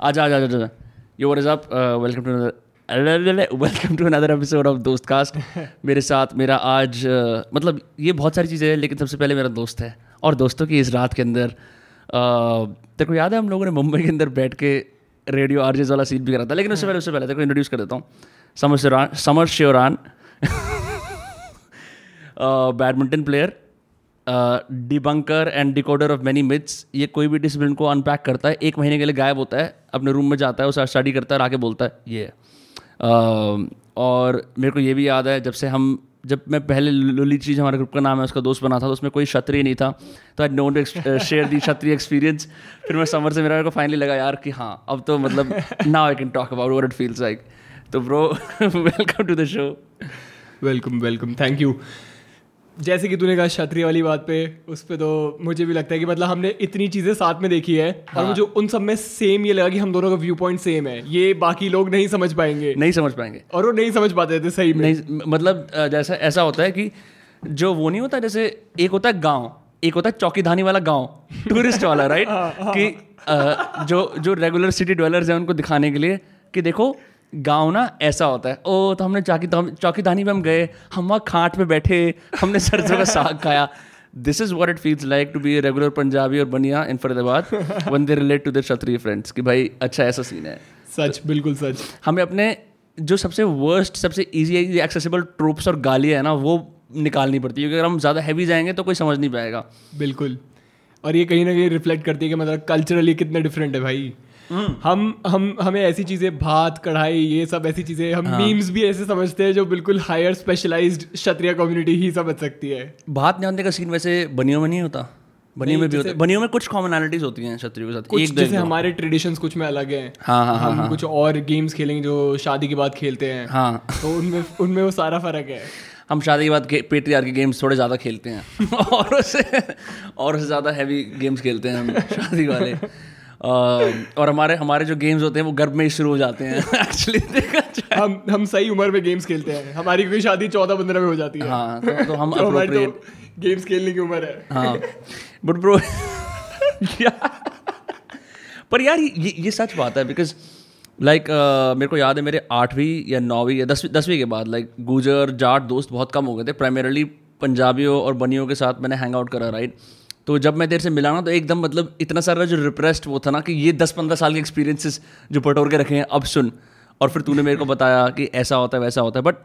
आजा आजा आजा आजा yo what is up welcome to another welcome to another episode of Dost cast मेरे साथ मेरा आज uh, मतलब ये बहुत सारी चीज़ें हैं लेकिन सबसे पहले मेरा दोस्त है। और दोस्तों की इस रात के अंदर uh, तेरे को याद है हम लोगों ने मुंबई के अंदर बैठ के रेडियो आरजेज वाला सीट भी करा था? लेकिन उससे पहले उससे पहले तेरे को इंट्रोड्यूस कर देता हूँ। Samar Sheoran Samar Sheoran. Badminton player debunker and decoder of many myths ये कोई भी डिसिप्लिन को अनपैक करता है एक महीने के लिए गायब होता है अपने रूम में जाता है उसे स्टडी करता है और आके बोलता है ये। Uh, और मेरे को ये भी याद है जब से हम जब मैं पहले लुली चीज़ हमारे ग्रुप का नाम है उसका दोस्त बना था तो उसमें कोई क्षत्रिय नहीं था तो I don't share the Kshatriya experience फिर मैं समर से मेरा को फाइनली लगा यार कि हाँ अब तो मतलब now I can talk about it feels like तो bro welcome to the show welcome welcome thank you जैसे कि तूने कहा क्षत्रिय वाली बात पे उस पर तो मुझे भी लगता है कि मतलब हमने इतनी चीज़ें साथ में देखी है हाँ. और मुझे उन सब में सेम ये लगा कि हम दोनों का व्यू पॉइंट सेम है। ये बाकी लोग नहीं समझ पाएँगे। नहीं समझ पाएँगे। और वो नहीं समझ पाते थे सही में। नहीं मतलब जैसा ऐसा होता है कि जो वो नहीं होता जैसे एक होता है गाँव एक होता है चौकीधानी वाला गाँव टूरिस्ट वाला राइट हाँ, हाँ। कि जो जो रेगुलर सिटी ड्वेलर्स हैं उनको दिखाने के लिए कि देखो गाँव ना ऐसा होता है ओ तो हमने चौकी चौकीदानी में हम गए हम वहाँ खाट पे बैठे हमने सरसों का साग खाया। This is what it feels like to be a regular Punjabi और Baniya in Faridabad when they relate to their Kshatriya friends कि भाई अच्छा ऐसा सीन है। सच बिल्कुल सच। हमें अपने जो सबसे वर्स्ट सबसे इजी एक्सेसिबल ट्रूप्स और गालियाँ है ना वो निकालनी पड़ती है क्योंकि अगर हम ज़्यादा हैवी जाएँगे तो कोई समझ नहीं पाएगा। बिल्कुल। और ये कहीं ना कहीं रिफ्लेक्ट करती है कि मतलब कल्चरली कितने डिफरेंट है भाई। हम हम हमें ऐसी चीज़ें भात कढ़ाई ये सब ऐसी चीज़ें हम हाँ. मीम्स भी ऐसे समझते हैं जो बिल्कुल हायर स्पेशलाइज्ड क्षत्रिय कम्युनिटी ही समझ सकती है। भात जानने का सीन वैसे बनियों में नहीं होता। बनियों में भी होता। है बनियों में कुछ कॉमनैलिटीज होती हैं क्षत्रियों के साथ कुछ एक जैसे हमारे ट्रेडिशंस कुछ में अलग हैं। हाँ हाँ हम हाँ, कुछ और गेम्स खेलेंगे जो शादी के बाद खेलते हैं। हाँ। तो उनमें उनमें वो सारा फ़र्क है। हम शादी के बाद पेट्रियार के गेम्स थोड़े ज़्यादा खेलते हैं। और उससे और उससे ज़्यादा हैवी गेम्स खेलते हैं हम शादी वाले। और हमारे हमारे जो गेम्स होते हैं वो गर्भ में ही शुरू हो जाते हैं। एक्चुअली देखा हम हम सही उम्र में गेम्स खेलते हैं। हमारी कोई शादी चौदह पंद्रह में हो जाती है। हाँ तो, तो हम तो तो गेम्स खेलने की उम्र है। हाँ। बट ब्रो पर यार ये ये सच बात है बिकॉज़ लाइक like, uh, मेरे को याद है मेरे आठवीं या नौवीं या दसवीं दसवीं के बाद लाइक like, गुजर जाट दोस्त बहुत कम हो गए थे। प्राइमरली पंजाबियों और बनियों के साथ मैंने हैंग आउट करा राइट तो जब मैं देर से मिला ना तो एकदम मतलब इतना सारा जो रिप्रेस्ड वो था ना कि ये दस पंद्रह साल के एक्सपीरियंसेस जो पटोर के रखे हैं, अब सुन। और फिर तूने मेरे को बताया कि ऐसा होता है, वैसा होता है। But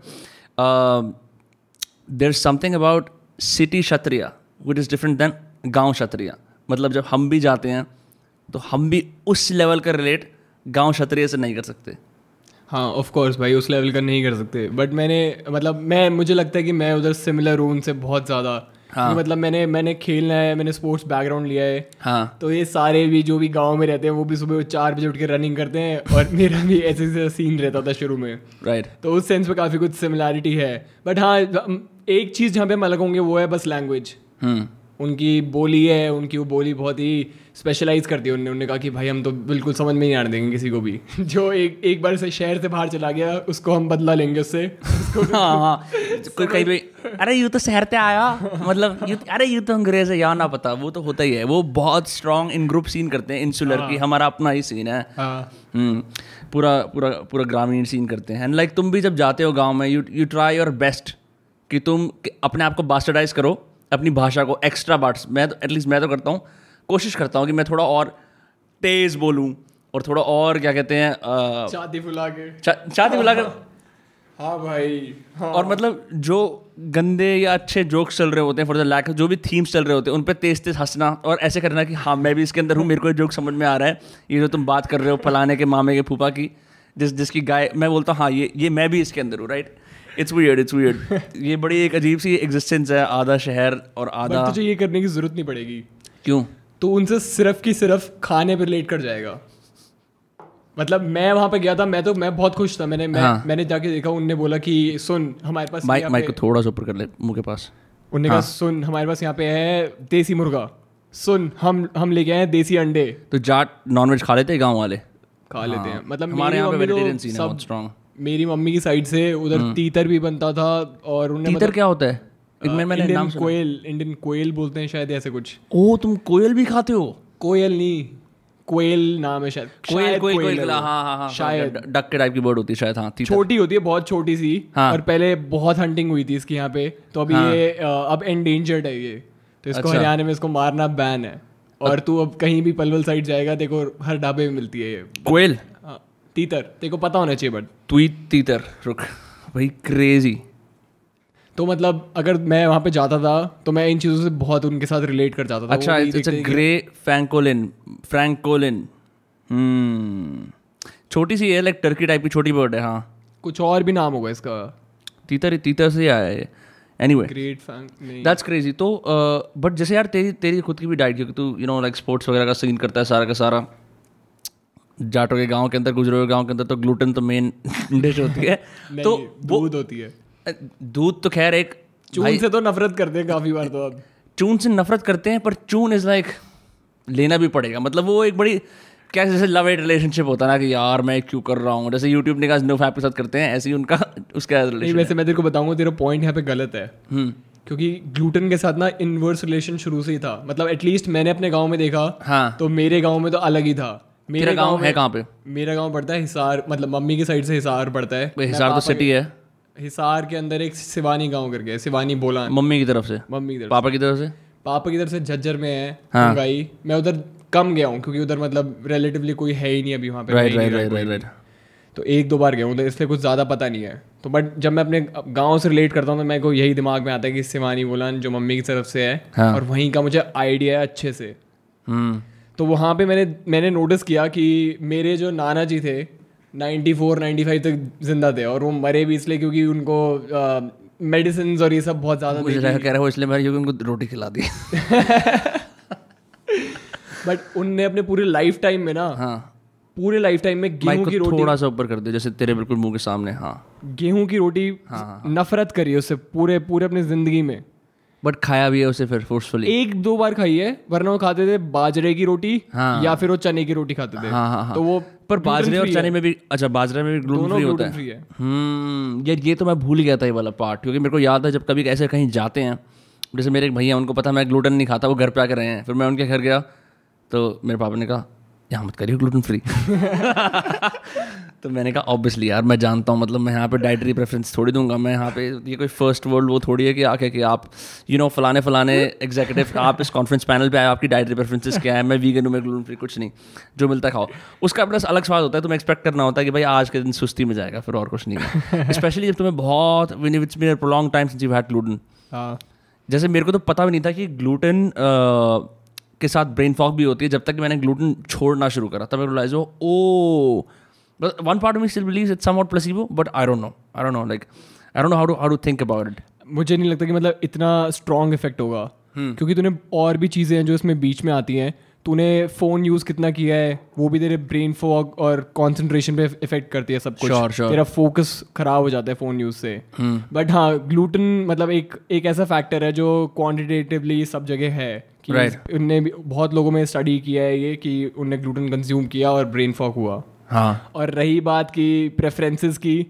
there is something about city Sattriya wit is different than गाँव क्षत्रिया मतलब जब हम भी जाते हैं तो हम भी उस लेवल का रिलेट गाँव क्षत्रिय से नहीं कर सकते। हाँ ऑफ़ कोर्स भाई, उस लेवल का नहीं कर सकते। बट मैंने मतलब मैं, मुझे लगता है कि मैं उधर सिमिलर हूँ उनसे बहुत ज़्यादा हाँ. मतलब मैंने मैंने खेलना है मैंने स्पोर्ट्स बैकग्राउंड लिया है हाँ. तो ये सारे भी जो भी गाँव में रहते हैं वो भी सुबह चार बजे उठ के रनिंग करते हैं और मेरा भी ऐसे ऐसे सीन रहता था शुरू में राइट right. तो उस सेंस में काफ़ी कुछ सिमिलैरिटी है बट हाँ एक चीज़ जहाँ पे हम अलग होंगे वो है बस लैंग्वेज हम्म। उनकी बोली है उनकी वो बोली बहुत ही स्पेशलाइज कर दिया उन्होंने उन्होंने कहा कि भाई हम तो बिल्कुल समझ में नहीं आने देंगे किसी को भी। जो एक एक बार से शहर से बाहर चला गया उसको हम बदला लेंगे उससे। हाँ हाँ। कहीं भी अरे यू तो शहर से आया। मतलब यू अरे यू तो अंग्रेज़ है या ना पता। वो तो होता ही है। वो बहुत स्ट्रॉन्ग इन ग्रुप सीन करते हैं इंसुलर हाँ, की। हमारा अपना ही सीन है। हाँ, हम्म, पूरा पूरा पूरा ग्रामीण सीन करते हैं। लाइक तुम भी जब जाते हो गाँव में you you try your best कि तुम अपने आप को बास्टर्डाइज करो अपनी भाषा को एक्स्ट्रा बार्ट्स मैं तो एटलीस्ट मैं तो करता हूँ। कोशिश करता हूँ कि मैं थोड़ा और तेज़ बोलूँ और थोड़ा और क्या कहते हैं छाती फुला के छाती फुला के हाँ भाई हाँ। और मतलब जो गंदे या अच्छे जोक्स चल रहे होते हैं फॉर द लैक जो भी थीम्स चल रहे होते हैं उन पर तेज तेज हंसना और ऐसे करना कि हाँ मैं भी इसके अंदर हूँ मेरे को जोक समझ में आ रहा है ये जो तुम बात कर रहे हो फलाने के मामे के फूफा की जिस जिसकी गाय मैं बोलता हूँ हाँ ये ये मैं भी इसके अंदर हूँ right it's weird it's weird ये बड़ी एक अजीब सी एग्जिस्टेंस है आधा शहर और आधा तुझे ये करने की ज़रूरत नहीं पड़ेगी। क्यों? तो उनसे सिर्फ़ की सिर्फ़ खाने पर रिलेट कर जाएगा। मतलब मैं वहाँ पे गया था मैं तो मैं बहुत खुश था। मैंने मैं, हाँ. मैंने जाके देखा उनने बोला कि सुन हमारे पास माइक माइक को थोड़ा सा ऊपर कर ले मुँह के पास। उनने हाँ. कहा सुन हमारे पास यहाँ पे है देसी मुर्गा। सुन हम हम लेके आए देसी अंडे। तो जाट नॉनवेज खा लेते हैं गाँव वाले? खा लेते हैं। हाँ। मतलब हमारे यहाँ पे वेजिटेरियन सीन है बहुत स्ट्रांग मेरी मम्मी की साइड से उधर हम्म। तीतर भी बनता था और उन्हें तीतर मतलब, क्या होता है? इनमें मैंने नाम कोयल इंडियन कोयल बोलते हैं शायद ऐसे कुछ। ओ तुम कोयल भी खाते हो? कोयल नहीं कोयल नाम है शायद। कोयल कोयल कोयल हाँ हाँ हाँ शायद। डक के टाइप की बर्ड होती है शायद हाँ छोटी होती है बहुत छोटी सी हाँ. और पहले बहुत हंटिंग हुई थी इसकी यहाँ पे। तो अभी हाँ. ये अब एंडेंजर्ड है ये। तो इसको अच्छा। हरियाणा में इसको मारना बैन है। और तू अब कहीं भी पलवल साइड जाएगा देखो हर ढाबे में मिलती है ये। कोयल हाँ, तीतर। देखो पता होना चाहिए बट तीतर रुक। भाई क्रेजी तो मतलब अगर मैं वहाँ पे जाता था तो मैं इन चीज़ों से बहुत उनके साथ रिलेट कर जाता था। अच्छा it's a grey francolin francolin छोटी सी है लाइक टर्की टाइप की छोटी बर्ड है हाँ। कुछ और भी नाम होगा इसका। तीतर तीतर से आया है एनीवे ग्रेट दैट्स क्रेजी तो बट uh, जैसे यार तेरी तेरी खुद की भी डाइट क्योंकि तू यू नो लाइक स्पोर्ट्स वगैरह का सीन करता है सारा का सारा। जाटो के गाँव के अंदर गुजरो के गाँव के अंदर तो ग्लूटेन तो मेन डिश होती है। तो दूध होती है। दूध तो खैर एक चून से तो नफरत करते हैं काफ़ी बार तो अब चून से नफरत करते हैं पर चून इज़ लाइक लेना भी पड़ेगा। मतलब वो एक बड़ी क्या जैसे लव एड रिलेशनशिप होता ना कि यार मैं क्यों कर रहा हूँ? जैसे यूट्यूब ने कहा नो फैप के साथ करते हैं ऐसे ही उनका उसका रिलेशन वैसे मैं तेरे को बताऊँगा तेरा पॉइंट यहाँ पे गलत है। हम्म। क्योंकि ग्लूटन के साथ ना इनवर्स रिलेशन शुरू से ही था। मतलब एटलीस्ट मैंने अपने गाँव में देखा हाँ। तो मेरे गाँव में तो अलग ही था। मेरा गाँव है कहाँ पे? मेरा गाँव पड़ता है हिसार मतलब मम्मी की साइड से हिसार पड़ता है। हिसार तो सिटी है। हिसार के अंदर एक सिवानी गाँव करके सिवानी बोला मम्मी की तरफ़ से? मम्मी की तरफ़ पापा की तरफ़ से? पापा की तरफ़ से झज्जर में है हाँ. मैं उधर कम गया हूँ क्योंकि उधर मतलब रिलेटिवली कोई है ही नहीं अभी वहाँ पे राइट राइट राइट राइट तो एक दो बार गया हूँ तो इसलिए कुछ ज़्यादा पता नहीं है। तो बट जब मैं अपने गाँव से रिलेट करता हूँ तो मेरे को यही दिमाग में आता है कि सिवानी बोलान जो मम्मी की तरफ़ से है हाँ. और वहीं का मुझे आइडिया है अच्छे से। हम्म। तो वहाँ पे मैंने मैंने नोटिस किया कि मेरे जो नाना जी थे 94 95 तक ज़िंदा थे और वो मरे भी इसलिए क्योंकि उनको मेडिसिन और ये सब बहुत ज़्यादा कह रहा हूँ इसलिए मैंने उनको रोटी खिला दी। बट उनने अपने पूरे लाइफ टाइम में ना हाँ। पूरे लाइफ टाइम में गेहूँ की रोटी थोड़ा सा ऊपर कर दे जैसे तेरे बिल्कुल मुँह के सामने हाँ। गेहूँ की रोटी हाँ, हाँ। नफरत करी उससे पूरे पूरे अपनी ज़िंदगी में। बट खाया भी है उसे फिर फोर्सफुली एक दो बार खाई है वरना वो खाते थे बाजरे की रोटी हाँ, या फिर वो चने की रोटी खाते थे। हाँ, हाँ, हाँ. तो वो पर बाजरे और चने में भी अच्छा बाजरे में भी ग्लूटेन फ्री होता है। हम्म यार ये तो मैं भूल गया था ये वाला पार्ट क्योंकि मेरे को याद है जब कभी ऐसे कहीं जाते हैं जैसे मेरे एक भैया उनको पता मैं ग्लूटेन नहीं खाता वो घर पे आके रहे हैं। फिर मैं उनके घर गया तो मेरे पापा ने कहा यहाँ मत करिए ग्लूटेन फ्री तो मैंने कहा ऑब्वियसली यार मैं जानता हूँ मतलब मैं यहाँ पे डाइटरी प्रेफरेंस थोड़ी दूँगा। मैं यहाँ पे ये कोई फ़र्स्ट वर्ल्ड वो थोड़ी है कि आके कि आप यू नो फलाने फलाने एग्जीक्यूटिव आप इस कॉन्फ्रेंस पैनल पे आए आपकी डाइटरी प्रेफरेंसेस क्या है? मैं वीगन हूँ मैं ग्लूटेन फ्री कुछ नहीं। जो मिलता खाओ। उसका प्लस अलग स्वाद होता है तुम्हें एक्सपेक्ट करना होता है कि भाई आज के दिन सुस्ती में जाएगा फिर और कुछ नहीं स्पेशली जब तुम्हें बहुत long time since you had gluten जैसे मेरे को तो पता भी नहीं था कि ग्लूटेन के साथ ब्रेन फॉक भी होती है जब तक मैंने ग्लूटेन छोड़ना शुरू करा तब मेरे रियलाइज़ हो ओ one part me still believe it's somewhat placebo but I don't know I don't know like I don't know how to how to think about it मुझे नहीं लगता कि मतलब इतना स्ट्रॉन्ग इफ़ेक्ट होगा hmm. क्योंकि तूने और भी चीज़ें हैं जो इसमें बीच में आती हैं तूने फ़ोन यूज़ कितना किया है वो भी तेरे ब्रेन फॉग और कंसंट्रेशन पे इफ़ेक्ट करती है सब कुछ sure, sure. तेरा फोकस खराब हो जाता है फ़ोन यूज़ से बट hmm. हाँ ग्लूटन मतलब एक एक ऐसा फैक्टर है जो क्वान्टिटेटिवली सब जगह है कि right. उनने भी बहुत लोगों में स्टडी किया है ये कि उनने ग्लूटेन कंज्यूम किया और ब्रेन फॉक हुआ। हाँ। और रही बात की प्रेफरेंसेस की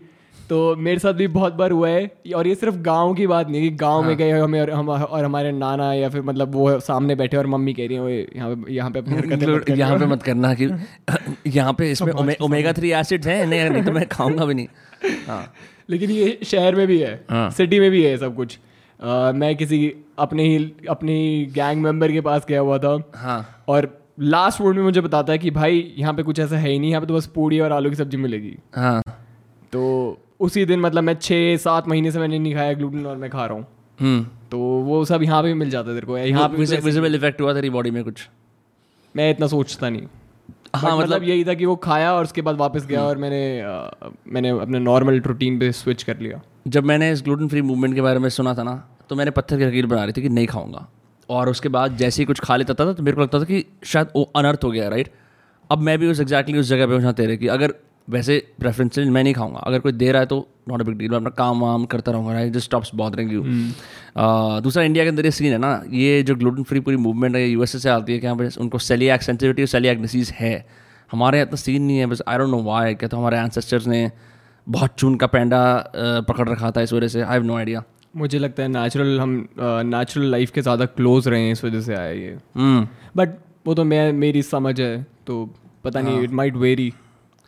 तो मेरे साथ भी बहुत बार हुआ है और ये सिर्फ़ गाँव की बात नहीं कि गाँव हाँ. में गए हमें और हम और हमारे नाना या फिर मतलब वो सामने बैठे और मम्मी कह रही है यहाँ पे यहाँ पे यहाँ पे मत करना कि यहाँ पे इसमें ओमेगा थ्री एसिड्स हैं नहीं तो मैं खाऊँगा भी नहीं। हाँ। लेकिन ये शहर में भी है हाँ. सिटी में भी है सब कुछ। मैं किसी अपने ही अपनी गैंग मेंबर के पास गया हुआ था। हाँ। और लास्ट वर्ड में मुझे बताता है कि भाई यहाँ पे कुछ ऐसा है ही नहीं यहाँ पे तो बस पूड़ी और आलू की सब्ज़ी मिलेगी। हाँ। तो उसी दिन मतलब मैं छः सात महीने से मैंने नहीं खाया ग्लूटेन और मैं खा रहा हूँ। हम्म। तो वो सब यहाँ पे भी मिल जाता है तेरे को यहाँ पे विजिबल इफ़ेक्ट हुआ तेरी बॉडी में कुछ? मैं इतना सोचता नहीं। हाँ मतलब, मतलब यही था कि वो खाया और उसके बाद वापस गया हम्म। और मैंने आ, मैंने अपने नॉर्मल रूटीन पे स्विच कर लिया। जब मैंने इस ग्लूटेन फ्री मूवमेंट के बारे में सुना था ना तो मैंने पत्थर की लकीर बना रही थी कि नहीं खाऊँगा। और उसके बाद जैसे ही कुछ खा लेता था तो मेरे को लगता था कि शायद वो अनर्थ हो गया राइट अब मैं भी उस एग्जैक्टली उस जगह पे हूँ तेरे की अगर वैसे प्रेफरेंस मैं नहीं खाऊँगा। अगर कोई दे रहा है तो नॉट अ बिग डील मैं अपना काम वाम करता रहूँगा right just stops bothering you दूसरा इंडिया के अंदर ये सीन है ना ये जो ग्लूटेन फ्री पूरी मूवमेंट है यूएसए से आती है कि यहाँ पर उनको सेलियाक सेंसिटिविटी और सेलियाक डिसीज़ है। हमारे यहाँ इतना सीन नहीं है बस आई डोंट नो वाई क्या तो हमारे एंसेस्टर्स ने बहुत चून का पेंडा पकड़ रखा था इस वजह से। आई हैव नो आइडिया मुझे लगता है नेचुरल हम नेचुरल लाइफ के ज़्यादा क्लोज रहे हैं इस वजह से आया ये। बट वो तो मैं मेरी समझ है तो पता नहीं इट माइट वेरी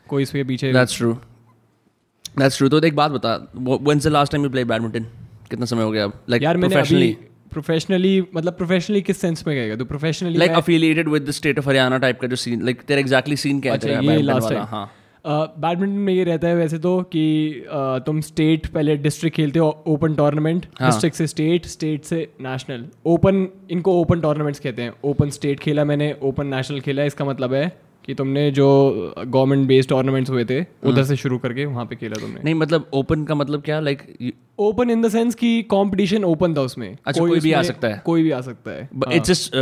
कोई इसके पीछे दैट्स ट्रू दैट्स ट्रू तो एक बात बता when the last time you play badminton कितना समय हो गया अब? लाइक यार मैंने अभी प्रोफेशनली मतलब प्रोफेशनली किस सेंस में गएगा तो professionally like affiliated with the state of Haryana type का जो सीन लाइक तेरा एग्जैक्टली सीन क्या अच्छा, है ये लास्ट टाइम हाँ। बैडमिंटन में ये रहता है वैसे तो कि तुम स्टेट पहले डिस्ट्रिक्ट खेलते हो ओपन टूर्नामेंट डिस्ट्रिक्ट से स्टेट स्टेट से नेशनल ओपन इनको ओपन टूर्नामेंट्स कहते हैं. ओपन स्टेट खेला मैंने ओपन नेशनल खेला इसका मतलब है कि तुमने जो गवर्नमेंट बेस्ड टूर्नामेंट्स हुए थे उधर हम्म। से शुरू करके वहाँ पे खेला तुमने। नहीं मतलब ओपन का मतलब क्या like open in the sense कि कंपटीशन ओपन था उसमें। अच्छा कोई, कोई भी आ सकता है। कोई भी आ सकता है। It's just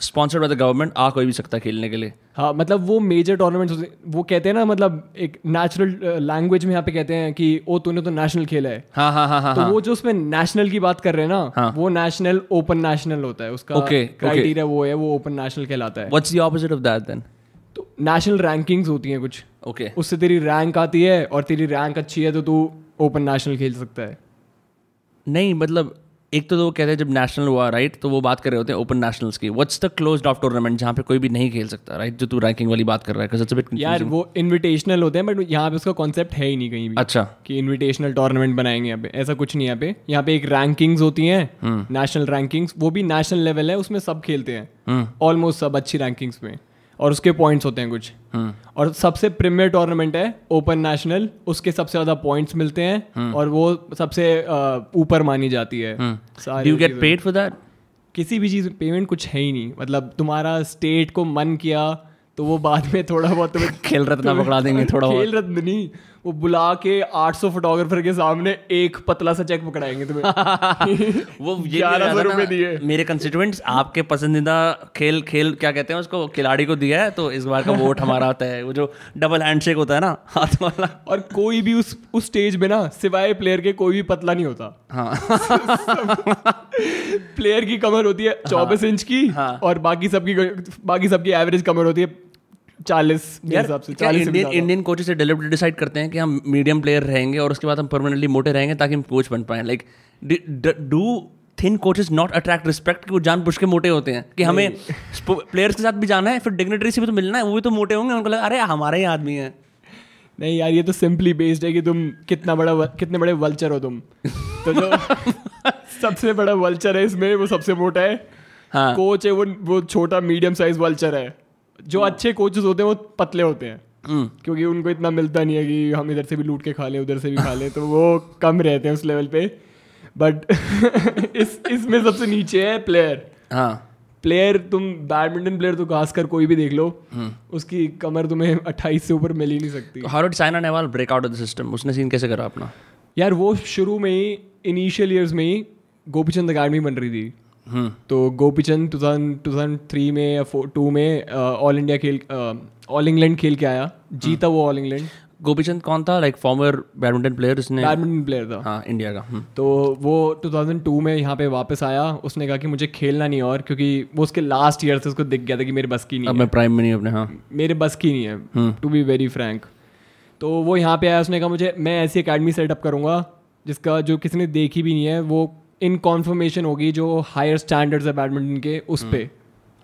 sponsored by the government आ कोई भी सकता है खेलने के लिए। हाँ मतलब वो मेजर टूर्नामेंट्स वो कहते हैं ना मतलब एक नेचुरल लैंग्वेज में यहाँ पे कहते हैं कि ओ तूने तो नेशनल खेला है। हाँ हाँ हाँ, हाँ तो हाँ. वो जो उसमें नेशनल की बात कर रहे हैं ना हाँ. वो नेशनल ओपन नेशनल होता है। उसका क्राइटेरिया वो है वो ओपन नेशनल कहलाता है। What's the opposite of that then तो नेशनल रैंकिंग्स होती हैं कुछ। Okay okay. उससे तेरी रैंक आती है और तेरी रैंक अच्छी है तो तू ओपन नेशनल खेल सकता है। नहीं मतलब एक तो, वो कहते हैं जब नेशनल हुआ राइट तो वो बात कर रहे होते हैं ओपन नेशनल्स की। What's the closed of tournament जहाँ पे कोई भी नहीं खेल सकता राइट जो तू रैंकिंग वाली बात कर रहा है बिट यार वो इनविटेशनल होते हैं बट यहाँ पे उसका कॉन्सेप्ट है ही नहीं कहीं भी। अच्छा। कि इनविटेशनल टूर्नामेंट बनाएँगे यहाँ पे। ऐसा कुछ नहीं यहाँ पे। यहाँ पे एक रैंकिंग्स होती हैं नेशनल। रैंकिंग्स वो भी नेशनल लेवल है उसमें सब खेलते हैं। Almost hmm. सब अच्छी रैंकिंग्स में। और उसके पॉइंट्स होते हैं कुछ। हुँ. और सबसे प्रीमियर टूर्नामेंट है ओपन नेशनल उसके सबसे ज़्यादा पॉइंट्स मिलते हैं हुँ. और वो सबसे ऊपर मानी जाती है। You get paid for that किसी भी चीज़ पेमेंट कुछ है ही नहीं। मतलब तुम्हारा स्टेट को मन किया तो वो बाद में थोड़ा बहुत तुम्हें खेल रत्न पकड़ा देंगे थोड़ा खेल रत्न नहीं। वो बुला के 800 फोटोग्राफर के सामने एक पतला सा चेक पकड़ाएँगे तुम्हें। वो ग्यारह सौ रुपए दिए। मेरे कंस्टिट्यूएंट्स आपके पसंदीदा खेल खेल क्या कहते हैं उसको खिलाड़ी को दिया है तो इस बार का वोट हमारा आता है। वो जो डबल हैंडशेक होता है ना हाथ वाला। और कोई भी उस उस स्टेज में ना सिवाय प्लेयर के कोई भी पतला नहीं होता। हाँ। प्लेयर की कमर होती है चौबीस हाँ, इंच की हाँ, और बाकी सबकी बाकी सबकी एवरेज कमर होती है चालीस हिसाब से चालीस इंडियन इंडियन कोचेस से डिसाइड करते हैं कि हम मीडियम प्लेयर रहेंगे और उसके बाद हम परमानेंटली मोटे रहेंगे ताकि हम कोच बन पाए। Like do thin coaches not attract respect कि वो जान पुछ के मोटे होते हैं कि हमें प्लेयर्स के साथ भी जाना है फिर डिग्नेटरी से भी तो मिलना है वो भी तो मोटे होंगे उनको लगा अरे हमारे ही आदमी है। नहीं यार ये तो सिंपली बेस्ड है कि तुम कितना बड़ा कितने बड़े वल्चर हो तुम। तो जो सबसे बड़ा वल्चर है इसमें वो सबसे मोटा है। हाँ। कोच है वो वो छोटा मीडियम साइज़ वल्चर है। जो हाँ। अच्छे कोचेस होते हैं वो पतले होते हैं। हम्म। क्योंकि उनको इतना मिलता नहीं है कि हम इधर से भी लूट के खा लें उधर से भी खा लें तो वो कम रहते हैं उस लेवल पे। बट इस इसमें सबसे नीचे है प्लेयर हाँ। प्लेयर तुम बैडमिंटन प्लेयर तो खास कर कोई भी देख लो हम्म। उसकी कमर तुम्हें अट्ठाईस से ऊपर मिल ही नहीं सकती। How did Saina Nehwal break out of the system उसने सीन कैसे करा अपना? यार वो शुरू में ही इनिशियल ईयर्स में ही गोपीचंद अकेडमी बन रही थी। हम्म। तो गोपीचंद टू थाउज़ेंड थ्री में या टू में ऑल इंडिया खेल ऑल इंग्लैंड खेल के आया। जीता वो ऑल इंग्लैंड गोपीचंद कौन था? लाइक फॉर्मर बैडमिंटन प्लेयर उसने बैडमिंटन प्लेयर था। हाँ इंडिया का। हम्म। तो वो 2002 में यहाँ पे वापस आया। उसने कहा कि मुझे खेलना नहीं और क्योंकि वो उसके लास्ट ईयर से उसको दिख गया था कि मेरे बस की नहीं अब मैं प्राइम में नहीं अपने हाँ। मेरे बस की नहीं है टू बी वेरी फ्रैंक तो वो यहाँ पे आया उसने कहा मुझे मैं ऐसी अकेडमी सेटअप करूँगा जिसका जो किसी ने देखी भी नहीं है वो इन कॉन्फर्मेशन होगी जो हायर स्टैंडर्ड्स है बैडमिंटन के उस पर हम्म,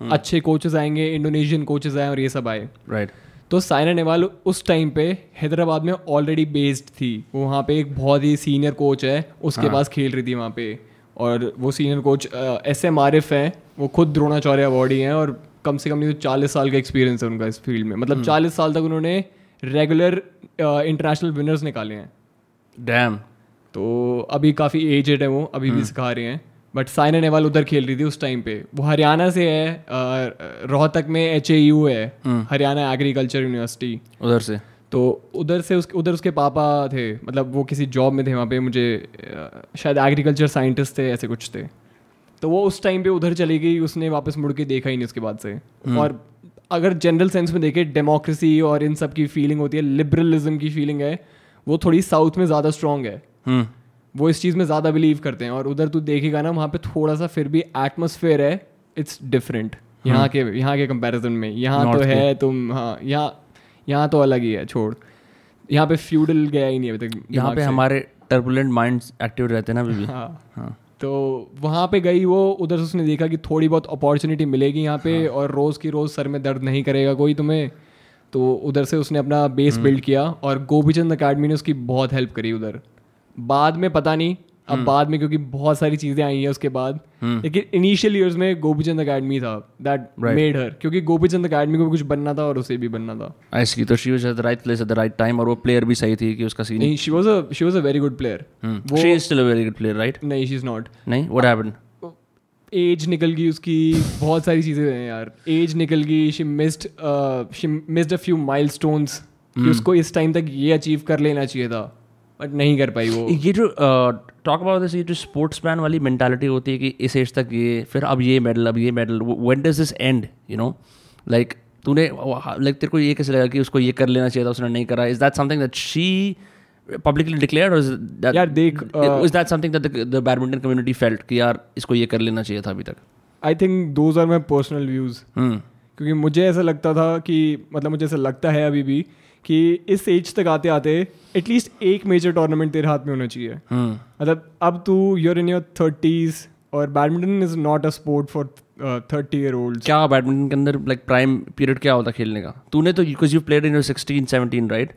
हम्म। अच्छे कोचेज आएँगे इंडोनेशियन कोचेज आए और ये सब आए। राइट तो साइना नेहवाल उस टाइम पे हैदराबाद में ऑलरेडी बेस्ड थी। वो वहाँ पे एक बहुत ही सीनियर कोच है उसके हाँ. पास खेल रही थी वहाँ पे। और वो senior coach S M Arif हैं। वो खुद द्रोणाचार्य अवार्डी हैं और कम से कम नहीं तो चालीस साल का एक्सपीरियंस है उनका इस फ़ील्ड में। मतलब हम्म। चालीस साल तक उन्होंने रेगुलर इंटरनेशनल विनर्स निकाले हैं। डैम तो अभी काफ़ी एजेड है वो अभी भी हम्म। सिखा रहे हैं बट साइना नेहवाल उधर खेल रही थी उस टाइम पे वो हरियाणा से है रोहतक में एच ए यू है हम्म। हरियाणा एग्रीकल्चर यूनिवर्सिटी उधर से तो उधर से उस उधर उसके पापा थे मतलब वो किसी जॉब में थे वहाँ पे मुझे शायद एग्रीकल्चर साइंटिस्ट थे ऐसे कुछ थे तो वो उस टाइम पे उधर चली गई उसने वापस मुड़ के देखा ही नहीं उसके बाद से हम्म। और अगर जनरल सेंस में देखे डेमोक्रेसी और इन सब की फीलिंग होती है लिबरलिज्म की फीलिंग है वो थोड़ी साउथ में ज़्यादा स्ट्रॉन्ग है। वो इस चीज़ में ज़्यादा बिलीव करते हैं। और उधर तू देखेगा ना वहाँ पे थोड़ा सा फिर भी एटमोसफेयर है इट्स डिफरेंट यहाँ हम्म। के यहाँ के कंपैरिजन में। यहाँ तो है तुम हाँ यहाँ यहाँ तो अलग ही है छोड़। यहाँ पे फ्यूडल गया ही नहीं अभी तक यहाँ पे हमारे टर्बुलेंट माइंड्स एक्टिव रहते हैं ना अभी हाँ। हाँ। तो वहाँ पे गई वो उधर से उसने देखा कि थोड़ी बहुत अपॉर्चुनिटी मिलेगी यहाँ पे हाँ. और रोज़ की रोज़ सर में दर्द नहीं करेगा कोई तुम्हें। तो उधर से उसने अपना बेस बिल्ड हम्म। किया और गोपीचंद अकेडमी ने उसकी बहुत हेल्प करी उधर। बाद में पता नहीं अब हम्म। बाद में क्योंकि बहुत सारी चीज़ें आई हैं उसके बाद। हम्म। लेकिन इनिशियल ईयर्स में गोपीचंद अकेडमी था दैट मेड हर क्योंकि गोपीचंद अकेडमी को भी कुछ बनना था और उसे भी बनना था। आई तो she was at the right place at the right time और वो प्लेयर भी सही थी कि उसका सीन नहीं she was a she was a very good player वो she is still a very good player right नहीं शी इज़ नॉट नहीं? व्हाट हैपेंड एज निकल गई उसकी बहुत सारी चीज़ें हैं यार। एज निकल गई she missed she missed a few milestones कि उसको इस टाइम तक ये अचीव कर लेना चाहिए था। बट नहीं कर पाई वो। ये जो टॉक अबाउट दिस ये जो स्पोर्ट्स मैन वाली मेंटालिटी होती है कि इस एज तक ये फिर अब ये मेडल अब ये medal when does this end you know like तूने लाइक तेरे को ये कैसे लगा कि उसको ये कर लेना चाहिए था उसने नहीं करा? Is that something that she publicly declare यार देख is that something that the badminton community felt कि यार इसको ये कर लेना चाहिए था अभी तक? I think those are my personal views क्योंकि मुझे ऐसा लगता था कि मतलब मुझे ऐसा लगता है अभी भी कि इस एज तक आते आते एटलीस्ट एक मेजर टूर्नामेंट तेरे हाथ में होना चाहिए। hmm. मतलब अब तू यूर इन योर थर्टीज और badminton is not a sport for thirty year old क्या बैडमिंटन के अंदर लाइक प्राइम पीरियड क्या होता खेलने का? तूने तो because you played in your sixteen seventeen right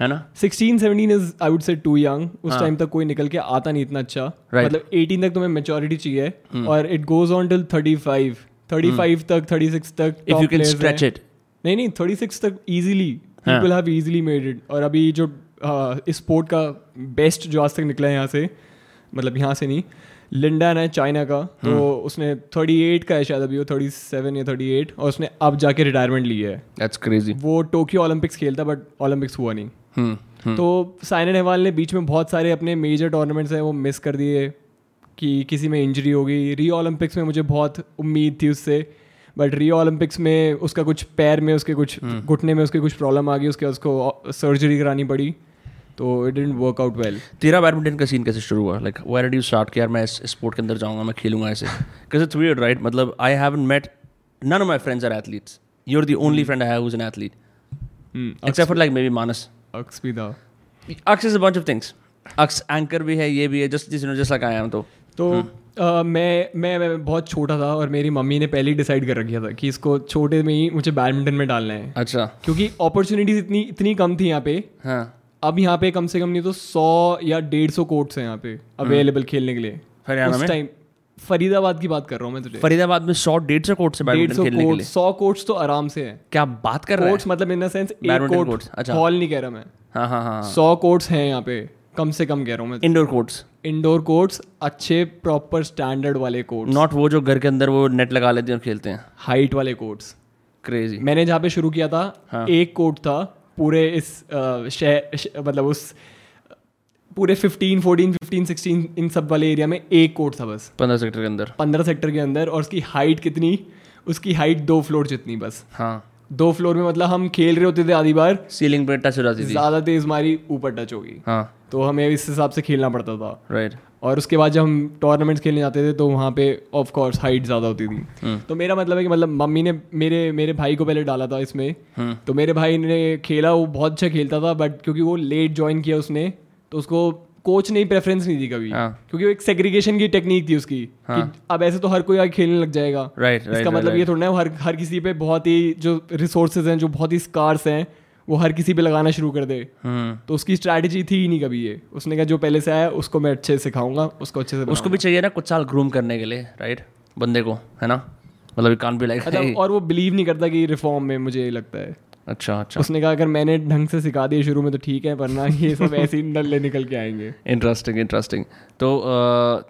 है। ना? Sixteen seventeen is I would say too young उस टाइम हाँ। तक कोई निकल के आता नहीं इतना अच्छा। Right. मतलब एटीन तक तुम्हें मेच्योरिटी चाहिए hmm. और it goes on till thirty five thirty five तक थर्टी सिक्स तक if you can stretch it नहीं नहीं थर्टी सिक्स तक easily people have easily made it और अभी जो इस स्पोर्ट का बेस्ट जो आज तक निकला है यहाँ से मतलब यहाँ से नहीं लिंडन है चाइना का तो hmm. उसने थर्टी एट का है शायद अभी वो थर्टी सेवन या थर्टी एट और उसने अब जाके रिटायरमेंट ली है That's crazy. वो टोक्यो ओलंपिक्स खेलता बट ओलंपिक्स हुआ नहीं hmm. Hmm. तो साइना नेहवाल ने बीच में बहुत सारे अपने मेजर टूर्नामेंट्स हैं वो मिस कर दिए कि किसी में इंजरी हो गई री ओलंपिक्स में मुझे बहुत उम्मीद थी उससे बट री ओलंपिक्स में उसका कुछ पैर में उसके कुछ घुटने में उसके कुछ प्रॉब्लम आ गई उसके उसको सर्जरी करानी पड़ी तो it didn't work out well तेरा बैडमिंटन का सीन कैसे शुरू हुआ? लाइक वेर डू स्टार्ट कि यार मैं इस स्पोर्ट के अंदर जाऊँगा मैं खेलूँगा ऐसे? बिकॉज़ इट्स वियर्ड राइट मतलब I haven't met none of my friends are athletes you are the only friend I have an athlete except for like maybe Manas Aks भी था. Aks is a bunch of things Aks anchor भी है ये भी है just जिस just like I am तो. तो hmm. Uh, मैं, मैं मैं बहुत छोटा था और मेरी मम्मी ने पहले ही डिसाइड कर रखा था कि इसको छोटे में ही मुझे बैडमिंटन में डालना है. अच्छा. क्योंकि अपॉर्चुनिटीज़ इतनी इतनी कम थी यहाँ पे हाँ. अब यहाँ पे कम से कम नहीं तो सौ या डेढ़ सौ कोर्ट्स हैं यहाँ पे अवेलेबल हम्म। खेलने के लिए। हरियाणा में टाइम फरीदाबाद की बात कर रहा हूँ मैं तुझे। फरीदाबाद में सौ डेढ़ सौ कोर्ट्स है डेढ़ सौ कोर्ट सौ कोर्ट्स तो आराम से है। क्या बात कर रहे हैं? मतलब इन द सेंस एक कोर्ट अच्छा। हॉल नहीं कह रहा मैं। हाँ हाँ हाँ। सौ कोर्ट्स हैं यहाँ पे कम से कम कह रहा हूँ मैं इंडोर कोर्ट्स इंडोर कोर्ट्स अच्छे प्रॉपर स्टैंडर्ड वाले कोर्ट्स नॉट वो जो घर के अंदर वो नेट लगा लेते हैं और खेलते हैं। हाइट वाले कोर्ट्स क्रेजी मैंने जहाँ पे शुरू किया था हाँ. एक कोर्ट था पूरे इस शहर मतलब उस पूरे 15, 14, 15, 16 इन सब वाले एरिया में एक कोर्ट था बस। पंद्रह सेक्टर के अंदर। पंद्रह सेक्टर के अंदर और उसकी हाइट कितनी उसकी हाइट दो फ्लोर जितनी बस। हाँ। दो फ्लोर में मतलब हम खेल रहे होते थे आधी बार सीलिंग पे टच हो जाती थी। ज़्यादा तेज हमारी ऊपर टच होगी। हाँ। तो हमें इस हिसाब से खेलना पड़ता था। राइट और उसके बाद जब हम टूर्नामेंट्स खेलने जाते थे तो वहाँ पे ऑफ़ कोर्स हाइट ज़्यादा होती थी हम्म। तो मेरा मतलब है कि मतलब मम्मी ने मेरे मेरे भाई को पहले डाला था इसमें हम्म। तो मेरे भाई ने खेला वो बहुत अच्छा खेलता था बट क्योंकि वो लेट ज्वाइन किया उसने तो उसको कोच ने प्रेफरेंस नहीं दी कभी हाँ. क्योंकि वो एक सेग्रीगेशन की टेक्निक थी उसकी हाँ. कि अब ऐसे तो हर कोई आगे खेलने लग जाएगा राइट right, इसका मतलब right. ये थोड़ा ना हर हर किसी पे बहुत ही जो रिसोर्सेज हैं जो बहुत ही स्कार्स हैं वो हर किसी पे लगाना शुरू कर दे। हम्म। तो उसकी स्ट्रैटेजी थी ही नहीं कभी ये। उसने कहा जो पहले से आया उसको मैं अच्छे से सिखाऊँगा उसको अच्छे से उसको भी चाहिए ना कुछ साल ग्रूम करने के लिए राइट बंदे को है ना? मतलब कान भी लाइक और वो बिलीव नहीं करता कि रिफॉर्म में मुझे लगता है। अच्छा अच्छा। उसने कहा अगर मैंने ढंग से सिखा दिया शुरू में तो ठीक है वरना ये सब ऐसे ही नल्ले निकल के आएँगे। इंटरेस्टिंग इंटरेस्टिंग तो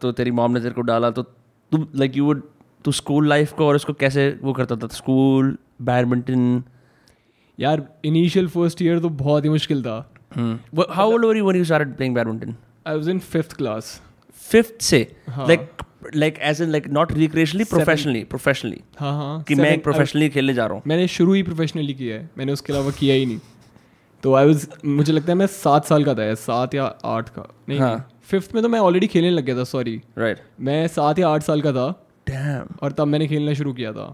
तो तेरी मॉम ने तेरे को डाला तो तू लाइक यू वुड तू स्कूल लाइफ को और उसको कैसे वो करता था? स्कूल बैडमिंटन यार इनिशियल फ़र्स्ट ईयर तो बहुत ही मुश्किल था। How old were you when you started playing badminton I was in fifth class fifth से? Like like age in like not recreationally professionally professionally हाँ हाँ। कि मैं प्रोफेशनली खेलने जा रहा हूँ। मैंने शुरू ही प्रोफेशनली किया है। मैंने उसके अलावा किया ही नहीं। तो आई वाज मुझे लगता है मैं सात साल का था सात या आठ का। नहीं हाँ. फिफ्थ में तो मैं ऑलरेडी खेलने लग गया था सॉरी राइट right. मैं सात या आठ साल का था। Damn. और तब मैंने खेलना शुरू किया था।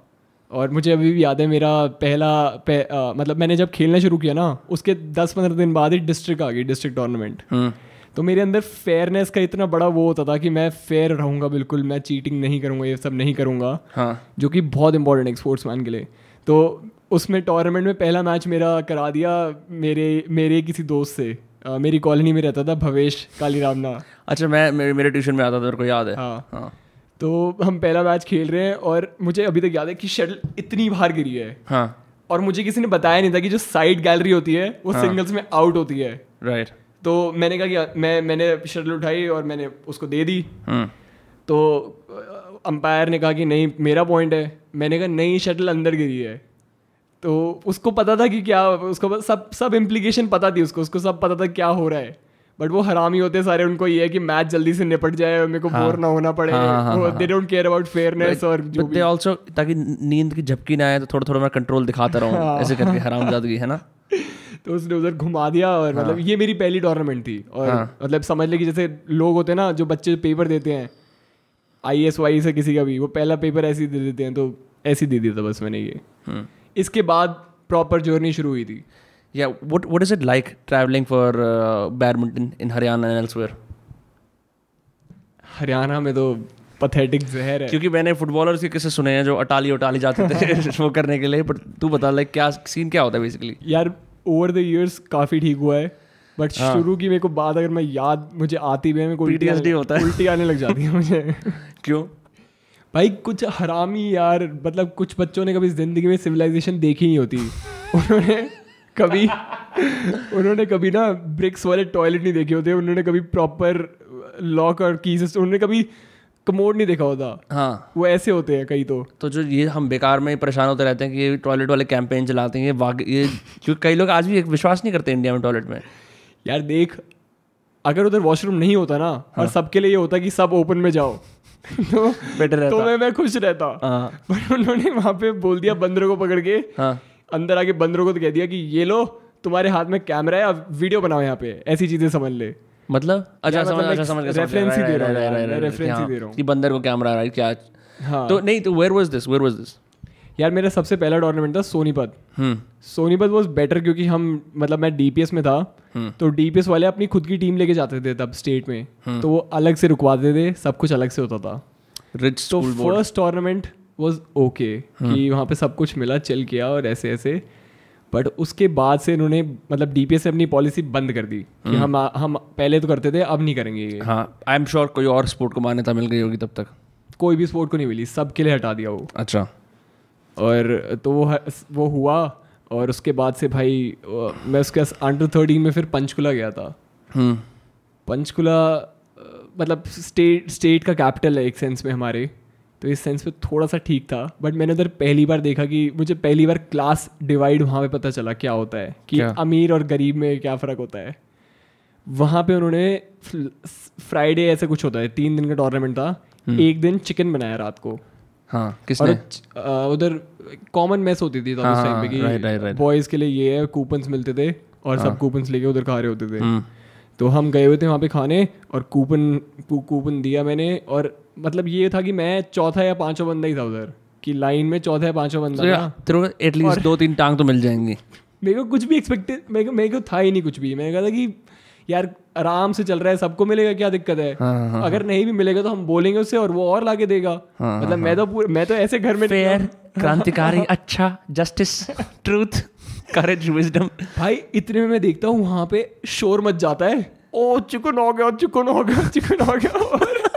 और मुझे अभी भी याद है मेरा पहला पे, आ, मतलब मैंने जब खेलना शुरू किया ना उसके दस पंद्रह दिन बाद ही डिस्ट्रिक्ट आ गई डिस्ट्रिक्ट टूर्नामेंट तो मेरे अंदर फेयरनेस का इतना बड़ा वो होता था कि मैं फेयर रहूँगा बिल्कुल मैं चीटिंग नहीं करूँगा ये सब नहीं करूँगा हाँ। जो कि बहुत इंपॉर्टेंट है स्पोर्ट्स मैन के लिए. तो उसमें टूर्नामेंट में पहला मैच मेरा करा दिया मेरे मेरे किसी दोस्त से. आ, मेरी कॉलोनी में रहता था भवेश काली रामना अच्छा मैं मेरे मेरे ट्यूशन में आता था मेरे को याद है। हाँ। हाँ। तो हम पहला मैच खेल रहे हैं और मुझे अभी तक याद है कि शटल इतनी बाहर गिरी है। हाँ। और मुझे किसी ने बताया नहीं था कि जो साइड गैलरी होती है वो हाँ. सिंगल्स में आउट होती है। राइट तो मैंने कहा कि मैं मैंने शटल उठाई और मैंने उसको दे दी। हम्म। तो अंपायर ने कहा कि नहीं मेरा पॉइंट है। मैंने कहा नहीं शटल अंदर गिरी है। तो उसको पता था कि क्या उसको सब सब इम्प्लीकेशन पता थी उसको उसको सब पता था क्या हो रहा है। बट वो हरामी होते सारे उनको ये है कि मैच जल्दी से निपट जाए और मेरे को हाँ, बोर ना होना पड़े। They don't care about fairness और जो भी। आल्सो ताकि नींद की झपकी ना आए तो थोड़ा थोड़ा मैं कंट्रोल दिखाता रहूँ हाँ, ऐसे करके हरामजादगी है ना? तो उसने उधर घुमा दिया और हाँ, मतलब ये मेरी पहली टूर्नामेंट थी और हाँ, मतलब समझ ले कि जैसे लोग होते हैं ना जो बच्चे पेपर देते हैं आई एस वाई से किसी का भी वो पहला पेपर ऐसे ही दे देते हैं तो ऐसे ही दे दिया था बस मैंने ये। हम्म। इसके बाद प्रॉपर जर्नी शुरू हुई थी। Yeah, what what is it like traveling for uh, badminton in Haryana and elsewhere? Haryana में तो पथेटिक जहर है। क्योंकि मैंने फुटबॉलर्स के किस्से सुने हैं जो अटाली उटाली जाते थे वो करने के लिए बट तू बता लाइक क्या सीन क्या होता है बेसिकली यार ओवर द इयर्स काफ़ी ठीक हुआ है बट हाँ. शुरू की मेरे को बात अगर मैं याद मुझे आती भी है मेरे को उल्टी होता है। उल्टी आने लग जाती है मुझे। क्यों? भाई कुछ हरामी यार मतलब कुछ बच्चों ने कभी ज़िंदगी में सिविलाइजेशन देखी नहीं होती। उन्होंने कभी उन्होंने कभी ना ब्रिक्स वाले टॉयलेट नहीं देखे होते उन्होंने कभी प्रॉपर लॉक और कीज उन्होंने कभी कमोड नहीं देखा होता हाँ वो ऐसे होते हैं कई तो तो जो ये हम बेकार में परेशान होते रहते हैं कि ये टॉयलेट वाले कैंपेन चलाते हैं ये ये क्योंकि कई लोग आज भी विश्वास नहीं करते इंडिया में टॉयलेट में यार देख अगर उधर वॉशरूम नहीं होता ना हाँ. और सबके लिए ये होता कि सब ओपन में जाओ तो बेटर रहता तो मैं मैं खुश रहता हाँ. पर उन्होंने वहाँ पे बोल दिया बंदरों को पकड़ के हाँ. अंदर आके बंदरों को तो कह दिया कि ये लो तुम्हारे हाथ में कैमरा है अब वीडियो बनाओ यहाँ पे ऐसी चीज़ें समझ ले। मतलब? अच्छा समझ मतलब अच्छा समझ गया रेफरेंस ही दे रहा हूँ रेफरेंस ही दे रहा हूँ। कि बंदर को कैमरा राइट क्या? हाँ। तो नहीं तो where was this where was this यार मेरा सबसे पहला टूर्नामेंट था सोनीपत। सोनीपत वॉज़ बेटर क्योंकि हम मतलब मैं डीपीएस में था हम्म। तो डीपीएस वाले अपनी खुद की टीम लेके जाते थे तब स्टेट में। हम्म। तो वो अलग से रुकवाते थे सब कुछ अलग से होता था। रिच तो फ़र्स्ट टूर्नामेंट वॉज़ ओके कि वहाँ पे सब कुछ मिला चल किया और ऐसे ऐसे। बट उसके बाद से इन्होंने मतलब डीपीएस से अपनी पॉलिसी बंद कर दी कि हम्म। हम हम पहले तो करते थे अब नहीं करेंगे ये। हाँ आई एम श्योर कोई और स्पोर्ट को मान्यता मिल गई होगी तब तक। कोई भी स्पोर्ट को नहीं मिली सबके लिए हटा दिया वो। अच्छा। और तो वो वो हुआ और उसके बाद से भाई मैं उसके अंडर थर्टीन में फिर पंचकुला गया था। हम्म। पंचकुला मतलब स्टेट स्टेट का कैपिटल है एक सेंस में हमारे। तो इस सेंस में थोड़ा सा ठीक था बट मैंने उधर पहली बार देखा कि मुझे पहली बार क्लास डिवाइड वहाँ पे पता चला क्या होता है कि क्या? अमीर और गरीब में क्या फ़र्क होता है वहाँ पे उन्होंने फ्राइडे ऐसे कुछ होता है तीन दिन का टूर्नामेंट था हम्म। एक दिन चिकन बनाया रात को हाँ किसने उधर कॉमन मैस होती थी हाँ, कि बॉयज़ के लिए ये है कूपन्स मिलते थे और हाँ. सब कूपन्स लेके उधर खा रहे होते थे हम्म। तो हम गए हुए थे वहाँ पे खाने और कूपन कूपन दिया मैंने और मतलब ये था कि मैं चौथा या पांचवा बंदा ही था उधर कि लाइन में चौथा या पांचवा बंदा तो था। तेरे को एटलीस्ट दो तीन टांग तो मिल जाएँगी। मेरे को कुछ भी एक्सपेक्टेड मेरे को मेरे को था ही नहीं कुछ भी। मैंने कहा था कि यार आराम से चल रहा है सबको मिलेगा क्या दिक्कत है? हाँ, हाँ, हाँ, अगर नहीं भी मिलेगा तो हम बोलेंगे उससे और वो और लाके देगा। हाँ, मतलब हाँ, मैं तो मैं तो ऐसे घर में फेयर क्रांतिकारी अच्छा जस्टिस ट्रूथ करेज विजडम भाई इतने में मैं देखता हूँ वहाँ पे शोर मच जाता है। ओ चिकन हो गया चिकन हो गया चिकन हो गया।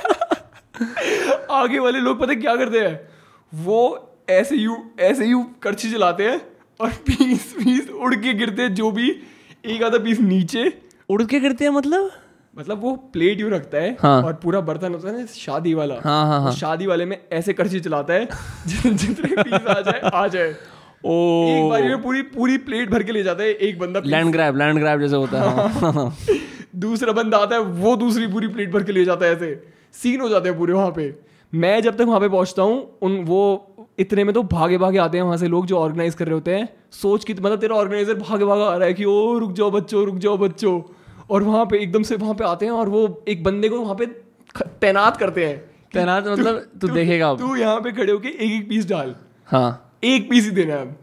आगे वाले लोग पता क्या करते हैं? वो ऐसे यू ऐसे यू करछी चलाते हैं और पीस पीस उड़ के गिरते हैं जो भी एक आधा पीस नीचे। उड़ के गिरते हैं मतलब? मतलब वो प्लेट यू रखता है हाँ. और पूरा बर्तन होता है ना शादी वाला। हाँ, हाँ, हाँ. शादी वाले में ऐसे करछी चलाता है जितने पीस आ जाए आ जाए। ओ। एक बार में पूरी पूरी प्लेट भर के ले जाता है एक बंदा लैंड ग्रैब लैंड ग्रैब जैसे होता है। दूसरा बंदा आता है वो दूसरी पूरी प्लेट भर के ले जाता है ऐसे। सीन हो जाते हैं पूरे वहाँ पे। मैं जब तक वहाँ पे पहुँचता हूँ उन वो इतने में तो भागे भागे आते हैं वहाँ से लोग जो ऑर्गेनाइज कर रहे होते हैं। सोच की मतलब तेरा ऑर्गेनाइजर भागे भागे आ रहा है कि ओ रुक जाओ बच्चों रुक जाओ बच्चों। और वहाँ पे एकदम से वहाँ पे आते हैं और वो एक बंदे को वहाँ पे तैनात करते हैं तैनात मतलब तू देखेगा तू यहाँ पे खड़े होके एक एक पीस डाल। हाँ। एक पीस ही देना है अब।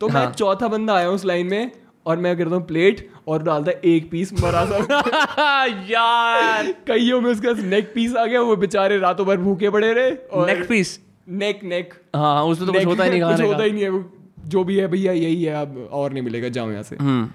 तो हाँ. मैं चौथा बंदा आया उस लाइन में। और मैं करता हूँ प्लेट और डालता एक पीस मरा सा। यार। कईयों में उसका नेक पीस आ गया वो बेचारे रातों भर भूखे पड़े रहे और नेक पीस नेक नेक हाँ, उसमें तो कुछ होता ही नहीं कुछ होता ही नहीं है जो भी है भैया यही है अब और नहीं मिलेगा जाओ यहाँ से। हम्म।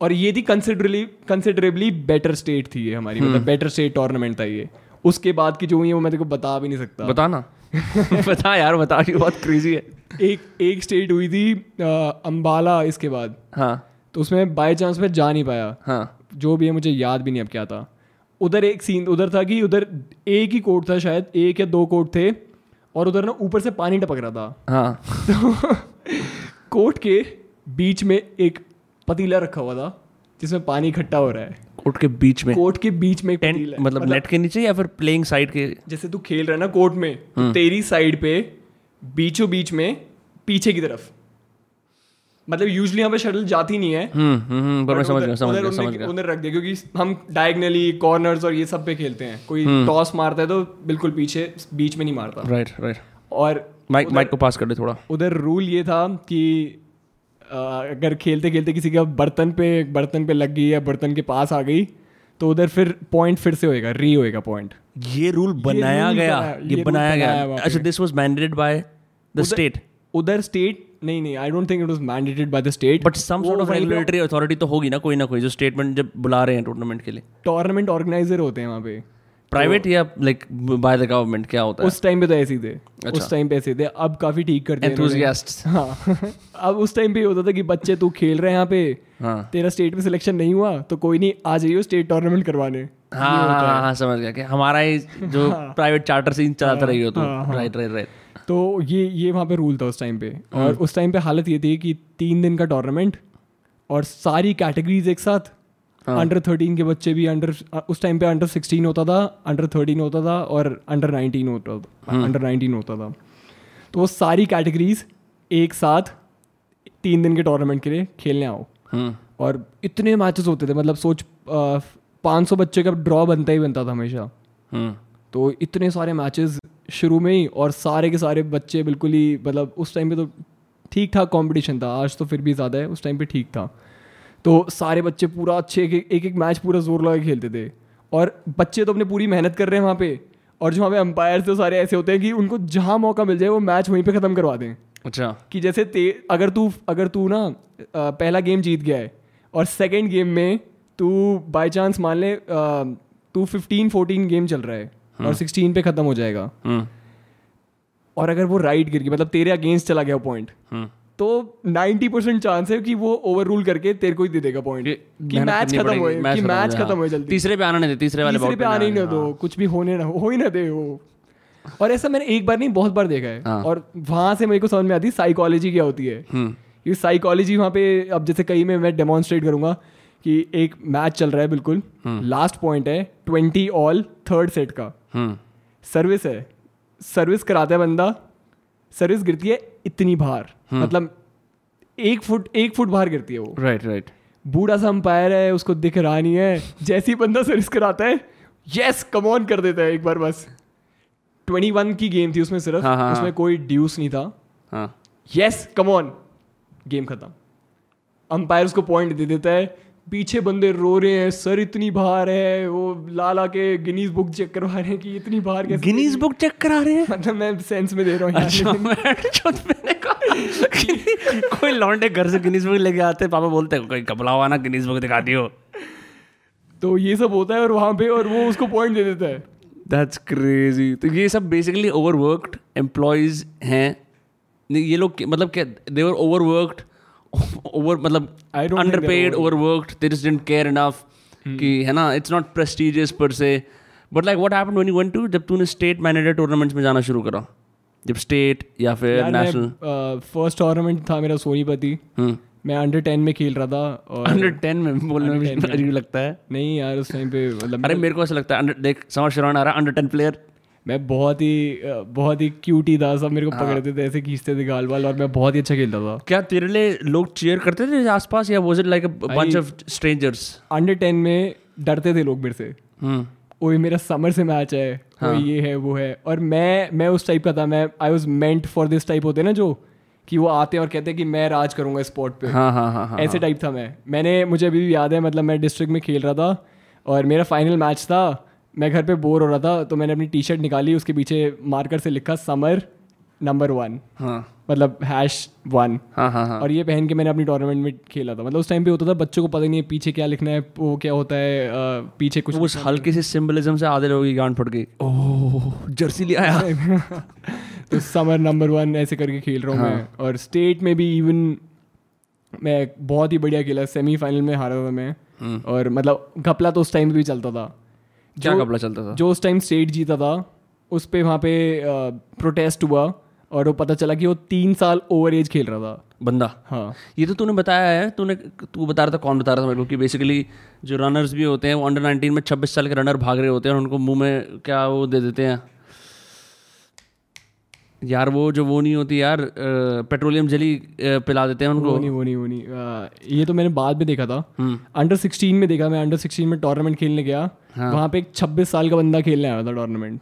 और ये थी कंसिडरली कंसिडरेबली बेटर स्टेट थी ये हमारी मतलब बेटर स्टेट टूर्नामेंट था ये। उसके बाद की जो हुई है वो मैं तेको बता भी नहीं सकता। बता ना। बता यार बता बहुत क्रेजी है। एक एक स्टेट हुई थी अंबाला इसके बाद। हाँ। तो उसमें बाय चांस में जा नहीं पाया। हाँ। जो भी है मुझे याद भी नहीं अब क्या था। उधर एक सीन उधर था कि उधर एक ही कोर्ट था शायद एक या दो कोर्ट थे और उधर ना ऊपर से पानी टपक रहा था। हाँ। तो कोर्ट के बीच में एक पतीला रखा हुआ था जिसमें पानी इकट्ठा हो रहा है। कोर्ट के बीच में? कोर्ट के बीच में टेंट मतलब, मतलब नेट के नीचे या फिर प्लेइंग साइड के? जैसे तू खेल रहा है ना कोर्ट में तो हम्म। तेरी साइड पे बीचों बीच में पीछे की तरफ़। मतलब यूजली यहाँ पे शटल जाती नहीं है। हम्म, हम्म, पर मैं समझ गया समझ गया समझ गया। उधर रख दिया क्योंकि हम डायगनली कॉर्नर्स और ये सब पे खेलते हैं। कोई टॉस मारता है तो बिल्कुल पीछे बीच में नहीं मारता। राइट राइट और माइक माइक को पास कर दे थोड़ा। उधर रूल ये था कि अगर खेलते खेलते किसी का बर्तन पे बर्तन पे लग गई या बर्तन के पास आ गई तो उधर फिर पॉइंट फिर से होएगा री होएगा पॉइंट ये रूल बनाया ये गया ये, ये बनाया गया। अच्छा this was mandated by the state उधर स्टेट नहीं नहीं I don't think it was mandated by the state but some sort of regulatory authority तो होगी ना कोई ना कोई जो स्टेटमेंट जब बुला रहे हैं टूर्नामेंट के लिए। टूर्नामेंट ऑर्गेनाइजर होते हैं वहाँ पे। प्राइवेट या लाइक बाय द गवर्नमेंट क्या होता है? उस टाइम पे तो ऐसे ही थे। अच्छा। उस टाइम पे ऐसे थे। अब काफ़ी ठीक हैं एंथुसियास्ट्स हाँ। अब उस टाइम पे होता था कि बच्चे तू खेल रहे हैं यहाँ पे। हाँ। तेरा स्टेट में सिलेक्शन नहीं हुआ तो कोई नहीं आ जाइए स्टेट टूर्नामेंट करवाने। हाँ हाँ। हाँ समझ गया कि हमारा ही जो प्राइवेट चार्टर सीन चलाता रही हो तो राइट राइट राइट तो ये ये वहाँ पे रूल था उस टाइम पे और हम्म। उस टाइम पे हालत ये थी कि तीन दिन का टूर्नामेंट और सारी कैटेगरीज एक साथ अंडर हाँ। थर्टीन के बच्चे भी अंडर उस टाइम पे अंडर सिक्सटीन होता था अंडर थर्टीन होता था और अंडर नाइनटीन होता था अंडर नाइनटीन होता था तो वो सारी कैटेगरीज एक साथ तीन दिन के टूर्नामेंट के लिए खेलने आओ हम्म। और इतने मैचेस होते थे मतलब सोच पाँच सौ बच्चे का ड्रॉ बनता ही बनता था हमेशा। तो इतने सारे मैचेस शुरू में ही और सारे के सारे बच्चे बिल्कुल ही मतलब उस टाइम पे तो ठीक ठाक कंपटीशन था आज तो फिर भी ज़्यादा है उस टाइम पे ठीक था। तो सारे बच्चे पूरा अच्छे एक एक एक मैच पूरा ज़ोर लगा के खेलते थे। और बच्चे तो अपने पूरी मेहनत कर रहे हैं वहाँ पे और जो वहाँ पे अंपायर थे सारे ऐसे होते हैं कि उनको जहाँ मौका मिल जाए वो मैच वहीं पे ख़त्म करवा दें। अच्छा। कि जैसे ते अगर तू अगर तू ना पहला गेम जीत गया है और सेकेंड गेम में तू बाई चांस मान ले तू फिफ्टीन फोर्टीन गेम चल रहा है। और हम्म। सिक्सटीन पे ख़त्म हो जाएगा हम्म। और अगर वो राइट गिर गई मतलब तेरे अगेंस्ट चला गया पॉइंट हम्म। तो 90 परसेंट चांस है कि वो ओवर रूल करके तेरे को ही दे देगा पॉइंट कि मैच खत्म हो कि मैच खत्म हो जल्दी तीसरे पे आना नहीं दे तीसरे वाले तीसरे पे आने ही ना दो हाँ। कुछ भी होने ना हो ही ना दे वो और ऐसा मैंने एक बार नहीं बहुत बार देखा है हाँ। और वहाँ से मेरे को समझ में आती है साइकोलॉजी क्या होती है हम्म। ये साइकोलॉजी वहाँ पे अब जैसे कहीं में मैं डेमोन्स्ट्रेट करूँगा कि एक मैच चल रहा है बिल्कुल। लास्ट हम्म। पॉइंट है ट्वेंटी ऑल थर्ड सेट का। सर्विस हम्म। है। सर्विस कराता है बंदा। सर्विस गिरती है इतनी बार। मतलब एक फुट एक फुट बाहर गिरती है वो। राइट राइट बूढ़ा सा अंपायर है उसको दिख रहा नहीं है। जैसी बंदा सर्विस कराता है यस कम ऑन कर देता है एक बार बस। ट्वेंटी वन की गेम थी उसमें सिर्फ़। हाँ, हाँ, उसमें हाँ. कोई ड्यूस नहीं था। यस कम ऑन गेम खत्म। अंपायर उसको पॉइंट दे देता है। पीछे बंदे रो रहे हैं सर इतनी बाहर है वो लाला के गिनीज बुक चेक करवा रहे हैं कि इतनी बाहर कैसे गिनीज बुक चेक करा रहे हैं? मतलब मैं सेंस में दे रहा हूँ अच्छा, कोई लौंडे घर से गिनीज बुक लेके आते पापा बोलते हैं कोई कपड़ा हुआ ना गिनीज बुक दिखा दियो। तो ये सब होता है और वहाँ पे और वो उसको पॉइंट दे देता है। दैट्स क्रेजी तो ये सब बेसिकली ओवरवर्कड एम्प्लॉयज़ हैं। ये लोग मतलब क्या देवर ओवरवर्कड ओवर मतलब underpaid overworked they just didn't care enough कि है ना it's not prestigious per se but like what happened when you went to जब तूने स्टेट मैनेजर टूर्नामेंट्स में जाना शुरू करा जब स्टेट या फिर नेशनल फ़र्स्ट टूर्नामेंट था मेरा सोनीपति। मैं अंडर टेन में खेल रहा था और अंडर टेन में बोलने में अजीब लगता है नहीं यार उस टाइम पे मतलब अरे मेरे को ऐसा लगता है अंडर देख समर शरण आ रहा अंडर टेन प्लेयर मैं बहुत ही बहुत ही क्यूट ही था सब मेरे को हाँ। पकड़ते थे ऐसे खींचते थे गाल वाल और मैं बहुत ही अच्छा खेलता था। क्या तेरे लिए लोग चेयर करते थे आसपास या was it like a bunch of strangers under ten में डरते थे लोग मेरे से। हम्म। वो मेरा समर से मैच है हाँ. ये है वो है। और मैं मैं उस टाइप का था मैं I was meant for this type होते ना जो कि वो आते हैं और कहते हैं कि मैं राज करूँगा स्पोर्ट पे। हाँ हाँ हाँ हाँ ऐसे टाइप था मैं। मैंने मुझे अभी भी याद है मतलब मैं डिस्ट्रिक्ट में खेल रहा था और मेरा फाइनल मैच था मैं घर पे बोर हो रहा था तो मैंने अपनी टी शर्ट निकाली उसके पीछे मार्कर से लिखा समर नंबर वन हाँ। मतलब हैश वन हाँ हाँ हाँ। और ये पहन के मैंने अपनी टूर्नामेंट में खेला था। मतलब उस टाइम पे होता था बच्चों को पता नहीं है पीछे क्या लिखना है वो क्या होता है अ, पीछे कुछ उस हल्के से सिंबलिज्म से आधे लोगों की गांड फट गई। ओह जर्सी ले आया। तो समर नंबर वन ऐसे करके खेल रहा हूँ हाँ. मैं और स्टेट में भी इवन मैं बहुत ही बढ़िया खेला सेमीफाइनल में हारा था मैं। और मतलब घपला तो उस टाइम भी चलता था। क्या कपड़ा चलता था? जो उस टाइम स्टेट जीता था उस पर वहाँ पे प्रोटेस्ट हुआ और वो पता चला कि वो तीन साल ओवर एज खेल रहा था। बंदा? हाँ। ये तो तूने बताया है तूने तू बता रहा था कौन बता रहा था मेरे को कि बेसिकली जो रनर्स भी होते हैं वो अंडर 19 में 26 साल के रनर भाग रहे होते हैं और उनको मुँह में क्या वो दे देते हैं? यार वो जो वो नहीं होती यार पेट्रोलियम जली पिला देते हैं उनको। वो नहीं वो नहीं वो नहीं। आ, ये तो मैंने बाद में देखा था। हम्म। अंडर सिक्सटीन में देखा मैं अंडर सिक्सटीन में टूर्नामेंट खेलने गया। हाँ। वहाँ पे एक छब्बीस साल का बंदा खेलने आया था टूर्नामेंट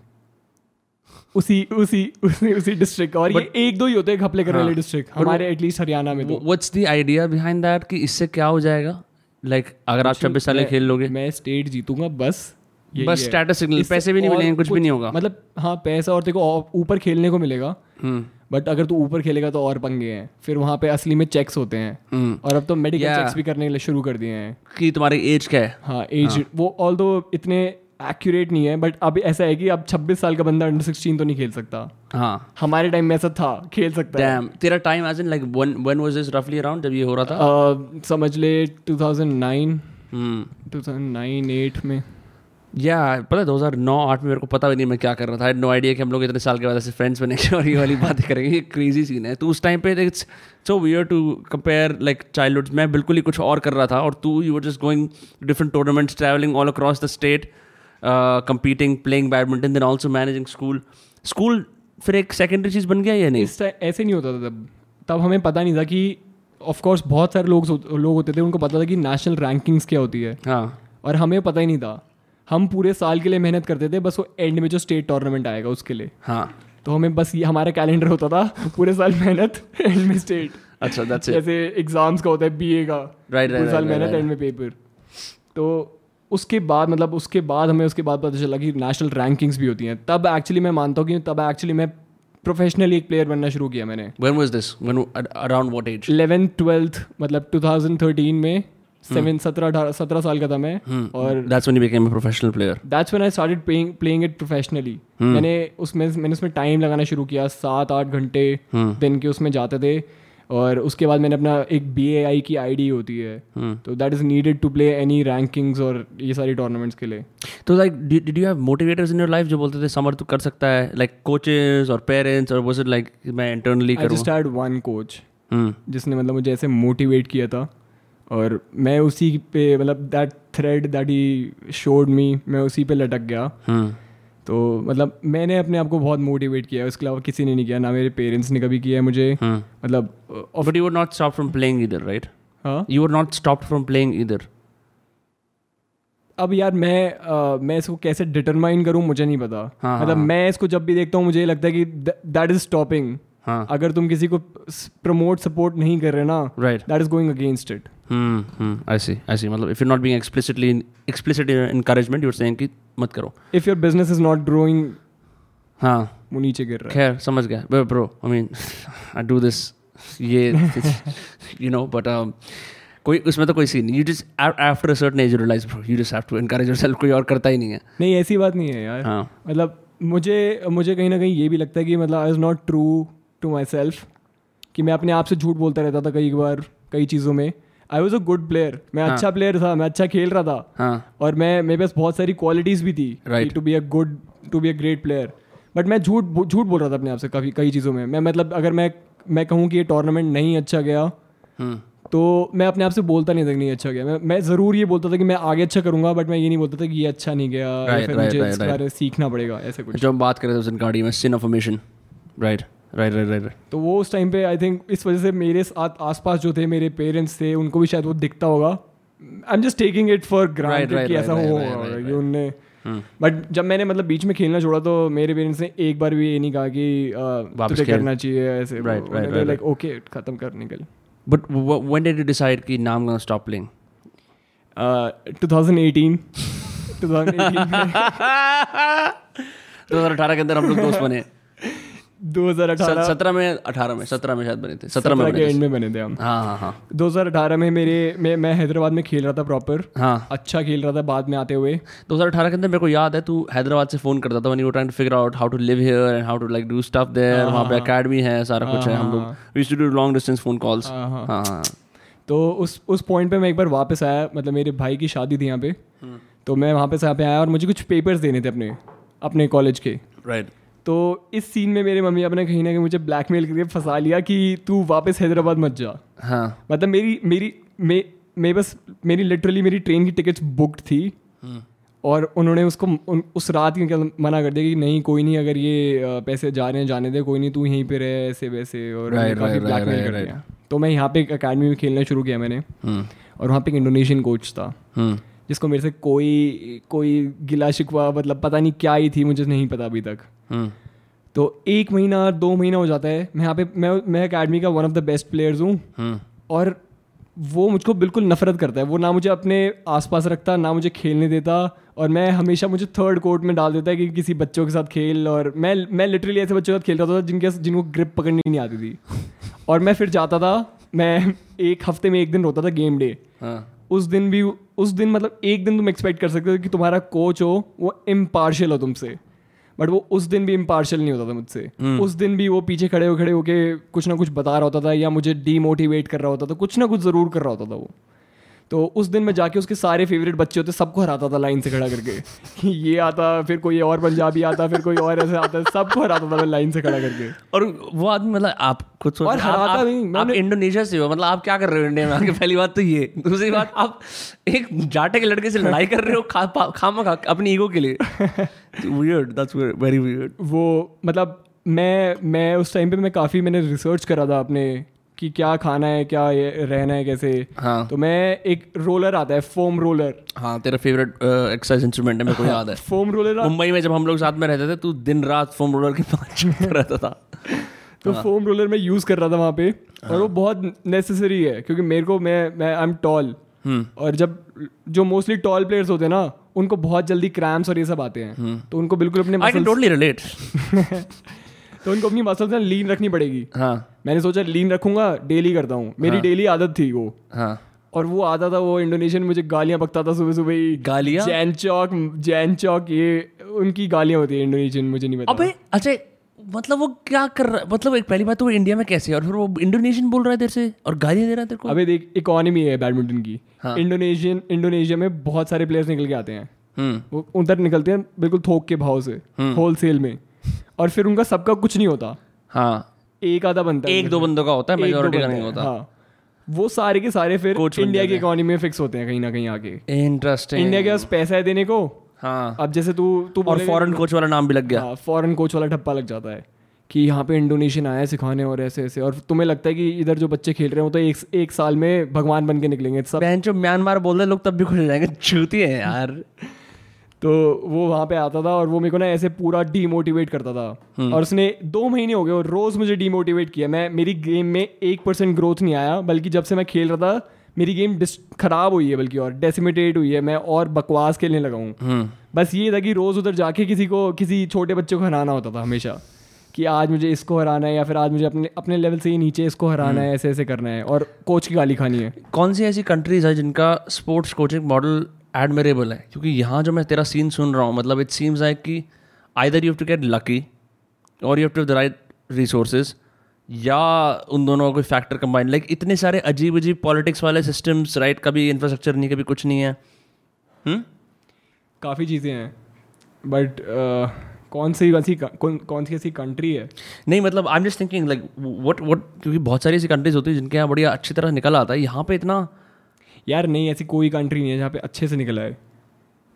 उसी उसी उसी उसी डिस्ट्रिक्ट और ये एक दो ही होते हैं घपले करने वाले डिस्ट्रिक्ट हमारे एटलीस्ट हरियाणा में तो। What's the idea behind that कि इससे क्या हो जाएगा? लाइक अगर आप 26 साल खेल लोगे। मैं स्टेट जीतूँगा बस। बस स्टेटस सिग्नल पैसे भी नहीं मिलेंगे कुछ भी नहीं होगा। मतलब हाँ पैसा और और ऊपर खेलने को मिलेगा। हम्म। बट अगर तू ऊपर खेलेगा तो और पंगे हैं। फिर वहाँ पे असली में चेक्स होते हैं। हम्म। और अब तो मेडिकल चेक्स भी करने के लिए शुरू कर दिए हैं। कि तुम्हारी एज क्या है? हाँ एज वो ऑल दो इतने एक्यूरेट नहीं है बट अब ऐसा है कि अब 26 साल का बंदा अंडर 16 तो नहीं खेल सकता। हाँ। हमारे टाइम में ऐसा था खेल सकता है। तेरा time age in like when when was this रफली अराउंड जब ये हो रहा था? अह, समझ ले 2009 हम्म। 2009 8 में। या पता है 2009 8 में मेरे को पता भी नहीं मैं क्या कर रहा था। नो आइडिया कि हम लोग इतने साल के बाद ऐसे फ्रेंड्स बनेंगे और ये वाली बातें करेंगे। ये क्रेजी सीन है। तो उस टाइम पे it's so weird to compare like childhood मैं बिल्कुल ही कुछ और कर रहा था और तू you were just going different tournaments travelling all across the state competing playing badminton then also managing school school फिर एक सेकेंडरी चीज़ बन गया या नहीं? ऐसे नहीं होता था तब। तब हमें पता नहीं था कि ऑफकोर्स बहुत सारे लोग लोग होते थे उनको पता था कि नेशनल रैंकिंग्स क्या होती है। हाँ। और हमें पता ही नहीं था। हम पूरे साल के लिए मेहनत करते थे बस वो एंड में जो स्टेट टूर्नामेंट आएगा उसके लिए। हाँ। तो हमें बस ये हमारा कैलेंडर होता था पूरे साल मेहनत एंड में स्टेट अच्छा दैट्स इट जैसे एग्ज़ाम्स का होता है बीए का। Right, पूरे साल मेहनत एंड में पेपर तो उसके बाद मतलब उसके बाद हमें उसके बाद पता चला कि नेशनल रैंकिंग्स भी होती हैं। तब एक्चुअली मैं मानता हूँ कि तब एक्चुअली मैं प्रोफेशनली एक प्लेयर बनना शुरू किया मैंने। When was this? When around what age? Eleventh twelfth मतलब 2013 में सेवन सत्रह अठारह सत्रह साल का था मैं और that's when you became a professional player. That's when I started playing playing it professionally मैंने उसमें मैंने उसमें टाइम लगाना शुरू किया सात आठ घंटे दिन के उसमें जाते थे और उसके बाद मैंने अपना एक बी ए आई की आई डी होती है। तो that is needed to play any rankings और ये सारी टूर्नामेंट्स के लिए। तो like did you have motivators in your life जो बोलते थे समर तू कर सकता है लाइक कोचेस और पेरेंट्स और वाज इट लाइक मैं internally I just had one coach hmm. जिसने मतलब मुझे ऐसे मोटिवेट किया था। और मैं उसी पे मतलब that thread that he showed me मैं उसी पे लटक गया। हम्म तो मतलब मैंने अपने आप को बहुत मोटिवेट किया उसके अलावा किसी ने नहीं किया ना मेरे पेरेंट्स ने कभी किया है मुझे। हम्म मतलब but you were not stop from playing इधर राइट हाँ? You were not stop from playing इधर अब यार मैं अ, मैं इसको कैसे डिटरमाइन करूँ मुझे नहीं पता। हाँ, मतलब हाँ। मैं इसको जब भी देखता हूँ मुझे ये लगता है कि दैट इज़ स्टॉपिंग हाँ। अगर तुम किसी को प्रमोट सपोर्ट नहीं कर रहे ना right that is going against it I see I see मतलब if you not being explicitly explicit encouragement you're saying कि मत करो। If your business is not growing हाँ। वो नीचे गिर रहा है। खैर समझ गया। Bro I mean I do this ये यू नो बट कोई उसमें तो कोई सीन नहीं। You just after certain age realise you just have to encourage yourself कोई और करता ही नहीं है। नहीं ऐसी बात नहीं है यार। हाँ। मतलब मुझे मुझे कहीं ना कहीं ये भी लगता है कि मतलब I is not true to myself कि मैं अपने आप से झूठ बोलता रहता था कई बार कई चीज़ों में। I was a good player मैं हाँ। अच्छा प्लेयर था मैं अच्छा खेल रहा था. हाँ. और मैं मेरे पास बहुत सारी क्वालिटीज़ भी थी. To be a good to be a great player but मैं झूठ झूठ बोल रहा था अपने आप से काफ़ी कई चीज़ों में. मैं मतलब अगर मैं मैं कहूँ कि ये टूर्नामेंट नहीं अच्छा गया हम्म तो मैं अपने आप से बोलता नहीं था कि नहीं अच्छा गया. मैं मैं ज़रूर ये बोलता था कि मैं आगे अच्छा करूँगा बट मैं ये नहीं बोलता था कि ये अच्छा नहीं गया. या Right, फिर right, मुझे right, right. सीखना पड़ेगा ऐसे कुछ. जो हम बात कर उस गाड़ी में sin of right right right right तो वो उस टाइम पे आई थिंक इस वजह से मेरे साथ आसपास जो थे मेरे पेरेंट्स थे उनको भी शायद वो दिखता होगा। I am just taking it for granted कि ऐसा हो उनने बट हम्म। जब मैंने मतलब बीच में खेलना छोड़ा तो मेरे पेरेंट्स ने एक बार भी ये नहीं कहा कि तुझे करना चाहिए ऐसे। लाइक ओके खत्म कर निकल. But when did you decide कि नाम गोना स्टॉप प्लेइंग 2018 2018 के अंदर हम लोग दोस्त बने। 2018 सत्रह में अठारह में सत्रह में शायद बने थे। सत्रह में के एंड में बने थे हम। हाँ हाँ हाँ। 2018 में मेरे मैं मैं हैदराबाद में खेल रहा था प्रॉपर हाँ। अच्छा खेल रहा था बाद में आते हुए। 2018 के अंदर मेरे को याद है तू हैदराबाद से फ़ोन करता था when you trying to figure out how to live here and how to like do stuff there वहाँ पे एकेडमी है सारा कुछ है हम लोग। We to do long distance phone calls हाँ हाँ। तो उस उस पॉइंट पे मैं एक बार वापस आया मतलब मेरे भाई की शादी थी यहाँ पे। हम्म। तो मैं वहाँ पे यहाँ पे आया और मुझे कुछ पेपर्स देने थे अपने अपने कॉलेज के। राइट तो इस सीन में मेरे मम्मी अपने कहीं ना कहीं मुझे ब्लैकमेल करके फंसा लिया कि तू वापस हैदराबाद मत जा। हाँ। मतलब मेरी मेरी मे मैं बस मेरी लिटरली मेरी ट्रेन की टिकट्स बुकड थी। हम्म। और उन्होंने उसको उन, उस रात के मना कर दिया कि नहीं कोई नहीं अगर ये पैसे जा रहे हैं जाने दे कोई नहीं तू यहीं पे रहे ऐसे वैसे और काफ़ी ब्लैकमेल कर दिया। तो मैं यहाँ पे एक अकेडमी में खेलना शुरू किया मैंने। हम्म। और वहाँ पे एक इंडोनेशियन कोच था। हम्म। जिसको मेरे से कोई कोई गिला शिकवा मतलब पता नहीं क्या ही थी मुझे नहीं पता अभी तक। हम्म। तो एक महीना दो महीना हो जाता है। मैं यहाँ पे मैं मैं अकेडमी का one of the best players हूँ। और वो मुझको बिल्कुल नफरत करता है। वो ना मुझे अपने आसपास रखता ना मुझे खेलने देता। और मैं हमेशा मुझे थर्ड कोर्ट में डाल देता है कि किसी बच्चों के साथ खेल। और मैं मैं लिटरली ऐसे बच्चों के साथ खेल रहा था जिनके जिनको ग्रिप पकड़नी नहीं आती थी। और मैं फिर जाता था मैं एक हफ़्ते में एक दिन रोता था गेम डे हाँ। उस दिन भी उस दिन मतलब एक दिन तुम एक्सपेक्ट कर सकते हो कि तुम्हारा कोच हो वो इम्पार्शल हो तुमसे। बट वो उस दिन भी इम्पार्शल नहीं होता था मुझसे। हम्म। उस दिन भी वो पीछे खड़े हो खड़े होके कुछ ना कुछ बता रहा होता था या मुझे डीमोटिवेट कर रहा होता था कुछ ना कुछ ज़रूर कर रहा होता था वो। तो उस दिन मैं जाके उसके सारे फेवरेट बच्चे होते सबको हराता था लाइन से खड़ा करके। ये आता फिर कोई और पंजाबी आता फिर कोई और ऐसे आता सबको हराता था लाइन से खड़ा करके। और वो आदमी मतलब आप कुछ और हराता नहीं आप इंडोनेशिया से हो मतलब आप क्या कर रहे हो इंडिया में आके पहली बात तो ये। दूसरी बात आप एक जाटे के लड़के से लड़ाई कर रहे हो खा खामा खा अपनी ईगो के लिए। वियर्ड दैट्स वेरी वियर्ड वो मतलब मैं मैं उस टाइम पे मैं काफ़ी मैंने रिसर्च करा था अपने कि क्या खाना है क्या रहना है कैसे? हाँ। तो मैं एक रोलर आता है फोम रोलर हाँ तेरा फेवरेट एक्सरसाइज इंस्ट्रूमेंट है मेरे को याद है। फोम रोलर मुंबई में जब हम लोग साथ में रहते थे तू दिन रात फोम रोलर के पास रहता था। तो हाँ. फोम रोलर मैं यूज़ कर रहा था वहाँ पे हाँ. और वो बहुत नेसेसरी है क्योंकि मेरे को मैं मैं आई एम टॉल और जब जो मोस्टली टॉल प्लेयर्स होते हैं ना उनको बहुत जल्दी क्रैम्स और ये सब आते हैं। हम्म। तो उनको बिल्कुल अपने आई टोटली रिलेट तो उनको अपनी मसल्स में लीन रखनी पड़ेगी। हाँ। मैंने सोचा लीन रखूँगा डेली करता हूँ। मेरी हाँ. डेली आदत थी वो। हाँ। और वो आता था वो इंडोनेशियन मुझे गालियाँ बकता था सुबह सुबह ही। गालियाँ? जैन चौक जैन चौक ये उनकी गालियाँ होती है इंडोनेशियन मुझे नहीं पता। अबे अच्छा मतलब वो क्या कर रहा है मतलब एक पहली बात तो वो इंडिया में कैसे है? और फिर वो इंडोनेशियन बोल रहा है तेरे से और गालियाँ दे रहा है तेरे को? अबे देख इकोनॉमी है बैडमिंटन की। हाँ. इंडोनेशियन इंडोनेशिया में बहुत सारे प्लेयर्स निकल के आते हैं। हम्म। वो उधर निकलते हैं बिल्कुल थोक के भाव से। Wholesale hmm. में। और फिर उनका सबका कुछ नहीं होता। हाँ। एक आधा बनता है एक दो बंदों का होता है मेजॉरिटी का नहीं होता। हाँ। वो सारे के सारे फिर इंडिया की इकोनॉमी में फिक्स होते हैं कहीं ना कहीं आके इंटरेस्टिंग इंडिया के पास पैसा है देने को। हाँ। अब जैसे तू तू और फॉरेन कोच वाला नाम भी लग गया। फॉरेन कोच वाला ठप्पा लग जाता है कि यहाँ पे इंडोनेशियन आया सिखाने और ऐसे ऐसे। और तुम्हें लगता है कि इधर जो बच्चे खेल रहे हो तो एक एक साल में भगवान बन के निकलेंगे सब जो म्यांमार बोल रहे लोग तब भी खुश हो जाएँगे छूती है यार। तो वो वहाँ पे आता था और वो मेरे को ना ऐसे पूरा डीमोटिवेट करता था हम्म। और उसने दो महीने हो गए और रोज़ मुझे डीमोटिवेट किया मैं मेरी गेम में एक परसेंट ग्रोथ नहीं आया बल्कि जब से मैं खेल रहा था मेरी गेम खराब हुई है बल्कि और डेसिमेटेड हुई है मैं और बकवास खेलने लगा हूँ हम्म। बस ये था कि रोज़ उधर जाके किसी को किसी छोटे बच्चे को हराना होता था हमेशा कि आज मुझे इसको हराना है या फिर आज मुझे अपने अपने लेवल से ही नीचे इसको हराना है हम्म। ऐसे ऐसे करना है और कोच की गाली खानी है कौन सी ऐसी कंट्रीज़ है जिनका स्पोर्ट्स कोचिंग मॉडल एडमरेबल है क्योंकि यहाँ जो मैं तेरा सीन सुन रहा हूँ मतलब इट सीम्स लाइक कि either you have to get lucky और you have to the right resources या उन दोनों का कोई फैक्टर कंबाइन लाइक इतने सारे अजीब अजीब पॉलिटिक्स वाले सिस्टम्स राइट कभी इंफ्रास्ट्रक्चर नहीं कभी कुछ नहीं है। हम्म? काफ़ी चीज़ें हैं बट uh, कौन सी ऐसी कौन कौन सी ऐसी कंट्री है? नहीं मतलब I am just thinking like what what क्योंकि बहुत सारी ऐसी कंट्रीज़ होती है जिनके यहाँ बढ़िया अच्छी तरह निकल आता है। यहाँ पे इतना यार नहीं ऐसी कोई कंट्री नहीं है जहाँ पे अच्छे से निकला है।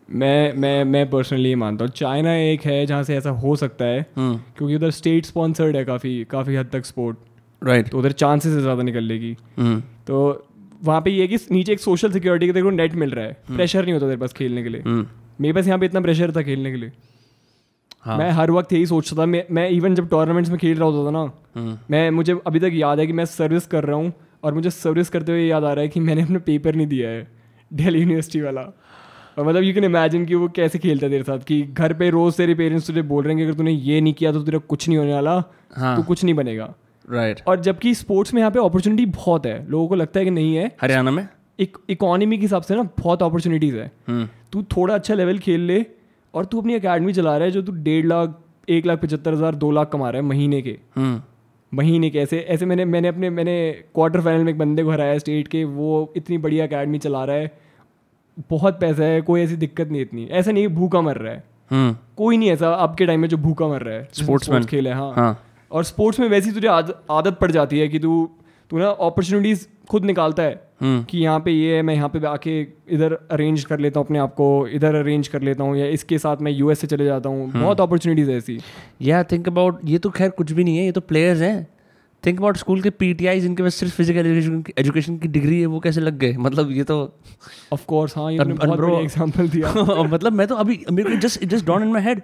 मैं मैं मैं पर्सनली ये मानता हूँ। चाइना एक है जहाँ से ऐसा हो सकता है हम्म। क्योंकि उधर स्टेट स्पॉन्सर्ड है काफ़ी काफ़ी हद तक स्पोर्ट राइट तो उधर चांसेस ज़्यादा निकलने की हम्म। तो वहाँ पे ये कि नीचे एक सोशल सिक्योरिटी का तेरे को नेट मिल रहा है। प्रेशर नहीं होता तेरे पास खेलने के लिए। मेरे पास यहाँ पे इतना प्रेशर था खेलने के लिए। हाँ. मैं हर वक्त यही सोचता था। मैं मैं इवन जब टूर्नामेंट्स में खेल रहा होता था ना मैं मुझे अभी तक याद है कि मैं सर्विस कर रहा हूँ। और मुझे सर्विस करते हुए याद आ रहा है कि मैंने अपना पेपर नहीं दिया है दिल्ली यूनिवर्सिटी वाला और मतलब यू कैन इमेजिन कि वो कैसे खेलता है तेरे साथ कि घर पे रोज तेरे पेरेंट्स तुझे बोल रहे हैं कि अगर तूने ये नहीं किया तो तेरा कुछ नहीं होने वाला हाँ. तो कुछ नहीं बनेगा राइट right. और जबकि स्पोर्ट्स में यहाँ पे अपॉर्चुनिटी बहुत है लोगों को लगता है कि नहीं है हरियाणा में एक इकोनॉमी के हिसाब से ना बहुत अपॉर्चुनिटीज़ है हम्म। तू थोड़ा अच्छा लेवल खेल ले और तू अपनी अकेडमी चला रहा है जो तू डेढ़ लाख एक लाख पचहत्तर हज़ार दो लाख कमा रहा है महीने के हम्म। महीने के ऐसे ऐसे मैंने मैंने अपने मैंने क्वार्टर फाइनल में एक बंदे को हराया स्टेट के वो इतनी बढ़िया अकेडमी चला रहा है। बहुत पैसा है कोई ऐसी दिक्कत नहीं इतनी। ऐसा नहीं भूखा मर रहा है। हम्म। कोई नहीं ऐसा आपके टाइम में जो भूखा मर रहा है। स्पोर्ट्स खेल है हाँ, हाँ। और स्पोर्ट्स में वैसी तुझे आदत पड़ जाती है कि तू तू ना अपॉर्चुनिटीज़ खुद निकालता है हम्म। कि यहाँ पे ये है मैं यहाँ पे आके इधर अरेंज कर लेता हूँ अपने आप को इधर अरेंज कर लेता हूँ या इसके साथ मैं यूएस से चले जाता हूँ। हम्म। बहुत अपॉर्चुनिटीज़ है ऐसी। या थिंक अबाउट ये तो खैर कुछ भी नहीं है ये तो प्लेयर्स हैं। थिंक अबाउट स्कूल के पी टी आई जिनके पास सिर्फ़ फ़िज़िकल एजुकेशन एजुकेशन की डिग्री है वो कैसे लग गए? मतलब ये तो ऑफ़ कोर्स हाँ ये बहुत एग्जांपल दिया। मतलब मैं तो अभी मेरे को just just dawn in my head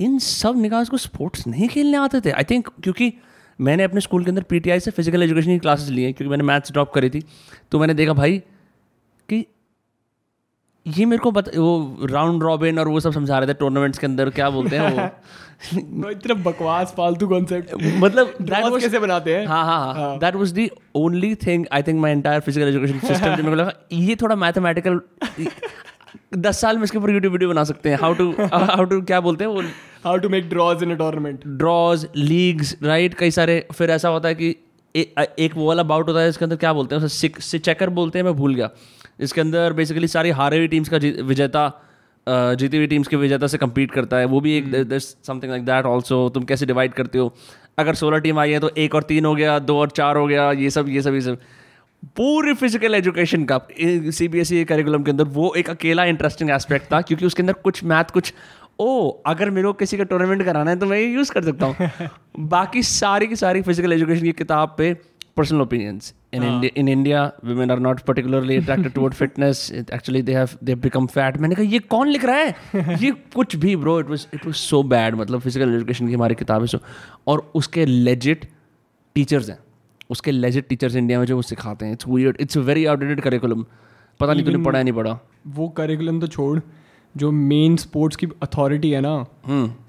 इन सब निकास को स्पोर्ट्स नहीं खेलने आते थे। आई थिंक क्योंकि मैंने अपने स्कूल के अंदर पीटीआई से फ़िज़िकल एजुकेशन की क्लासेस ली हैं क्योंकि मैंने मैथ्स ड्रॉप करी थी। तो मैंने देखा भाई कि ये मेरे को बता वो राउंड रॉबिन और वो सब समझा रहे थे टूर्नामेंट्स के अंदर क्या बोलते हैं वो? इतना बकवास फालतू कॉन्सेप्ट मतलब was, कैसे बनाते हैं? हाँ हाँ हाँ। That was the only thing I think my entire physical education system जो मेरे को लगा ये थोड़ा मैथमेटिकल दस साल में इसके ऊपर यूट्यूब वीडियो बना सकते हैं। हाउ टू हाउ टू क्या बोलते हैं वो? How to make draws in a tournament draws leagues right कई सारे फिर ऐसा होता है कि ए, एक वो वाला बाउट होता है इसके अंदर क्या बोलते हैं? उसे चेकर बोलते हैं मैं भूल गया। इसके अंदर बेसिकली सारी हारे हुई टीम्स का विजेता जीती हुई टीम्स के विजेता से कम्पीट करता है। वो भी एक समथिंग लाइक दैट ऑल्सो तुम कैसे डिवाइड करते हो? अगर सोलह टीम आई है तो एक और तीन हो गया दो और चार हो गया ये सब ये सब ये सब। पूरी फ़िज़िकल एजुकेशन का C B S E curriculum के अंदर वो एक अकेला इंटरेस्टिंग एस्पेक्ट था क्योंकि उसके अंदर कुछ मैथ कुछ ओ अगर मेरे को किसी का टूर्नामेंट कराना है तो मैं ये यूज़ कर सकता हूँ। बाकी सारी की सारी फ़िज़िकल एजुकेशन की किताब पे personal opinions in. India in India women are not particularly attracted toward fitness. It, actually they have they have become fat. मैंने कहा ये कौन लिख रहा है? ये कुछ भी bro it was it was so bad मतलब फ़िज़िकल एजुकेशन की हमारी किताबें सो और उसके लेजिट टीचर्स हैं। उसके लेजिट टीचर्स इंडिया में जो वो सिखाते हैं। It's weird it's a very outdated curriculum पता नहीं तूने पढ़ा नहीं पढ़ा। वो करिकुलम तो छोड़। जो मेन स्पोर्ट्स की अथॉरिटी है ना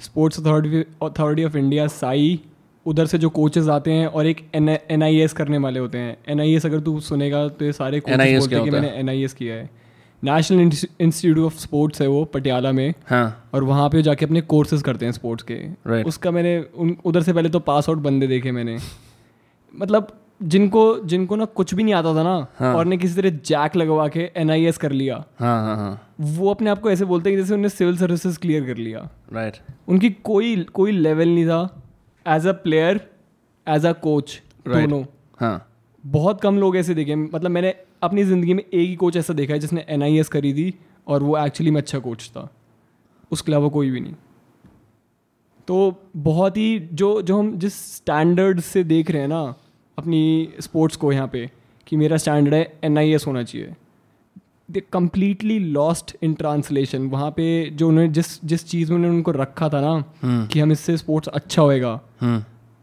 sports authority authority of India SAI उधर से जो कोचेस आते हैं और एक एन आई एस करने वाले होते हैं। एन आई एस अगर तू सुनेगा तो ये सारे कोचेस बोलते हैं कि मैंने एन आई एस किया है। नेशनल इंस्टीट्यूट ऑफ़ स्पोर्ट्स है वो पटियाला में। हाँ. और वहाँ पे जाके अपने कोर्सेज करते हैं स्पोर्ट्स के। Right. उसका मैंने उन उधर से पहले तो पास आउट बंदे देखे मैंने। मतलब जिनको जिनको ना कुछ भी नहीं आता था ना हाँ. और ने किसी तरह जैक लगवा के एनआईएस कर लिया। हाँ, हाँ, हाँ. वो अपने आप को ऐसे बोलते हैं जैसे उन्हें सिविल सर्विसेज़ क्लियर कर लिया। राइट उनकी कोई कोई लेवल नहीं था। As a player as a coach दोनों। हाँ। बहुत कम लोग ऐसे देखे। मतलब मैंने अपनी ज़िंदगी में एक ही कोच ऐसा देखा है जिसने एनआईएस करी थी और वो एक्चुअली में अच्छा कोच था। उसके अलावा कोई भी नहीं। तो बहुत ही जो जो हम जिस स्टैंडर्ड से देख रहे हैं ना अपनी स्पोर्ट्स को यहाँ पे कि मेरा स्टैंडर्ड है एन आई एस होना चाहिए they completely lost in translation वहाँ पे जो उन्होंने जिस जिस चीज़ में उन्होंने उनको रखा था ना hmm. कि हम इससे स्पोर्ट्स अच्छा होएगा hmm.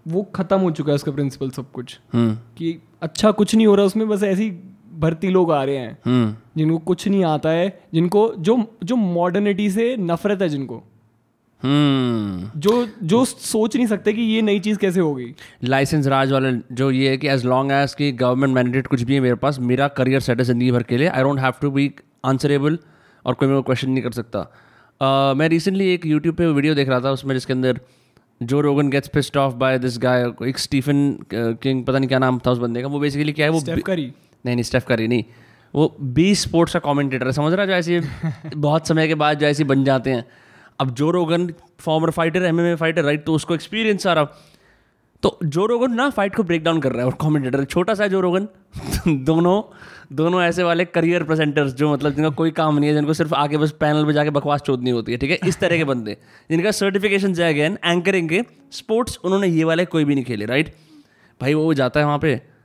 वो ख़त्म हो चुका है उसका प्रिंसिपल सब कुछ hmm. कि अच्छा कुछ नहीं हो रहा उसमें बस ऐसी भर्ती लोग आ रहे हैं जिनको कुछ नहीं आता है जिनको जो जो मॉडर्निटी से नफरत है जिनको. जो जो सोच नहीं सकते कि ये नई चीज़ कैसे होगी। लाइसेंस राज वाले जो ये है कि एज लॉन्ग एज की गवर्नमेंट मैंडेट कुछ भी है मेरे पास मेरा करियर सेट है ज़िंदगी भर के लिए I don't have to be answerable और कोई मेरे को क्वेश्चन नहीं कर सकता। uh, मैं रिसेंटली एक यूट्यूब पे वीडियो देख रहा था उसमें जिसके अंदर Joe Rogan gets pissed off by this guy एक स्टीफन किंग पता नहीं क्या नाम था उस बंदे का वो बेसिकली क्या है वो स्टेफ करी नहीं नहीं स्टेफ करी नहीं। वो बी स्पोर्ट्स का कॉमेंटेटर है समझ रहा है जो ऐसे बहुत समय के बाद जो ऐसे बन जाते हैं। अब Joe Rogan former fighter M M A fighter right तो उसको एक्सपीरियंस आ रहा। तो जो रोगन ना फाइट को ब्रेक डाउन कर रहा है और कॉमेंटेटर छोटा सा जो रोगन दोनों दोनों ऐसे वाले करियर प्रेजेंटर्स जो मतलब जिनका कोई काम नहीं है, जिनको सिर्फ़ आगे बस पैनल पे जाके बकवास चोदनी होती है, ठीक है? इस तरह के बंदे, जिनका सर्टिफिकेशन जाए गए एंकरिंग के स्पोर्ट्स उन्होंने ये वाले कोई भी नहीं खेले राइट भाई वो जाता है वहाँ पे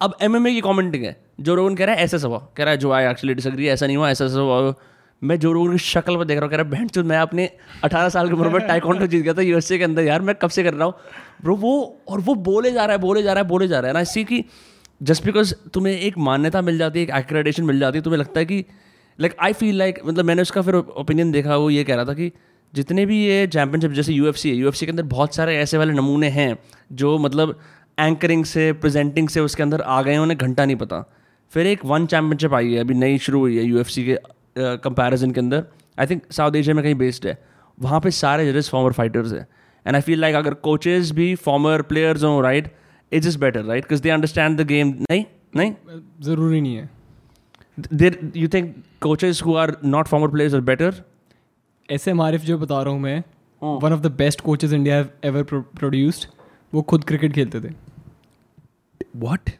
अब एमएमए की कॉमेंटिंग है। जो रोगन कह रहा है, ऐसा हुआ। कह रहा है, जो आई एक्चुअली डिसग्री ऐसा नहीं हुआ, ऐसा हुआ। मैं जो रोगन की शक्ल पर देख रहा हूँ, कह रहा है, बहन मैं अपने अठारह साल की उम्र में टाइकॉन्डो जीत गया था यूएसए के अंदर, यार, मैं कब से कर रहा हूँ? ब्रो वो, और वो बोले जा रहा है, बोले जा रहा है, बोले जा रहा है। ना इसी की जस्ट बिकॉज़ तुम्हें एक मान्यता मिल जाती है, एक एक्रेडेशन मिल जाती है, तुम्हें लगता है कि लाइक आई फील लाइक मतलब मैंने उसका फिर ओपिनियन देखा, वो ये कह रहा था कि जितने भी ये चैम्पियनशिप जैसे UFC है, UFC के अंदर बहुत सारे ऐसे वाले नमूने हैं, जो मतलब एंकरिंग से प्रेजेंटिंग से उसके अंदर आ गए उन्हें घंटा नहीं पता। फिर एक वन चैम्पियनशिप आई है, अभी नई शुरू हुई है, UFC के कंपैरिजन के अंदर आई थिंक साउथ एशिया में कहीं बेस्ड है वहाँ पे सारे जजेस फॉर्मर फाइटर्स हैं। एंड आई फील लाइक अगर कोचेज भी फॉर्मर प्लेयर्स हों right is is better right because they understand the game नहीं? नहीं? ज़रूरी नहीं है। There you think coaches who are not former players are better ऐसे मारिफ जो बता रहा हूँ मैं one of the best coaches India ever produced वो खुद क्रिकेट खेलते थे। वॉट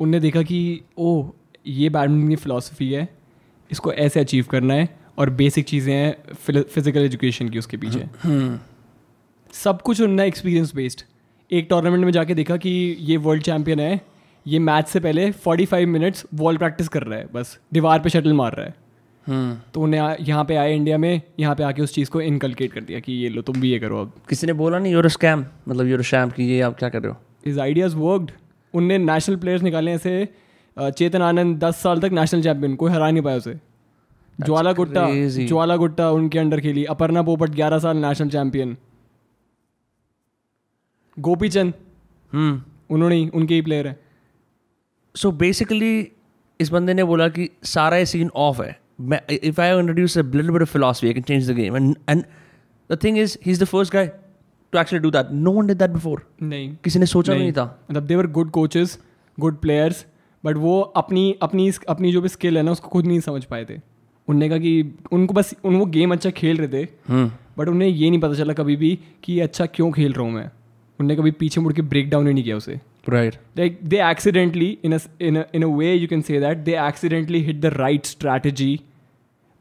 उनने देखा कि ओ ये बैडमिंटन की फ़िलासफ़ी है इसको ऐसे अचीव करना है और बेसिक चीज़ें हैं फ़िज़िकल एजुकेशन की उसके पीछे। hmm. सब कुछ उनने एक्सपीरियंस बेस्ड एक टूर्नामेंट में जाके देखा कि ये वर्ल्ड चैम्पियन है ये मैच से पहले 45 मिनट्स बॉल प्रैक्टिस कर रहा है बस। दीवार पे शटल मार रहा है। hmm. तो उन्हें यहाँ पे आए इंडिया में यहाँ पे आके उस चीज़ को इनकलकेट कर दिया कि ये लो तुम भी ये करो अब। किसी ने बोला नहीं यूर स्कैम मतलब यूर शैम कि ये आप क्या कर रहे हो? इज़ आइडियाज़ वर्कड उनने नेशनल प्लेयर्स निकाले ऐसे चेतन आनंद दस साल तक नेशनल चैंपियन कोई हरा नहीं पाया उसे। ज्वाला गुट्टा ज्वाला गुट्टा उनके अंडर खेली। अपर्णा पोपट ग्यारह साल नेशनल चैंपियन गोपी चंद। उन्होंने उनके ही प्लेयर है। सो बेसिकली इस बंदे ने बोला कि सारा ये सीन ऑफ़ है। मैं if I introduce a little bit of philosophy I can change the game and and the thing is he is the first guy to actually do that no one did that before नहीं। किसी ने सोचा नहीं, नहीं था। मतलब they were good coaches good players but वो अपनी अपनी अपनी जो भी स्किल है ना उसको खुद नहीं समझ पाए थे उनने कहा कि उनको बस उन वो गेम अच्छा खेल रहे थे बट हम्म। उन्हें ये नहीं पता चला कभी भी कि अच्छा क्यों खेल रहा हूँ मैं उनने कभी पीछे मुड़ के ब्रेक डाउन ही नहीं किया उसे right like they accidentally in in a way you can say that they accidentally hit the right strategy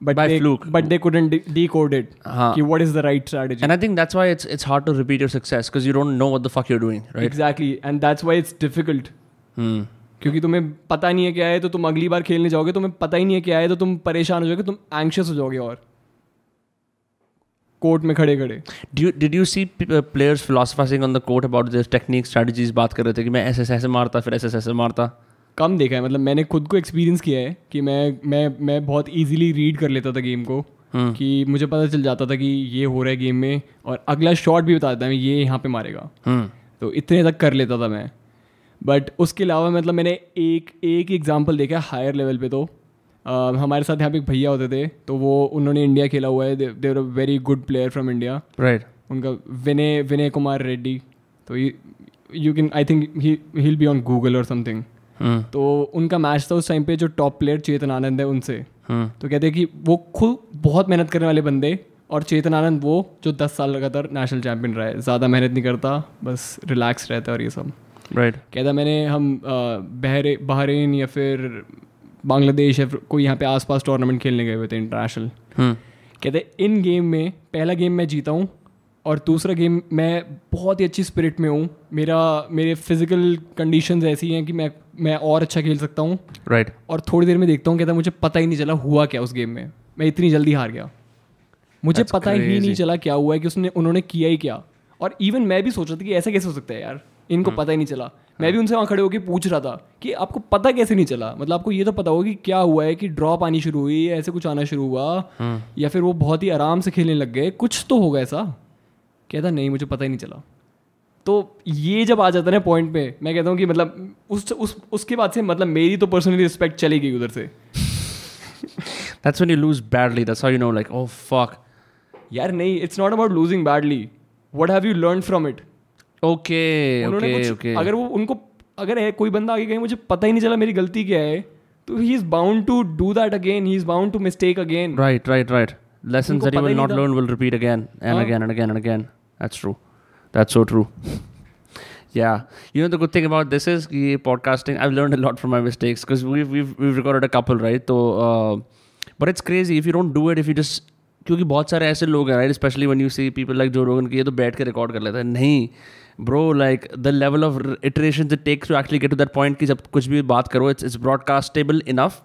but By they, fluke. but they couldn't de- decode it. हाँ. Ki what is the right strategy? And I think that's why it's it's hard to repeat your success because you don't know what the fuck you're doing, right? Exactly, and that's why it's difficult. Hmm. क्योंकि तुम्हें पता नहीं है क्या है तो तुम अगली बार खेलने जाओगे तुम्हें पता ही नहीं है क्या है तो तुम परेशान हो जाओगे तुम एंक्शियस हो जाओगे और। कोर्ट में खड़े खड़े। Did you see players philosophizing on the court about this technique strategies बात कर रहे थे कि मैं ऐसे ऐसे मारता फिर ऐसे ऐसे मारता? कम देखा है मतलब मैंने खुद को एक्सपीरियंस किया है कि मैं मैं मैं बहुत इजीली रीड कर लेता था गेम को हम्म। कि मुझे पता चल जाता था कि ये हो रहा है गेम में और अगला शॉट भी बता देता है ये यहाँ पे मारेगा। हम्म। तो इतने तक कर लेता था मैं। बट उसके अलावा मतलब मैंने एक एक एग्ज़ाम्पल देखा हायर लेवल पे तो। uh, हमारे साथ यहाँ पे एक भैया होते थे तो वो उन्होंने इंडिया खेला हुआ है। There a very good player from India right उनका विनय विनय कुमार रेड्डी। तो you can I think he will be on Google और समथिंग तो उनका मैच था उस टाइम पे जो टॉप प्लेयर चेतन आनंद है उनसे। तो कहते हैं कि वो खुद बहुत मेहनत करने वाले बंदे और चेतन आनंद वो जो दस साल लगातार नेशनल चैंपियन रहा है। ज़्यादा मेहनत नहीं करता बस रिलैक्स रहता है और ये सब। Right right. कहता मैंने हम बहरे बहरीन या फिर बांग्लादेश या कोई यहाँ पे आसपास टूर्नामेंट खेलने गए हुए थे इंटरनेशनल कहते इन गेम में पहला गेम मैं जीता हूँ और दूसरा गेम मैं बहुत ही अच्छी स्पिरिट में हूँ। मेरा मेरे फ़िज़िकल कंडीशंस ऐसी हैं कि मैं मैं और अच्छा खेल सकता हूँ। Right right. और थोड़ी देर में देखता हूँ कहता मुझे पता ही नहीं चला हुआ क्या उस गेम में। मैं इतनी जल्दी हार गया। मुझे That's पता crazy. ही नहीं चला क्या हुआ है कि उसने उन्होंने किया ही क्या। और इवन मैं भी सोच रहा था कि ऐसा कैसे हो सकता है यार? इनको hmm. पता ही नहीं चला। मैं भी उनसे वहाँ खड़े होकर पूछ रहा था कि आपको पता कैसे नहीं चला? मतलब आपको ये तो पता होगा कि क्या हुआ है कि ड्रॉप आनी शुरू हुई ऐसे कुछ आना शुरू हुआ hmm. या फिर वो बहुत ही आराम से खेलने लग गए। कुछ तो होगा ऐसा। कहता नहीं मुझे पता ही नहीं चला। तो ये जब आ जाता है ना पॉइंट पे मैं कहता हूँ कि मतलब उस उस उसके बाद से मतलब मेरी तो पर्सनली रिस्पेक्ट चली गई उधर से। That's when you lose badly. That's how you know, like, oh fuck. यार नहीं it's not about losing badly what have you learn from it okay okay okay. अगर वो उनको अगर है कोई बंदा आगे गए मुझे पता ही नहीं चला मेरी गलती क्या है तो he is bound to do that again he is bound to mistake again right right right lesson that you will not learn will repeat again and again and again and again that's true that's so true Yeah, you know the good thing about this is ki podcasting. I've learned a lot from my mistakes because we've, we've we've recorded a couple, right? So, uh, but it's crazy if you don't do it. If you just क्योंकि बहुत सारे ऐसे लोग हैं right specially one you see people like जो लोग उनकी ये तो बैठ के रिकॉर्ड कर लेते हैं। नहीं। Bro like the level of iteration takes to actually get to that point की जब कुछ भी बात करो it's is broadcastable enough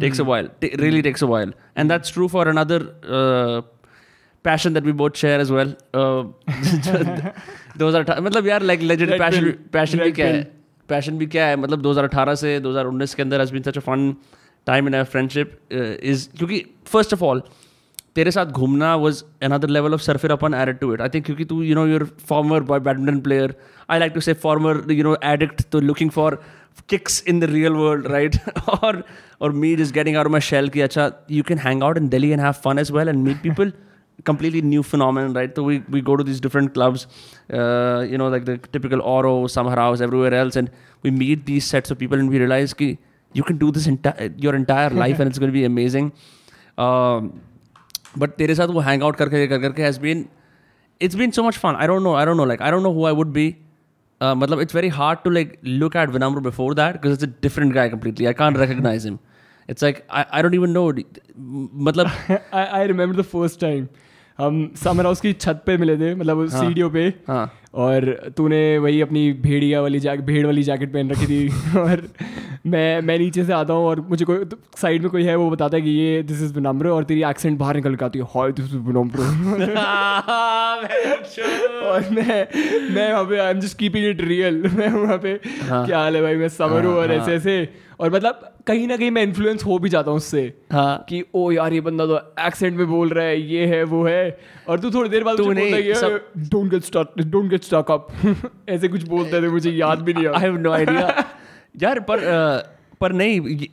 takes a while really takes a while and that's true for another passion that we both share as well though मतलब यार like legend passion passion भी क्या है? पैशन भी क्या है? मतलब 2018 से 2019 के अंदर has been such a fun time in friendship is क्योंकि फ़र्स्ट ऑफ़ ऑल तेरे साथ घूमना was another level of सरफिर upon added to it I think क्योंकि तू you know your former boy badminton player I like to say former you know addict तो looking for kicks in the real world right और और me just getting out my shell कि अच्छा you can hang out in Delhi and have fun as well and meet people completely new phenomenon, right? So we, we go to these different clubs, uh, you know, like the typical Oro, Summer House, everywhere else, and we meet these sets of people and we realize ki you can do this enti- your entire life and it's going to be amazing. Um, but तेरे साथ वो hang out करके कर करके has been it's been so much fun I don't know I don't know like I don't know who I would be मतलब it's very hard to like look at Vinamra before that because it's a different guy completely I can't recognise him it's like I don't even know मतलब I remember the first time हम summer house की छत पे मिले थे मतलब हाँ, सीढ़ियों पे। हाँ. और तूने वही अपनी भेड़िया वाली जैक भेड़ वाली जैकेट पहन रखी थी। और मैं मैं नीचे से आता हूँ और मुझे कोई तो साइड में कोई है वो बताता है कि ये दिस इज़ विनम्र और तेरी एक्सेंट बाहर निकल के आती है। हाय दिस इज़ विनम्र और मैं मैं वहाँ पे I am just keeping it real मैं वहाँ पे हाँ, क्या हाल है भाई? मैं समर हूँ हाँ, और हाँ, ऐसे ऐसे। और मतलब कहीं ना कहीं मैं इन्फ्लुएंस हो भी जाता हूँ उससे हाँ। कि ओ यार ये बंदा तो एक्सेंट में बोल रहा है ये है वो है। और तू थोड़ी देर बाद don't get stuck don't get stuck up ऐसे कुछ बोलते थे मुझे याद भी नहीं आई हैव नो आइडिया यार पर पर नहीं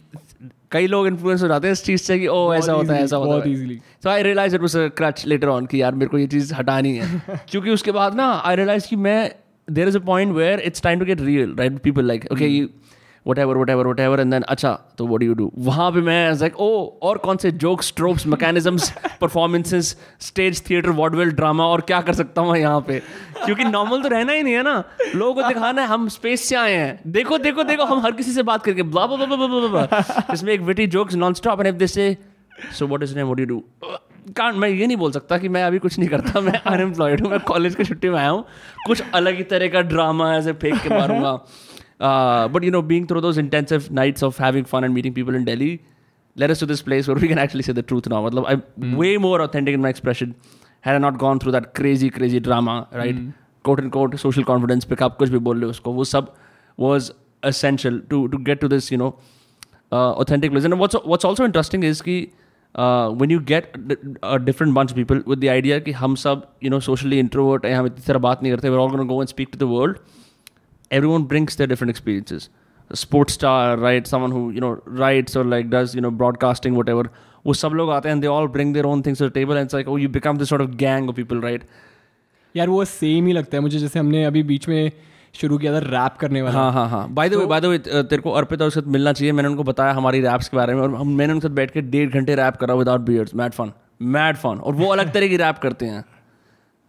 कई लोग इन्फ्लुएंस हो जाते हैं इस चीज़ से कि ओ ऐसा होता है ऐसा होता है. Easily so I realise it was crutch later on कि यार मेरे को ये चीज़ हटानी है। क्योंकि उसके बाद ना आई रियलाइज़ कि मैं there is a point where it's time to get real right people like okay you whatever whatever whatever and then अच्छा तो वट यू डू वहाँ पे मैं लाइक ओ और कौन से jokes tropes mechanisms performances stage theatre vaudeville drama और क्या कर सकता हूँ यहाँ पे? क्योंकि नॉर्मल तो रहना ही नहीं है ना। लोगों को दिखाना है हम स्पेस से आए हैं। देखो देखो देखो हम हर किसी से बात करके ब्ला ब्ला ब्ला ब्ला इसमें एक witty jokes non stop and if this say so what is name what you do can मैं ये नहीं बोल सकता कि मैं अभी कुछ नहीं करता मैं अनएम्प्लॉयड हूँ मैं कॉलेज की छुट्टी में आया हूँ। कुछ अलग ही तरह का ड्रामा ऐसे फेंक के मारूँगा। Uh, but you know, being through those intensive nights of having fun and meeting people in Delhi led us to this place where we can actually say the truth now. I'm mm. way more authentic in my expression had I not gone through that crazy, crazy drama, right? Mm. Quote unquote, social confidence, pick up, kuch bhi bol usko. Wo sab was essential to to get to this, you know, uh, authentic place. And what's what's also interesting is ki uh, when you get a different bunch of people with the idea कि हम सब you know socially introvert हैं हम इतनी तरह बात नहीं करते we're all going to go and speak to the world everyone brings their different experiences. A sports star, right? Someone who you know writes or like does you know broadcasting, whatever. वो सब लोग आते हैं they all bring their own things to the table and it's like oh you become this sort of gang of people right यार वो same ही लगता है मुझे जैसे हमने अभी बीच में शुरू किया था रैप करने वाला हाँ हाँ हाँ by the way by the way तेरे को अर्पित और उसके साथ मिलना चाहिए मैंने उनको बताया हमारी रैप्स के बारे में और हम मैंने उनके साथ बैठ के डेढ़ घंटे रैप करा without beers mad fun mad fun और वो अलग तरह की रैप करते हैं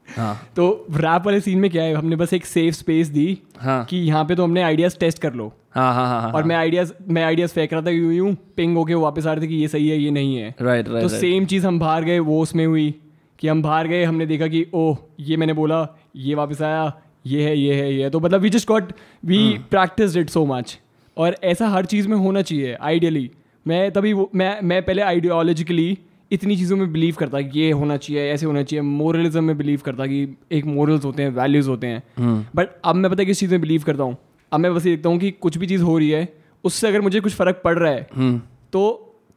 हाँ। तो रैप वाले सीन में क्या है हमने बस एक सेफ़ स्पेस दी हाँ। कि यहाँ पे तो हमने आइडियाज़ टेस्ट कर लो। हाँ हाँ हाँ, हाँ और मैं आइडियाज़ मैं आइडियाज़ फेंक रहा था यूँ यूँ पिंग होके वापस आ रहे थे कि ये सही है ये नहीं है। राइट राइट तो सेम चीज़ हम बाहर गए वो उसमें हुई कि हम बाहर गए हमने देखा कि ओह ये मैंने बोला ये वापस आया ये है ये है ये है। तो मतलब we just got we practice it so much और ऐसा हर चीज़ में होना चाहिए आइडियली मैं तभी मैं मैं पहले आइडियोलॉजिकली इतनी चीज़ों में बिलीव करता कि ये होना चाहिए ऐसे होना चाहिए। मोरलिज्म में बिलीव करता कि एक मोरल्स होते हैं वैल्यूज़ होते हैं। But hmm. अब मैं पता किस चीज़ में बिलीव करता हूँ? अब मैं बस ये देखता हूँ कि कुछ भी चीज़ हो रही है उससे अगर मुझे कुछ फ़र्क पड़ रहा है हम्म। तो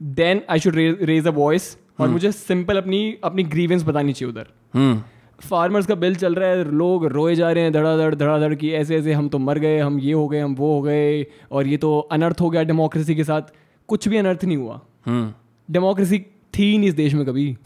then I should raise a voice और हम्म। मुझे सिंपल अपनी अपनी ग्रीवेंस बतानी चाहिए उधर। फार्मर्स का बिल चल रहा है लोग रोए जा रहे हैं धड़ाधड़ धड़ाधड़ की ऐसे ऐसे हम तो मर गए हम ये हो गए हम वो हो गए और ये तो अनर्थ हो गया डेमोक्रेसी के साथ। कुछ भी अनर्थ नहीं हुआ। डेमोक्रेसी थी ही नहीं इस देश में कभी।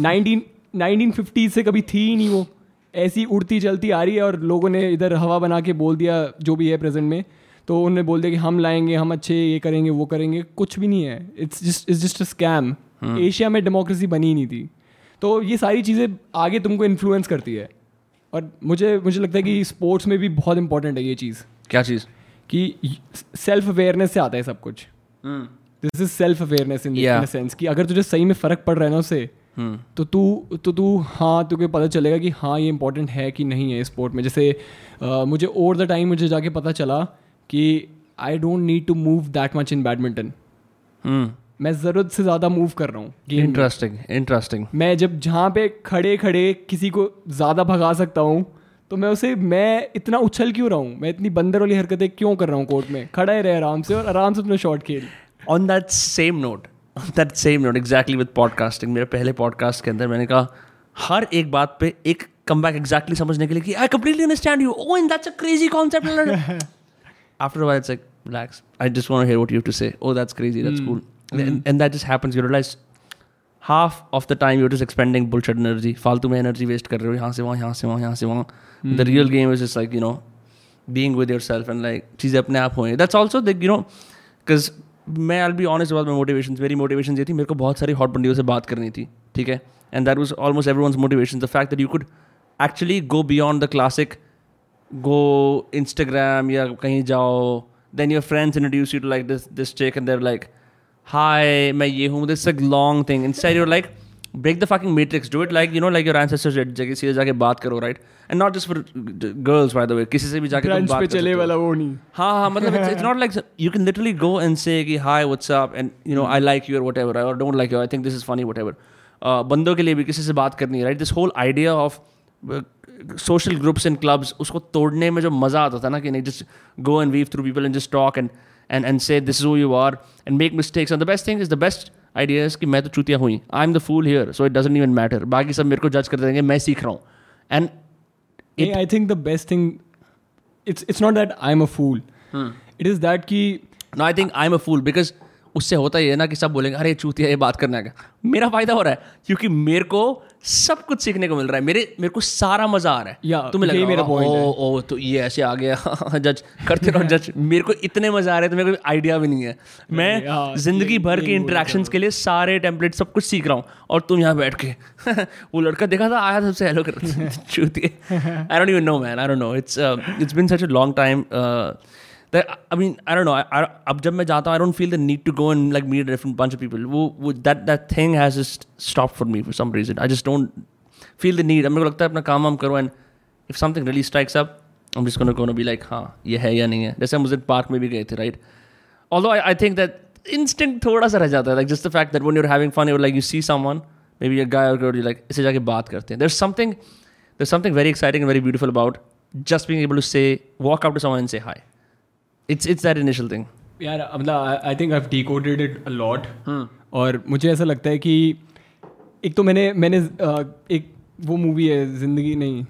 नाइनटीन नाइनटीन फिफ्टी से कभी थी ही नहीं वो। ऐसी उड़ती चलती आ रही है और लोगों ने इधर हवा बना के बोल दिया जो भी है प्रेजेंट में। तो उन्होंने बोल दिया कि हम लाएँगे हम अच्छे ये करेंगे वो करेंगे। कुछ भी नहीं है। It's just it's just a scam Asia में डेमोक्रेसी बनी नहीं थी। तो ये सारी चीज़ें आगे तुमको इन्फ्लुएंस करती है। और मुझे मुझे लगता है कि स्पोर्ट्स में भी बहुत इंपॉर्टेंट है ये चीज़। क्या चीज़? कि सेल्फ अवेयरनेस से आता है सब कुछ। hmm. This is self awareness in sense कि अगर तुझे सही में फ़र्क पड़ रहा है ना उससे हम्म। तो तू तो तू हाँ तुझे पता चलेगा कि हाँ ये इंपॉर्टेंट है कि नहीं है स्पोर्ट में। जैसे आ, मुझे ओवर द टाइम मुझे जाके पता चला कि I don't need to move that much in badminton मैं ज़रूरत से ज़्यादा मूव कर रहा हूँ इंटरेस्टिंग इंटरेस्टिंग मैं जब जहाँ पे खड़े खड़े किसी को ज़्यादा भगा सकता हूँ तो मैं उसे मैं इतना उछल क्यों रहा हूँ? मैं इतनी बंदर वाली हरकतें क्यों कर रहा हूँ कोर्ट में? खड़ा ही रहे आराम से और आराम से अपना शॉट खेल। On that same note on that same note exactly with podcasting मेरे पहले पॉडकास्ट के अंदर मैंने कहा हर एक बात पे एक कम बैक एग्जैक्टली समझने के लिए कि I completely understand you oh that's a crazy concept after while it's like relax I just want to hear what you to say oh that's crazy that's cool and that just happens you realise half of the time you are just expending bullshit energy फालतू में energy waste कर रहे हो. यहाँ से वहाँ यहाँ से वहाँ यहाँ से वहाँ. The real game is is like you know being with your and like चीज़ें अपने आप हुए that's also do know because मैं I be honest about my motivation मेरी मोटिवेशन ये थी, मेरे को बहुत सारी हॉट बंडियों से बात करनी थी, ठीक है? And that was almost every one motivation the fact that you could actually go beyond the classic go Instagram या कहीं जाओ then your friends introduce you to like this this check and there like hi मैं ये हूँ this long thing inside your like break the fucking matrix do it like you know like your ancestors did जगह सीधे जाके बात करो right and not just for girls by the way किसी से भी जाके तुम बात पे चले वाला वो नहीं हाँ हाँ मतलब it's, it's not like you can literally go and say कि hi what's up and you know I like you or whatever or don't like you I think this is funny whatever uh, बंदों के लिए भी किसी से बात करनी है right this whole idea of social groups and clubs उसको तोड़ने में जो मज़ा आता था ना कि नहीं just go and weave through people and just talk and and and say this is who you are and make mistakes and the best thing is the best ideas कि मैं तो चूतियाँ हुई। I am the fool here so it doesn't even matter बाकी सब मेरे को जज कर देंगे मैं सीख रहा हूँ। And I think the best thing it's it's not that I am a fool it is that कि no I think I am a fool because उससे होता ही है ना कि सब बोलेंगे अरे चूतिया ये बात करने का मेरा फ़ायदा हो रहा है क्योंकि मेरे को सब कुछ सीखने को मिल रहा है। मेरे मेरे को सारा मज़ा आ रहा है। या तुम्हें लगा मेरा पॉइंट ओ ओ तो ये ऐसे आ गया। जज करते रहो जज। मेरे को इतने मज़ा आ रहे हैं तो मेरे को आइडिया भी नहीं है। मैं ज़िंदगी भर के इंटरेक्शंस के लिए सारे टेम्पलेट सब कुछ सीख रहा हूँ और तुम यहाँ बैठ के वो लड़का देखा था आया सबसे हेलो कर चूतिए I don't even know man I don't know it's it's been such a long time I mean I don't know अब जब मैं जाता हूँ I don't feel the need to go and like meet different bunch of people वो वो that that thing has just stop for me for some reason I just don't feel the need मेरे को लगता है अपना काम वाम करो and if something really strikes up I'm just going to be like हाँ ये है या नहीं है जैसे हम उस दिन पार्क में भी गए थे right although I, I think that instinct थोड़ा सा रह जाता है like just the fact that when you're having fun you're like you see someone maybe a guy or girl you like इसे जाके बात करते हैं there's something there's something very exciting and very beautiful about just being able to say walk up to someone and say hi It's it's that initial thing यार मतलब I think I decoded it a lot और मुझे ऐसा लगता है कि एक तो मैंने मैंने एक वो मूवी है ज़िंदगी नहीं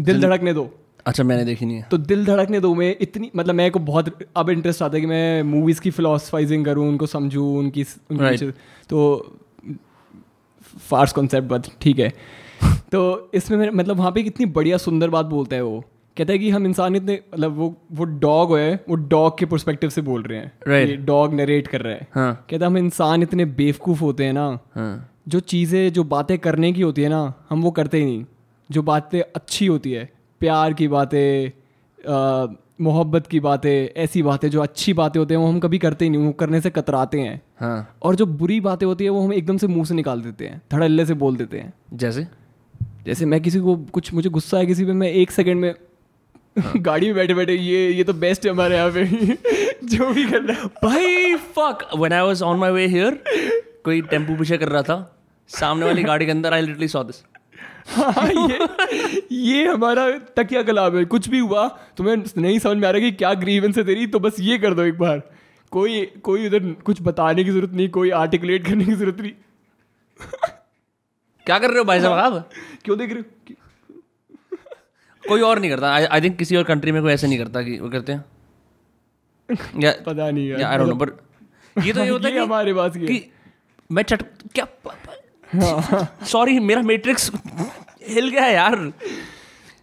दिल धड़कने दो। अच्छा मैंने देखी नहीं है। तो दिल धड़कने दो में इतनी मतलब मेरे को बहुत अब इंटरेस्ट आता है कि मैं मूवीज़ की फिलोसफाइजिंग करूँ उनको समझूँ उनकी, उनकी right. तो फार्स कॉन्सेप्ट बट ठीक है। तो इसमें मतलब वहाँ पे कितनी बढ़िया सुंदर बात बोलता है वो। कहता है कि हम इंसान इतने मतलब वो वो डॉग है वो डॉग के परस्पेक्टिव से बोल रहे हैं right. डॉग नरेट कर रहा है हाँ. कहता है हम इंसान इतने बेवकूफ़ होते हैं ना हाँ. जो चीज़ें जो बातें करने की होती है ना हम वो करते ही नहीं जो बातें अच्छी होती है प्यार की बातें मोहब्बत की बातें ऐसी बातें जो अच्छी बातें होती हैं वो हम कभी करते ही नहीं वो करने से कतराते हैं हाँ. और जो बुरी बातें होती है वो हम एकदम से मुँह से निकाल देते हैं धड़ल्ले से बोल देते हैं जैसे जैसे मैं किसी को कुछ मुझे गुस्सा है किसी पे मैं एक सेकंड में गाड़ी में बैठे बैठे ये ये तो बेस्ट है हमारे यहाँ पे। जो भी कर रहा भाई fuck when I was on my way here कोई टेंपू पीछे कर रहा था सामने वाली गाड़ी के अंदर आई लिटरली सॉ दिस हाँ ये ये हमारा तकिया कलाम है। कुछ भी हुआ तुम्हें नहीं समझ में आ रहा कि क्या ग्रीवेंस है तेरी तो बस ये कर दो एक बार। कोई कोई उधर कुछ बताने की ज़रूरत नहीं कोई आर्टिकुलेट करने की ज़रूरत नहीं। क्या कर रहे हो भाई साहब आप? क्यों देख रहे हो? कोई और नहीं करता आई थिंक किसी और कंट्री में कोई ऐसे नहीं करता कि वो करते हैं या पता नहीं यार आई डोंट नो बट ये तो ये होता है हमारे पास कि मैं चट क्या सॉरी। मेरा मैट्रिक्स हिल गया यार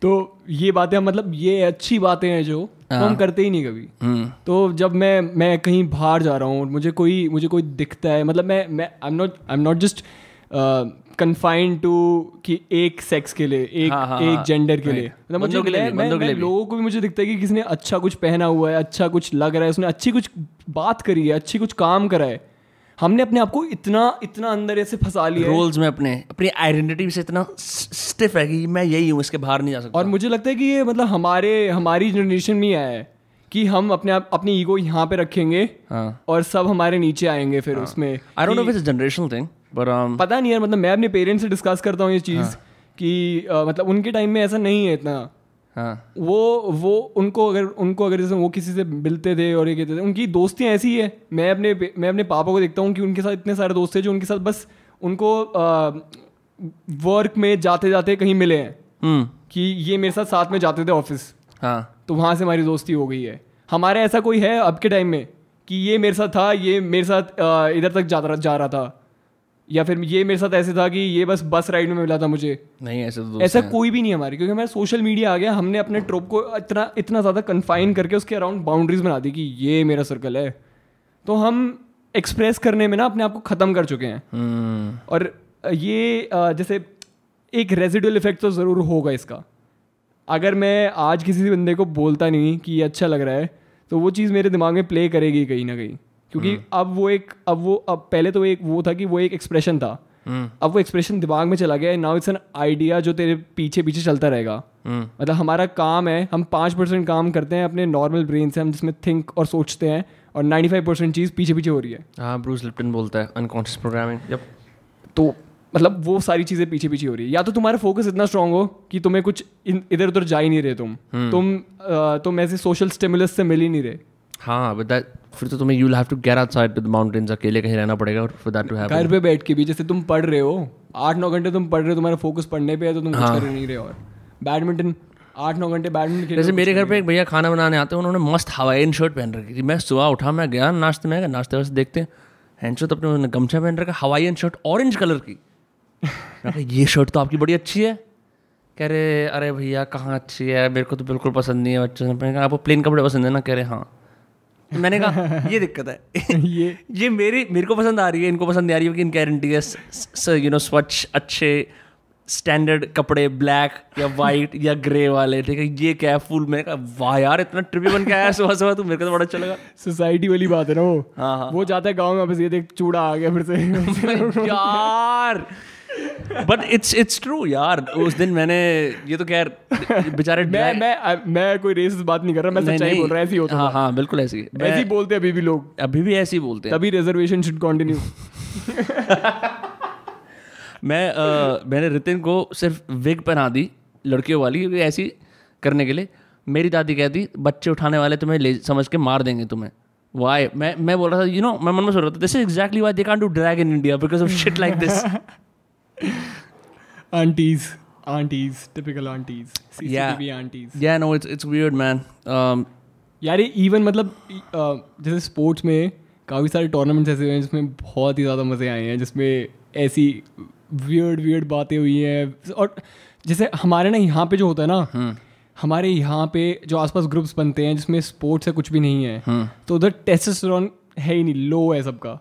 तो ये बातें मतलब ये अच्छी बातें हैं जो तो हम हाँ। करते ही नहीं कभी हम्म। तो जब मैं मैं कहीं बाहर जा रहा हूँ मुझे कोई मुझे कोई दिखता है मतलब मैं मैं I am not I am not just confined to कि एक सेक्स के लिए एक हाँ, हाँ, एक जेंडर हाँ। के लिए मतलब मुझे के लिए, मैं, मैं लोगों को भी मुझे दिखता है कि किसी ने अच्छा कुछ पहना हुआ है अच्छा कुछ लग रहा है उसने अच्छी कुछ बात करी है अच्छी कुछ काम करा है हमने अपने आप को इतना इतना अंदर ऐसे फंसा लिया रोल्स में अपने अपनी आइडेंटिटी से इतना स्टिफ है कि मैं यही हूँ इसके बाहर नहीं जा सकता और मुझे लगता है कि ये मतलब हमारे हमारी जनरेशन में आया है कि हम अपने आप अपनी ईगो यहाँ पे रखेंगे हाँ. और सब हमारे नीचे आएँगे फिर हाँ. उसमें I don't know it's generational thing but पता नहीं यार मतलब मैं अपने पेरेंट्स से डिस्कस करता हूँ ये चीज़ हाँ. कि uh, मतलब उनके टाइम में ऐसा नहीं है इतना। हाँ। वो वो उनको अगर उनको अगर जैसे वो किसी से मिलते थे और ये कहते थे उनकी दोस्तियाँ ऐसी है। मैं अपने मैं अपने पापा को देखता हूँ कि उनके साथ इतने सारे दोस्त थे जो उनके साथ बस उनको वर्क में जाते जाते कहीं मिले हैं। हम्म। कि ये मेरे साथ साथ में जाते थे ऑफ़िस हाँ। तो वहाँ से हमारी दोस्ती हो गई है। हमारे ऐसा कोई है अब के टाइम में कि ये मेरे साथ था ये मेरे साथ इधर तक जा रहा जा रहा था। या फिर ये मेरे साथ ऐसे था कि ये बस बस राइड में मिला था मुझे। नहीं ऐसे तो ऐसा कोई भी नहीं हमारी क्योंकि हमारा सोशल मीडिया आ गया हमने अपने ट्रोप को इतना इतना ज़्यादा कन्फाइन करके उसके अराउंड बाउंड्रीज बना दी कि ये मेरा सर्कल है। तो हम एक्सप्रेस करने में ना अपने आप को ख़त्म कर चुके हैं। hmm. और ये जैसे एक रेजिडुअल इफ़ेक्ट तो ज़रूर होगा इसका। अगर मैं आज किसी बंदे को बोलता नहीं कि ये अच्छा लग रहा है तो वो चीज़ मेरे दिमाग में प्ले करेगी कहीं ना कहीं। क्योंकि हम्म। अब वो एक अब वो अब पहले तो एक वो था कि वो एक एक्सप्रेशन था। हम्म। अब वो एक्सप्रेशन दिमाग में चला गया नाउ इट्स एन आइडिया जो तेरे पीछे पीछे चलता रहेगा। हम्म। मतलब हमारा काम है हम पाँच परसेंट काम करते हैं अपने नॉर्मल ब्रेन से हम जिसमें थिंक और सोचते हैं और नाइन्टी फाइव परसेंट चीज़ पीछे पीछे हो रही है। हाँ ब्रूस लिप्टन बोलता है अनकॉन्शियस प्रोग्रामिंग जब तो मतलब वो सारी चीज़ें पीछे पीछे हो रही है। या तो तुम्हारा फोकस इतना स्ट्रांग हो कि तुम्हें कुछ इधर उधर जा ही नहीं रहे तुम। तुम तुम ऐसे सोशल स्टिमुलस से मिल ही नहीं रहे। हाँ बट दैट फिर तो तुम्हें you have to get outside to the mountains अकेले कहीं रहना पड़ेगा और फॉर दैट टू हैपन घर पे बैठ के भी जैसे तुम पढ़ रहे हो आठ नौ घंटे तुम पढ़ रहे हो तुम्हारा फोकस पढ़ने पे है तो तुम हाँ. कुछ कर नहीं रहे और। बैडमिंटन आठ नौ घंटे बैडमिंटन खेल जैसे मेरे घर पे एक भैया खाना बनाने आते हैं उन्होंने मस्त हवाइन शर्ट पहन रखी थी। मैं सुबह उठा मैं गया नाश्ते में नाश्ते वास्ते देखते हैं शर्ट अपने उन्होंने गमछा पहन रखा हवाई शर्ट ऑरेंज कलर की। ये शर्ट तो आपकी बड़ी अच्छी है। कह रहे अरे भैया कहाँ अच्छी है? मेरे को तो बिल्कुल पसंद नहीं है बच्चों ने आपको प्लेन कपड़े पसंद है ना? कह रहे हाँ। मैंने कहा ये दिक्कत है। ये ये मेरी मेरे को पसंद आ रही है इनको पसंद नहीं आ रही है कि इनकी है यू नो स्वच्छ अच्छे स्टैंडर्ड कपड़े ब्लैक या वाइट या ग्रे वाले ठीक है? ये क्या है फुल मैंने कहा वाह यार इतना ट्रिपी बन के आया सुबह सुबह तू मेरे को तो बड़ा अच्छा लगा। सोसाइटी वाली बात है ना वो। हाँ हाँ। वो जाता है गाँव में बस ये देख चूड़ा आ गया फिर से। यार! बट इट्स इट्स ट्रू यार। उस दिन मैंने ये तो खैर बेचारे मैं मैं मैं कोई रेस बात नहीं कर रहा मैं सच्चाई बोल रहा ऐसी होता हाँ हाँ बिल्कुल ऐसी ऐसे ही बोलते अभी भी लोग। अभी भी ऐसे ही बोलते हैं। तभी रिजर्वेशन शुड कंटिन्यू मैं मैंने रितिन को सिर्फ़ विग पहना दी लड़कियों वाली क्योंकि ऐसी करने के लिए। मेरी दादी कहती बच्चे उठाने वाले तुम्हें ले समझ के मार देंगे तुम्हें। वाई मैं मैं बोल रहा था यू नो मैं मन में सोच रहा था this is exactly why they can't do drag in India because of shit like this aunties. Aunties. Typical aunties. CCTV yeah. aunties. Yeah no it's it's weird man. Um यार ये even मतलब जैसे स्पोर्ट्स में काफ़ी सारे tournaments ऐसे हुए हैं जिसमें बहुत ही ज़्यादा मज़े आए हैं जिसमें ऐसी वियर्ड वियर्ड बातें हुई हैं। और जैसे हमारे ना यहाँ पे जो होता है ना हम्म। हमारे यहाँ पे जो आसपास ग्रुप्स बनते हैं जिसमें स्पोर्ट्स है कुछ भी नहीं है हम्म। तो उधर टेस्टोस्टेरोन है ही नहीं लो है सबका।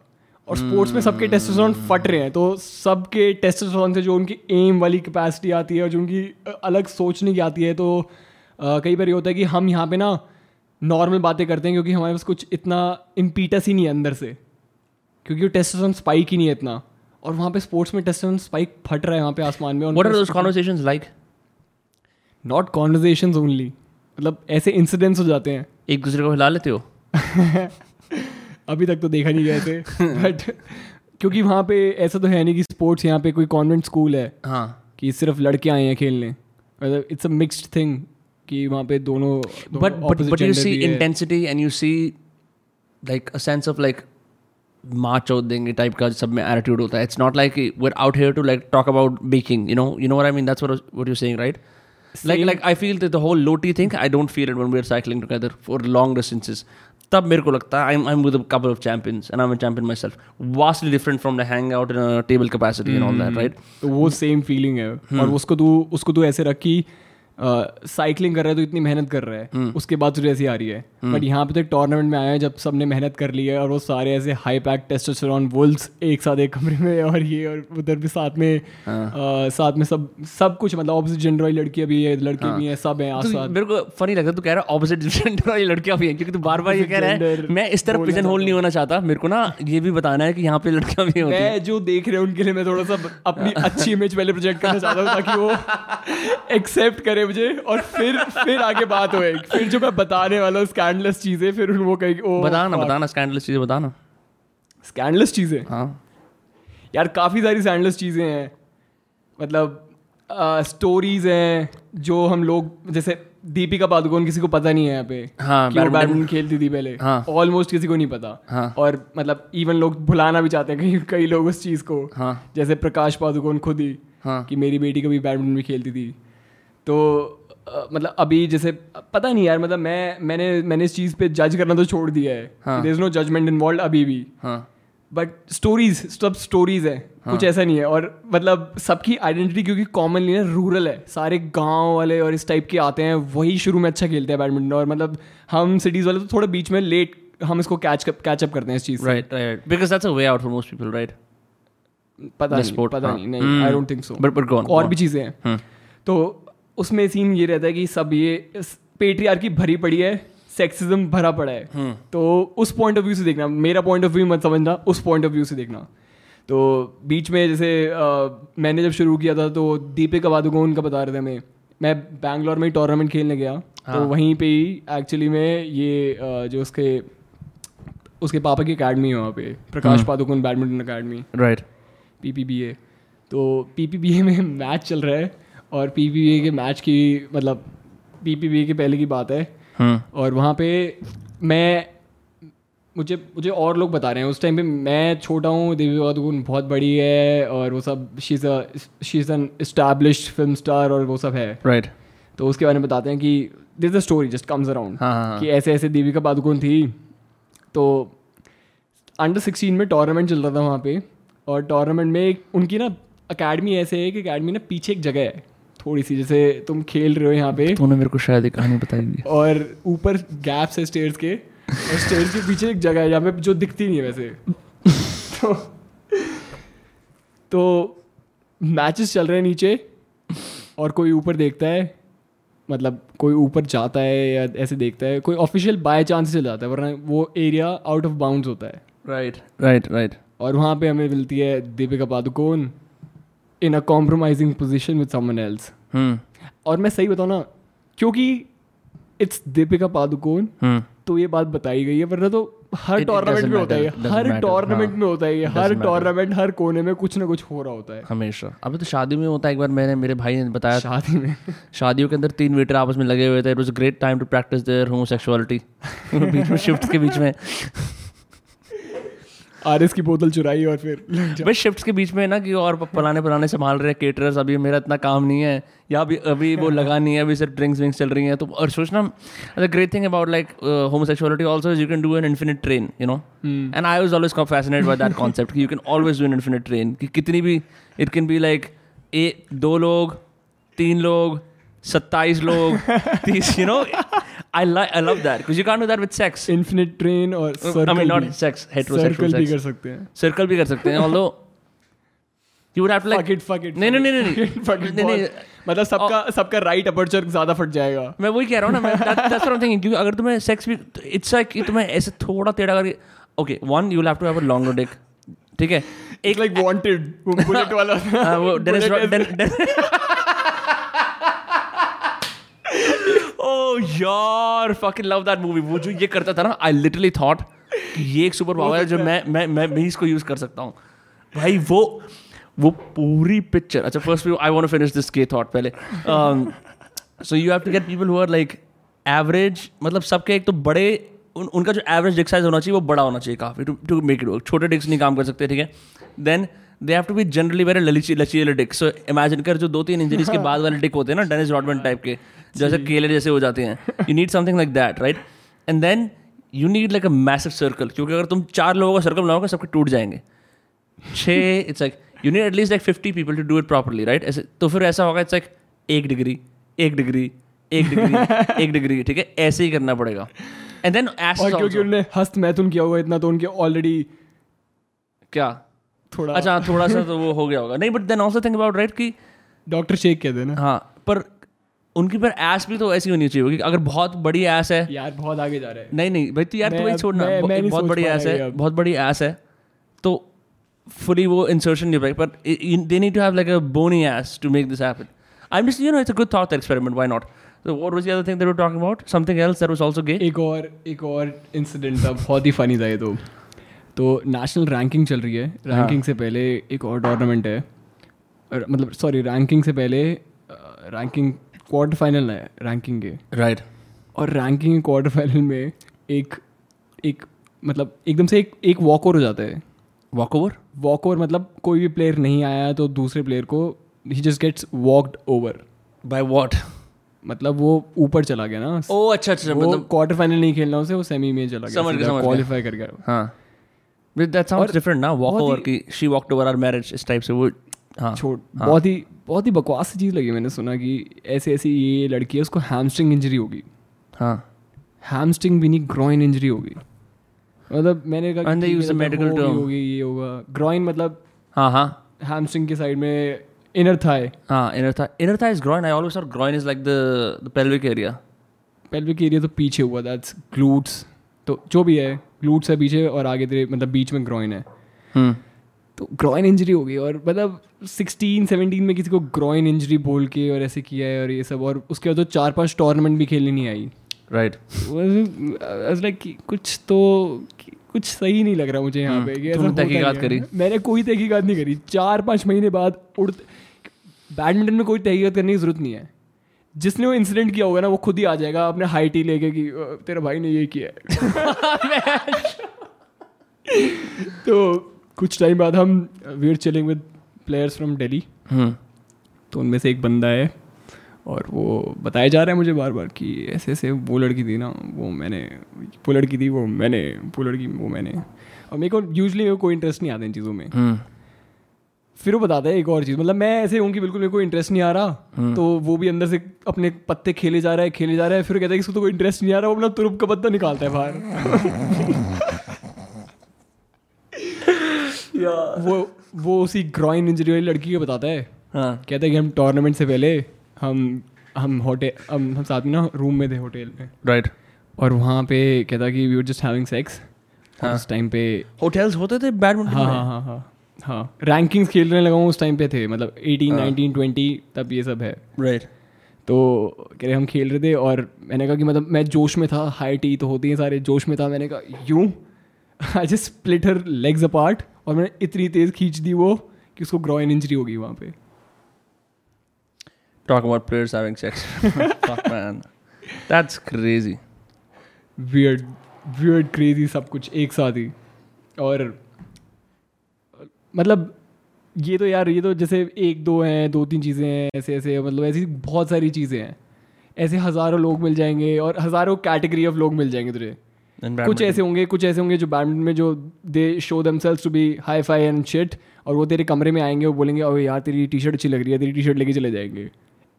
और स्पोर्ट्स में सबके टेस्टोस्टेरोन फट रहे हैं तो सबके टेस्टोस्टेरोन से जो उनकी एम वाली कैपेसिटी आती है और जो उनकी अलग सोचने की आती है तो कई बार ये होता है कि हम यहाँ पे ना नॉर्मल बातें करते हैं क्योंकि हमारे पास कुछ इतना इम्पीटस ही नहीं है अंदर से क्योंकि वो टेस्टोस्टेरोन स्पाइक ही नहीं है इतना। और वहाँ पे स्पोर्ट्स में टेस्टोस्टेरोन स्पाइक फट रहा है वहाँ पे आसमान में what are those conversations like not conversation only मतलब ऐसे इंसिडेंट्स हो जाते हैं। एक दूसरे को हिला लेते हो? अभी तक तो देखा नहीं गए थे बट क्योंकि वहाँ पे ऐसा तो है नहीं कि स्पोर्ट्स यहाँ पे कोई कॉन्वेंट स्कूल है हाँ। कि सिर्फ़ लड़के आए हैं खेलने। मतलब इट्स अ मिक्सड थिंग कि वहाँ पे दोनों but but but you see intensity and you see like a sense of like march out देंगे टाइप का सब में एटीट्यूड होता है। It's not like we out here to like talk about baking you know you know I mean that's what you saying right like like I feel that the whole Loti thing I don't feel it when we're cycling together for long distances. तब मेरे को लगता है I am with couple of champions and I am champion myself vastly different from the hang out in table capacity and all that right तो वो same feeling है। hmm. और उसको तू उसको तू ऐसे रखी साइकिलिंग कर रहा है तो इतनी मेहनत कर रहा है हम्म। उसके बाद तुझे ऐसी आ रही है बट यहाँ पे तो टूर्नामेंट में आया है जब सबने मेहनत कर ली है और वो सारे ऐसे हाई पैक टेस्टोस्टेरोन वुल्स एक साथ एक कमरे में और ये और उधर भी साथ में हाँ। अ, साथ में सब सब कुछ मतलब ऑपोजिट जेंडर वाली लड़की भी है लड़के हाँ। भी हैं सब हैं आस तो मेरे को फनी लगता है तू कह रहा है ऑपोजिट जेंडर वाली लड़कियाँ भी हैं क्योंकि तू बार बार ये कह रहा है मैं इस तरफ़ पिजन होल नहीं होना चाहता मेरे को ना ये भी बताना है कि यहाँ पे लड़कियाँ भी होती हैं जो देख रहे हैं उनके लिए मैं थोड़ा सा अपनी अच्छी इमेज पहले प्रोजेक्ट करना चाहता हूँ ताकि वो एक्सेप्ट करे मुझे और फिर फिर आगे बात होए फिर जो मैं बताने वाला हूँ स्कैंडलेस चीज़ें फिर वो कहीं ओ बताना बताना स्कैंडलस चीज़ें बताना। स्कैंडलेस चीज़ें? हाँ। यार काफ़ी सारी स्टैंडलेस चीज़ें हैं। मतलब स्टोरीज हैं जो हम लोग जैसे दीपिका पादुकोण किसी को पता नहीं है यहाँ पे हाँ, कि वो बैडमिंटन- खेलती थी पहले। हाँ। ऑलमोस्ट किसी को नहीं पता। हाँ। और मतलब इवन लोग भुलाना भी चाहते हैं कई कई लोग उस चीज़ को। हाँ। जैसे प्रकाश पादुकोण खुद ही हाँ। कि मेरी बेटी कभी बैडमिंटन भी खेलती थी। तो अ, मतलब अभी जैसे पता नहीं यार मतलब मैं मैंने मैंने इस चीज़ पे जज करना तो छोड़ दिया है हाँ। There is no judgement involve अभी भी। हाँ। बट स्टोरीज सब स्टोरीज है कुछ ऐसा नहीं है। और मतलब सबकी आइडेंटिटी क्योंकि कॉमनली ना रूरल है सारे गाँव वाले और इस टाइप के आते हैं वही शुरू में अच्छा खेलते हैं बैडमिंटन और मतलब हम सिटीज़ वाले तो थोड़ा बीच में लेट हम इसको कैच कैच अप करते हैं इस चीज़ right right because that's a way out for most people right पता नहीं पता हाँ। नहीं. I don't think so go on, और भी चीज़ें हैं। हम्म तो उसमें सीन ये रहता है कि सब ये पेट्रियार की भरी पड़ी है सेक्सिज्म भरा पड़ा है। हम्म। तो उस पॉइंट ऑफ़ व्यू से देखना मेरा पॉइंट ऑफ़ व्यू मत समझना उस पॉइंट ऑफ़ व्यू से देखना। तो बीच में जैसे अ, मैंने जब शुरू किया था तो दीपिका पादुकोण का बता रहे थे हमें मैं बैंगलोर में टूर्नामेंट खेलने गया हाँ। तो वहीं पे ही एक्चुअली में ये अ, जो उसके उसके पापा की अकेडमी है वहाँ पे प्रकाश हम्म। Padukone badminton academy right PPBA तो पीपीबीए में मैच चल रहा है। और पीपीबीए के मैच की मतलब पीपीबीए के पहले की बात है। हम्म और वहाँ पे मैं मुझे मुझे और लोग बता रहे हैं। उस टाइम पे मैं छोटा हूँ देवी पादुकोण बहुत बड़ी है और वो सब she is an established film star और वो सब है। Right right. तो उसके बारे में बताते हैं कि this the story just comes around हाँ हाँ कि ऐसे ऐसे देविका पादुकोण थी। तो अंडर सिक्सटीन में टूर्नामेंट चल रहा था वहाँ पे और टूर्नामेंट में उनकी ना अकेडमी ऐसे है कि अकेडमी ना पीछे एक जगह है। थोड़ी सी जैसे तुम खेल रहे हो यहाँ पे। तूने मेरे को शायद एक कहानी बताई थी। और ऊपर गैप्स है स्टेयर्स के और स्टेयर्स के पीछे एक जगह है जहाँ पे जो दिखती नहीं है वैसे। तो तो मैचेस चल रहे हैं नीचे और कोई ऊपर देखता है मतलब कोई ऊपर जाता है या ऐसे देखता है कोई ऑफिशियल बाय चांस चल जाता है वरना वो एरिया आउट ऑफ़ बाउंड्स होता है। राइट राइट राइट और वहाँ पे हमें मिलती है Deepika Padukone in a compromising position with someone else और मैं सही बताऊँ ना क्योंकि इट्स दीपिका पादुकोण हम्म तो ये बात बताई गई है वरना तो हर टूर्नामेंट में होता है हर टूर्नामेंट हाँ. में होता है ये हर टूर्नामेंट हर कोने में कुछ ना कुछ हो रहा होता है। हमेशा। अभी तो शादी में होता है एक बार मैंने मेरे भाई ने बताया शादी में? शादियों के अंदर तीन वेटर आपस में लगे हुए थे it was great time to practise there homosexuality बीच में शिफ्ट के बीच में। आर की बोतल चुराई और फिर भाई शिफ्ट के बीच में ना कि और पुराने पुराने संभाल रहे हैं केटरर्स अभी मेरा इतना काम नहीं है या अभी अभी वो लगा नहीं है अभी सिर्फ़ ड्रिंक्स विंक्स चल रही हैं तो और सोचना the great thing about like homosexuality also is you can do an infinite train you know and I was always fascinated by that concept you can always do an infinite train कि कितनी भी it can be like a दो लोग तीन लोग सत्ताईस लोग तीस you know I like I love that because you can do that with sex infinite train और आई मीन सर्कल नॉट भी सेक्स सर्कल हेटेरोसेक्सुअल भी कर सकते हैं। सर्कल भी कर सकते हैं although you would have to fuck it fuck it नहीं नहीं नहीं नहीं fuck it नहीं नहीं. मतलब सबका सबका राइट अपर्चर ज़्यादा फट जाएगा। मैं वही कह रहा हूँ ना मैं व्हाट आई एम क्योंकि अगर तुम्हें सेक्स भी इट्स लाइक कि तुम्हें ऐसे थोड़ा टेढ़ा करके okay one you will have to have a longer dick ठीक है? एक लाइक वांटेड बुलेट वाला हाँ, वो डेनिस Bullet ओ यार फकिंग लव दैट मूवी वो जो ये करता था ना आई लिटरली थॉट ये एक सुपर पावर है जो मैं मैं मैं मैं इसको यूज़ कर सकता हूँ। भाई वो वो पूरी पिक्चर अच्छा first I want to finish this के थॉट पहले। So you have to get people who are like average मतलब सबके एक तो बड़े उन, उनका जो एवरेज डिक साइज़ होना चाहिए वो बड़ा होना चाहिए काफ़ी to to make it work छोटे डिक्स नहीं काम कर सकते ठीक है? Then they have to be generally very लची लचीले डिक सो इमेजिन कर जो दो तीन इंजरीज के बाद वाले डिक होते हैं ना डेनिस रॉडमैन टाइप के जैसे केले जैसे हो जाते हैं। You need something like that right and then you need like a massive circle क्योंकि अगर तुम चार लोगों का सर्कल बनाओगे सबके टूट जाएँगे। छः it's like you need at least like fifty people to do it properly right ऐसे तो फिर ऐसा होगा इट्स लाइक एक डिग्री एक डिग्री एक डिग्री एक डिग्री ठीक है? ऐसे ही करना पड़ेगा। एंड देन और क्योंकि उन्होंने हस्त मैथुन किया हुआ इतना तो उनके ऑलरेडी क्या? थोड़ा अच्छा थोड़ा सा तो वो हो गया होगा नहीं but then also think about right कि डॉक्टर शेख कहते हैं ना हाँ पर उनकी पर एस भी तो ऐसी होनी चाहिए क्योंकि अगर बहुत बड़ी एस है यार बहुत आगे जा रहे हैं नहीं नहीं भाई तो यार तू वही छोड़ना बहुत बड़ी एस है बहुत बड़ी एस है तो fully वो insertion नहीं पाएगी but they need to have like a bony ass to make this happen I'm just you know it's a good thought experiment why not so what was the other thing that we were talking about something else that was also gay एक और एक और incident था बहुत ही funny था ये तो तो नेशनल रैंकिंग चल रही है। रैंकिंग हाँ. से पहले एक और टूर्नामेंट है। मतलब सॉरी रैंकिंग से पहले रैंकिंग क्वार्टर फाइनल है रैंकिंग के। राइट और रैंकिंग क्वार्टर फाइनल में एक एक मतलब एकदम से एक एक वॉक ओवर हो जाता है। वॉक ओवर वॉक ओवर मतलब कोई भी प्लेयर नहीं आया तो दूसरे प्लेयर को ही just gets walked over by what मतलब वो ऊपर चला गया ना। ओ अच्छा अच्छा मतलब क्वार्टर फाइनल नहीं खेलना उसे वो सेमी में चला गया गया कर गया। हाँ। दैट साउंड्स डिफरेंट ना वॉक ओवर की she walked over our marriage इस टाइप से वो हाँ छोड़ हाँ. बहुत ही बहुत ही बकवास चीज़ लगी मैंने सुना कि ऐसे ऐसी ये लड़की है उसको हैमस्ट्रिंग इंजरी होगी। हाँ। हैमस्ट्रिंग भी नहीं ग्रॉइन इंजरी होगी। मतलब मैंने कहा the medical term होगी ये होगा। ग्रॉइन मतलब हाँ हाँ। हैमस्ट्रिंग के साइड में इनर थाई हाँ inner thigh inner thigh is groin I always thought groin is like pelvic area pelvic area तो पीछे हुआ दैट्स ग्लूट्स तो जो भी है ग्लूट्स है पीछे और आगे तेरे मतलब बीच में ग्रॉइन है। हम्म। तो ग्रॉइन इंजरी हो गई और मतलब सिक्सटीन सेवनटीन में किसी को ग्रॉइन इंजरी बोल के और ऐसे किया है और ये सब और उसके बाद तो चार पाँच टूर्नामेंट भी खेलने नहीं आई। राइट लाइक कुछ तो कुछ सही नहीं लग रहा मुझे यहाँ पे हम्म, तहकीकात करी। मैंने कोई तहकीकात नहीं करी। चार पाँच महीने बाद उड़ बैडमिंटन में कोई तहकीकात करने की ज़रूरत नहीं है। जिसने वो इंसिडेंट किया होगा ना वो खुद ही आ जाएगा अपने हाइट ही लेके कि तेरा भाई ने ये किया है. तो कुछ टाइम बाद हम we are chilling with players from Delhi तो उनमें से एक बंदा है और वो बताया जा रहा है मुझे बार बार कि ऐसे ऐसे वो लड़की थी ना वो मैंने वो लड़की थी वो मैंने वो लड़की वो मैंने। और मेरे को यूजली मेरे को कोई इंटरेस्ट नहीं आता इन चीज़ों में। हम्म। फिर वो बताता है एक और चीज़। मतलब मैं ऐसे हूँ कि बिल्कुल मेरे को इंटरेस्ट नहीं आ रहा हम्म। तो वो भी अंदर से अपने पत्ते खेले जा रहा है खेले जा रहा है फिर कहता है कि इसको तो कोई इंटरेस्ट नहीं आ रहा वो अपना तुरुप का पत्ता निकालता है बाहर। वो वो उसी ग्रॉइन इंजरी वाली लड़की को बताता है। हाँ। कहता है कि हम टूर्नामेंट से पहले हम हम होटल हम हम साथ में ना रूम में थे होटल में। राइट और वहाँ पे कहता कि we were just having sex उस टाइम पे होटल्स होते थे बैडमिंटन हाँ हाँ हाँ। हाँ। रैंकिंग्स खेलने लगा हूँ उस टाइम पे थे मतलब एटीन नाइनटीन ट्वेंटी तब ये सब है। राइट तो कह रहे हम खेल रहे थे और मैंने कहा कि मतलब मैं जोश में था हाई टी तो होती हैं सारे जोश में था मैंने कहा यूँ? I just split her legs apart और मैंने इतनी तेज़ खींच दी वो कि उसको ग्रॉइन इंजरी होगी वहाँ पे। About players having sex. Fuck man, that's crazy. Weird, weird, crazy सब कुछ एक साथ ही। और मतलब ये तो यार ये तो जैसे एक दो हैं दो तीन चीज़ें हैं ऐसे ऐसे मतलब ऐसी बहुत सारी चीज़ें हैं। ऐसे हज़ारों लोग मिल जाएँगे और हज़ारों कैटेगरी ऑफ़ लोग मिल जाएँगे तुझे। कुछ ऐसे होंगे कुछ ऐसे होंगे जो बैडमिंटन में जो they show themselves to be hi fi and shit और वो तेरे कमरे में आएँगे वो बोलेंगे और यार तेरी टी शर्ट अच्छी लग रही है तेरी टी शर्ट लेके चले जाएँगे।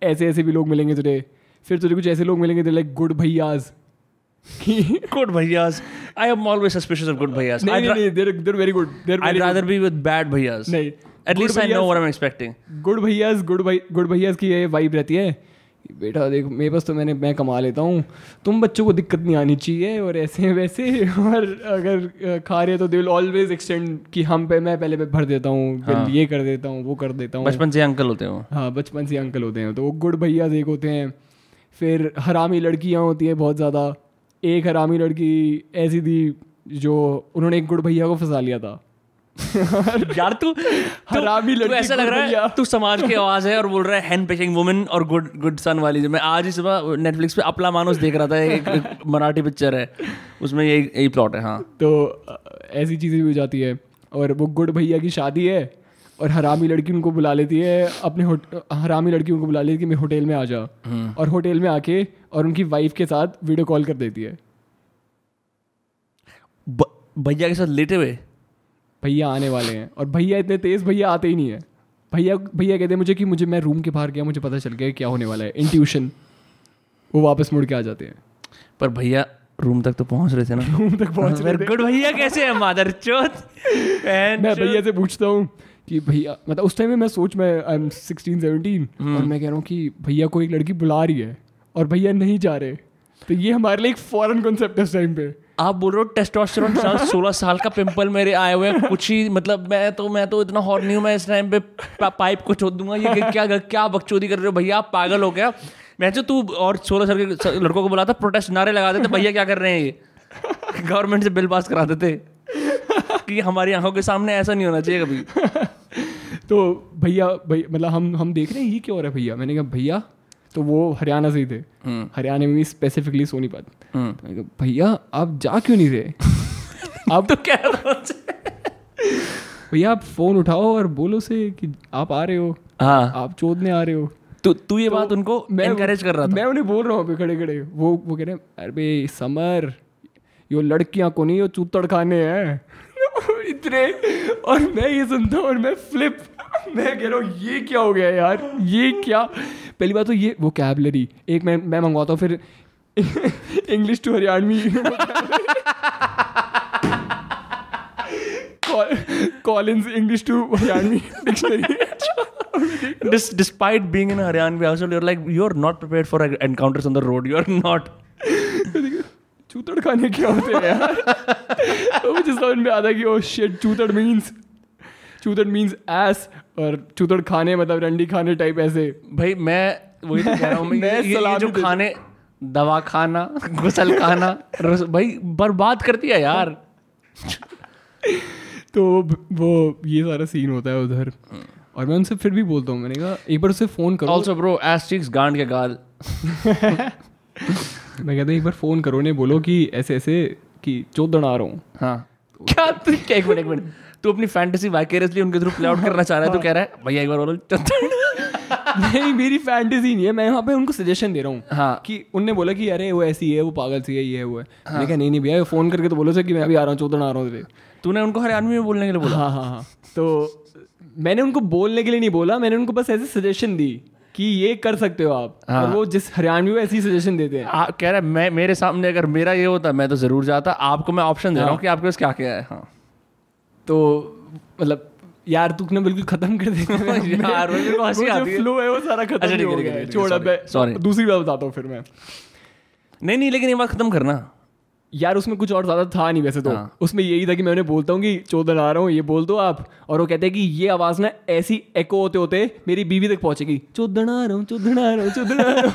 ऐसे ऐसे भी लोग मिलेंगे तुझे। फिर तुझे कुछ ऐसे लोग मिलेंगे लाइक गुड भैयाज good bhaiyas. I am always suspicious of good bhaiyas. No, no, no, they're, they're very good. They're very I'd rather good. be with bad bhaiyas. नहीं At least I know what I'm expecting. Good bhaiyas, good bhai, good bhaiyas की ये vibe रहती है बेटा देख मेरे पास तो मैंने मैं कमा लेता हूँ तुम बच्चों को दिक्कत नहीं आनी चाहिए और ऐसे वैसे और अगर खा रहे तो दे विल ऑलवेज एक्सटेंड कि हम पे मैं पहले पे भर देता हूँ हाँ. ये कर देता हूँ वो कर देता हूँ बचपन से अंकल होते हैं हाँ बचपन से अंकल होते हैं तो वो गुड भैया एक होते हैं फिर हरामी लड़कियाँ होती हैं बहुत ज़्यादा एक हरामी लड़की ऐसी थी जो उन्होंने एक गुड भैया को फंसा लिया था। यार तू हरामी लड़की ऐसा लग रहा है तू समाज की आवाज़ है और बोल रहा है हैंड पेकिंग वुमन और गुड गुड सन वाली जो मैं आज ही सुबह नेटफ्लिक्स पे अपला मानुस देख रहा था एक, एक मराठी पिक्चर है। उसमें यही यही प्लॉट है हाँ। तो ऐसी चीज़ें भी हो जाती है। और वो गुड भैया की शादी है और हरामी लड़की उनको बुला लेती है अपने हरामी लड़की उनको बुला लेती है कि मैं होटल में आ जा। हम्म। और होटल में आके और उनकी वाइफ के साथ वीडियो कॉल कर देती है। भैया के साथ लेटे हुए? भैया आने वाले हैं। और भैया इतने तेज भैया आते ही नहीं है। भैया भैया कहते हैं मुझे कि मुझे मैं रूम के बाहर गया मुझे पता चल गया क्या होने वाला है। इंट्यूशन वो वापस मुड़ के आ जाते हैं। पर भैया रूम तक तो पहुँच रहे थे ना। रूम तक पहुँच रहे थे। गुड भैया कैसे है मादर चोत मैं भैया से पूछता हूँ कि भैया मतलब उस टाइम में मैं सोच मैं आई एम सिक्सटीन सेवनटीन और मैं कह रहा हूँ कि भैया को एक लड़की बुला रही है और भैया नहीं जा रहे। तो ये हमारे लिए एक फॉरन कॉन्सेप्ट है उस टाइम पे। आप बोल रहे हो टेस्टोस्टेरोन साल सोलह साल का पिंपल मेरे आए हुए हैं कुछ ही मतलब मैं तो मैं तो इतना हॉट नहीं हूँ मैं इस टाइम पे पा, पाइप को छोड़ दूँगा। ये क्या क्या बकचोदी कर रहे हो भैया? आप पागल हो गया। मैं तो तू और सोलह साल के लड़कों को बुलाता प्रोटेस्ट नारे लगा देते भैया क्या कर रहे हैं ये? गवर्नमेंट से बिल पास करा देते। कि हमारी आँखों के सामने ऐसा नहीं होना चाहिए कभी। तो भैया भैया मतलब हम हम देख रहे हैं ये क्या हो रहा है भैया? मैंने कहा भैया तो वो हरियाणा से ही थे। हम्म। हरियाणा में भी स्पेसिफिकली सोनीपत हम्म। तो भैया आप जा क्यों नहीं रहे? आप तो क्या भैया आप फ़ोन उठाओ और बोलो से कि आप आ रहे हो। हाँ। आप चोदने आ रहे हो। तो तू ये तो बात उनको मैं एनकरेज कर रहा था। मैं उन्हें बोल रहा हूँ अभी खड़े खड़े। वो वो कह रहे हैं अरे समर यो लड़कियाँ को नहीं यो चूतड़ खाने हैं। इतने और मैं ये सुनता हूँ और मैं फ्लिप मैं कह रहा हूँ ये क्या हो गया यार? ये क्या? पहली बात तो ये वो कैबलरी एक मैं मैं मंगवाता हूँ फिर English to Haryanvi. Collins English to Haryanvi dictionary despite being in a Haryanvi household, you're like you're not prepared for encounters on the road. You're not. चूतड़ खाने क्या होते हैं यार? तो मुझे समझ में आता कि ओ शिट चूतड़ मींस चूतड़ मींस एस और चूतड़ खाने मतलब रंडी खाने टाइप ऐसे। भाई मैं वही तो कह रहा हूँ मैं ये, ये जो खाने दवा खाना गुसल खाना भाई बर्बाद करती है यार। तो वो ये सारा सीन होता है उधर। और मैं उनसे फिर भी बोलता हूँ मैंने कहा एक बार उसे फ़ोन करो। ऑल्सो ब्रो एस चिक्स गांड के गाल। मैं कहता एक बार फ़ोन करो ने बोलो कि ऐसे ऐसे कि चौदह आ रहा हूँ। हाँ। क्या तू क्या एक मिनट एक मिनट। तू अपनी फैंटेसी वाइकेरियसली उनके थ्रू प्ले आउट करना चाह रहा है तो कह रहा है भैया एक बार बोलो नहीं मेरी फैंटेसी नहीं है मैं यहाँ पे उनको सजेशन दे रहा हूँ हाँ। कि उनने बोला कि अरे वो ऐसी है वो पागल सी है ये है वो है। हाँ. नहीं नहीं भैया फ़ोन करके तो बोलो सर कि मैं अभी आ रहा हूँ चौदह आ रहा हूँ तूने उनको हरियाणवी में बोलने के लिए बोला? हाँ हाँ हाँ। तो मैंने उनको बोलने के लिए नहीं बोला मैंने उनको बस ऐसे सजेशन दी कि ये कर सकते हो आप। हाँ। और वो जिस हरियाणवी ऐसी सजेशन देते हैं। आ, कह रहा है मैं मेरे सामने अगर मेरा ये होता मैं तो ज़रूर जाता। आपको मैं ऑप्शन दे रहा हूँ हाँ। कि आपके पास क्या क्या है। हाँ। तो मतलब यार तुमने बिल्कुल खत्म कर दिया। यार को हँसी आती है। फ्लो है वो सारा खत्म अच्छा, हो गया छोड़ अब सॉरी दूसरी बात बताता हूँ फिर मैं। नहीं नहीं लेकिन ये बात खत्म करना। यार उसमें कुछ और ज़्यादा था नहीं वैसे तो। हाँ। उसमें यही था कि मैं उन्हें बोलता हूँ कि चौदह आ रहा हूँ ये बोल दो आप। और वो कहते हैं कि ये आवाज़ ना ऐसी एको होते होते मेरी बीवी तक पहुंचेगी। चौदह आ रहा हूँ चौदह आ रहा हूँ चौदह आ रहा हूँ।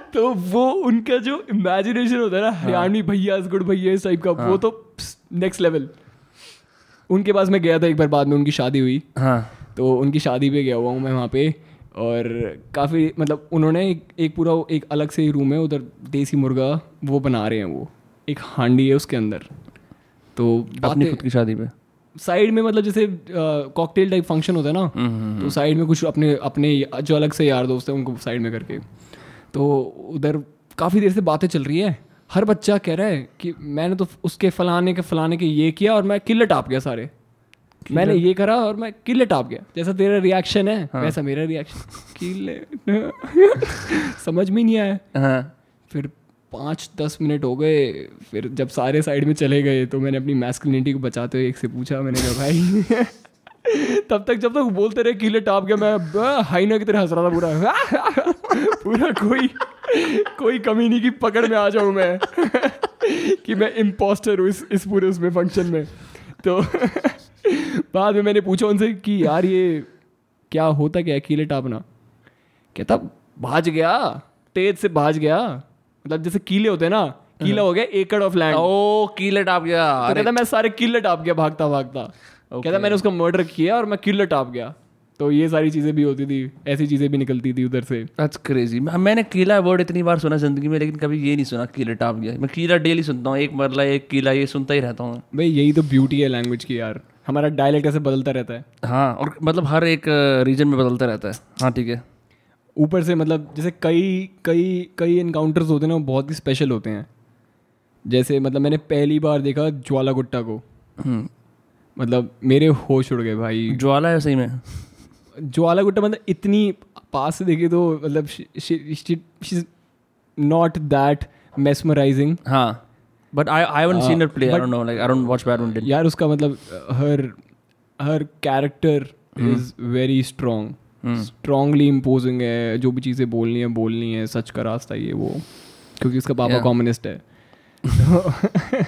तो वो उनका जो इमेजिनेशन होता है ना हाँ। हरियाणवी भैया गुड भैया इस टाइप का वो हाँ। तो नेक्स्ट लेवल उनके पास मैं गया था एक बार बाद में उनकी शादी हुई। हाँ। तो उनकी शादी पे गया हुआ हूँ मैं वहाँ पे और काफ़ी मतलब उन्होंने एक, एक पूरा एक अलग से ही रूम है उधर देसी मुर्गा वो बना रहे हैं वो। एक हांडी है उसके अंदर। तो अपनी खुद की शादी पे? साइड में मतलब जैसे कॉकटेल टाइप फ़ंक्शन होता है ना हम्म, हम्म, हम्म। तो साइड में कुछ अपने अपने जो अलग से यार दोस्त हैं उनको साइड में करके। तो उधर काफ़ी देर से बातें चल रही है। हर बच्चा कह रहा है कि मैंने तो उसके फलाने के फलाने के ये किया और मैं किले टाप गया सारे। मैंने ये करा और मैं किले टाप गया। जैसा तेरा रिएक्शन है हाँ. वैसा मेरा रिएक्शन किले? समझ में नहीं आया। हाँ. फिर पाँच दस मिनट हो गए फिर जब सारे साइड में चले गए तो मैंने अपनी मैस्कुलिनिटी को बचाते हुए एक से पूछा मैंने कहा भाई तब तक जब तक बोलते रहे किले टाप गया मैं हाइना की तरह हंस रहा था पूरा। पूरा कोई कोई कमी नहीं की पकड़ में आ जाऊँ मैं कि मैं इम्पोस्टर हूँ इस इस पूरे उसमें फ़ंक्शन में। तो बाद में मैंने पूछा उनसे कि यार ये क्या होता क्या कीले टापना कहता भाज गया तेज से भाज गया। मतलब जैसे कीले होते हैं ना कीला हो। गया एकड़ ऑफ़ लैंड ओ कीले टाप गया। तो कहता मैं सारे कीले टाप गया भागता भागता। कहता मैंने उसका मर्डर किया और मैं कीले टाप गया। तो ये सारी चीज़ें भी होती थी ऐसी चीज़ें भी निकलती थी उधर से। दैट्स क्रेजी मैंने कीला वर्ड इतनी बार सुना ज़िंदगी में लेकिन कभी ये नहीं सुना कीला टाप गया। मैं किला डेली सुनता हूँ एक मरला एक किला ये सुनता ही रहता हूँ। भाई यही तो ब्यूटी है लैंग्वेज की यार। हमारा डायलेक्ट ऐसे बदलता रहता है। हाँ और मतलब हर एक रीजन में बदलता रहता है। हाँ ठीक है। ऊपर से मतलब जैसे कई कई कई इनकाउंटर्स होते हैं ना वो बहुत ही स्पेशल होते हैं। जैसे मतलब मैंने पहली बार देखा ज्वाला गुट्टा को। हम्म। मतलब मेरे होश उड़ गए भाई। ज्वाला है सही में। ज्वाला गुट्टा मतलब इतनी पास से देखिए तो मतलब नॉट दैट मेस्मराइजिंग हाँ but I I haven't seen her play I don't know like I don't watch badminton यार उसका मतलब हर हर character is very strong strongly imposing है जो भी चीज़ें बोलनी है बोलनी है सच का रास्ता ये वो क्योंकि उसका पापा कम्युनिस्ट है।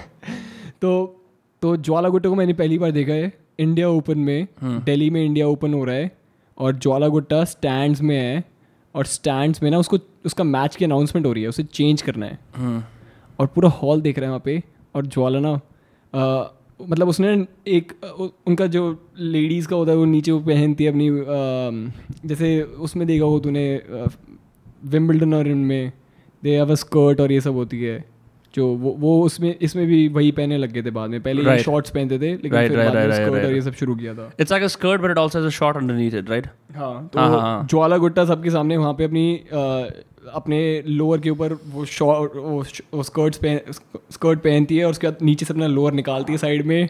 तो तो ज्वाला गुट्टा को मैंने पहली बार देखा है इंडिया ओपन में दिल्ली hmm. में इंडिया ओपन हो रहा है और ज्वाला गुट्टा स्टैंड में है और स्टैंड में ना उसको उसका मैच की अनाउंसमेंट हो रही है उसे चेंज करना है hmm. और पूरा हॉल देख रहे हैं वहाँ पे और ज्वाला ना आ, मतलब उसने एक उनका जो लेडीज़ का होता है वो नीचे वो पहनती है अपनी आ, जैसे उसमें देखा हो तूने विम्बल्डन और इनमें दे हैव अ स्कर्ट और ये सब होती है जो वो वो उसमें इसमें भी वही पहने लग गए थे बाद में। पहले right. शॉर्ट्स पहनते थे लेकिन right, फिर right, बाद में स्कर्ट और ये सब शुरू किया था। It's like a skirt but it also has a short underneath it right हाँ तो हाँ, हाँ, हाँ. ज्वाला गुट्टा सबके सामने वहाँ पे अपनी अपने लोअर के ऊपर वो शॉर्ट वो स्कर्ट्स पहन स्कर्ट पहनती है और उसके बाद नीचे से अपना लोअर निकालती है साइड में।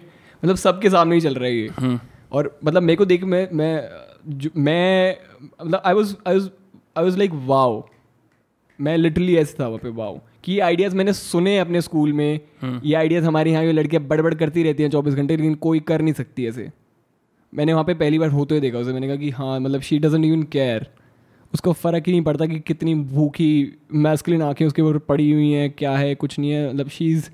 मतलब सबके सामने ही चल रहा है ये। हम्म। और मतलब मेरे को देख मैं मैं मैं मतलब I was I was I was like wow मैं लिटरली ऐसे था वहाँ पे वाओ कि ये आइडियाज़ मैंने सुने अपने स्कूल में। हम्म। ये आइडियाज़ हमारे यहाँ ये लड़कियाँ बड़बड़ करती रहती हैं चौबीस घंटे लेकिन कोई कर नहीं सकती ऐसे। मैंने वहाँ पे पहली बार होते हुए देखा उसे। मैंने कहा कि हाँ मतलब शी डजेंट इवन केयर उसको फ़र्क ही नहीं पड़ता कि कितनी भूखी मैस्कलिन आँखें उसके ऊपर पड़ी हुई हैं क्या है कुछ नहीं है। मतलब she is